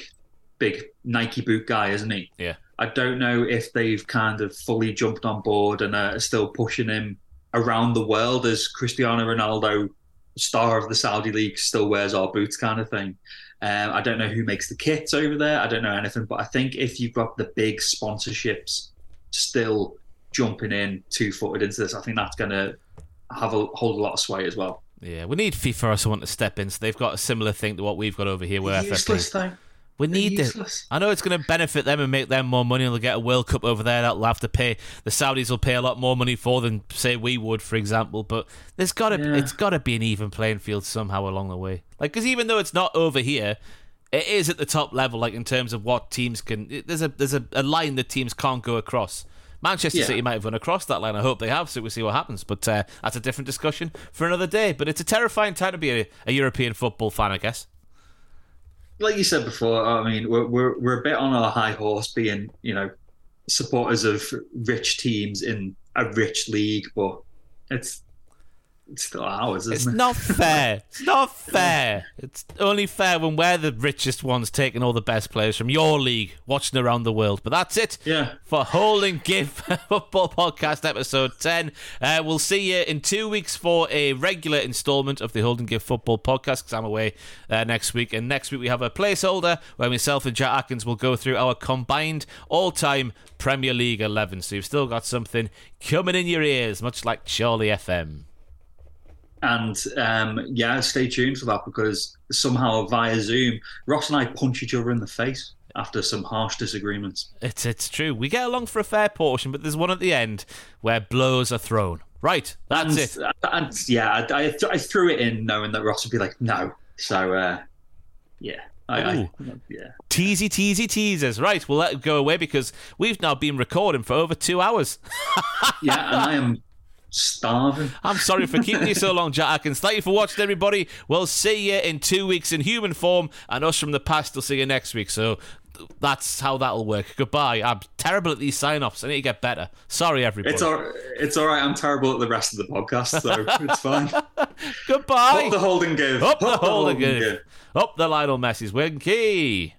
big Nike boot guy, isn't he? Yeah. I don't know if they've kind of fully jumped on board and are still pushing him around the world as Cristiano Ronaldo, star of the Saudi league, still wears our boots kind of thing. Um, I don't know who makes the kits over there. I don't know anything, but I think if you've got the big sponsorships still jumping in two footed into this, I think that's going to have a hold a lot of sway as well. Yeah, we need FIFA or someone to step in. So they've got a similar thing to what we've got over here with Useless FFP. though. We need this. I know it's going to benefit them and make them more money. and They'll get a World Cup over there. That'll have to pay. The Saudis will pay a lot more money for than say we would, for example. But there's got to Yeah. it's got to be an even playing field somehow along the way. Like because even though it's not over here, it is at the top level. Like in terms of what teams can. There's a there's a, a line that teams can't go across. Manchester Yeah. City might have run across that line. I hope they have, so we'll see what happens. But uh, that's a different discussion for another day. But it's a terrifying time to be a, a European football fan, I guess. Like you said before, I mean, we're, we're we're a bit on our high horse, being you know supporters of rich teams in a rich league, but it's It's still ours, isn't It's it? not fair. It's not fair. It's only fair when we're the richest ones taking all the best players from your league, watching around the world. But that's it Yeah. for Hold and Give Football Podcast episode 10. Uh, we'll see you in two weeks for a regular installment of the Hold and Give Football Podcast because I'm away uh, next week. And next week we have a placeholder where myself and Jack Atkins will go through our combined all time Premier League 11. So you've still got something coming in your ears, much like Charlie FM. And um, yeah, stay tuned for that because somehow via Zoom, Ross and I punch each other in the face after some harsh disagreements. It's it's true. We get along for a fair portion, but there's one at the end where blows are thrown. Right, that's and, it. And yeah, I, I, I threw it in knowing that Ross would be like, no. So uh, yeah, I, I, yeah. Teasy, teasy, teasers. Right, we'll let it go away because we've now been recording for over two hours. Yeah, and I am starving. I'm sorry for keeping you so long, Jack Atkins. Thank you for watching, everybody. We'll see you in two weeks in human form, and us from the past will see you next week. So that's how that'll work. Goodbye. I'm terrible at these sign offs. I need to get better. Sorry, everybody. It's all, it's all right. I'm terrible at the rest of the podcast, so it's fine. Goodbye. Up the holding give. Up the Up hold and give. Up the Lionel Messi's winky.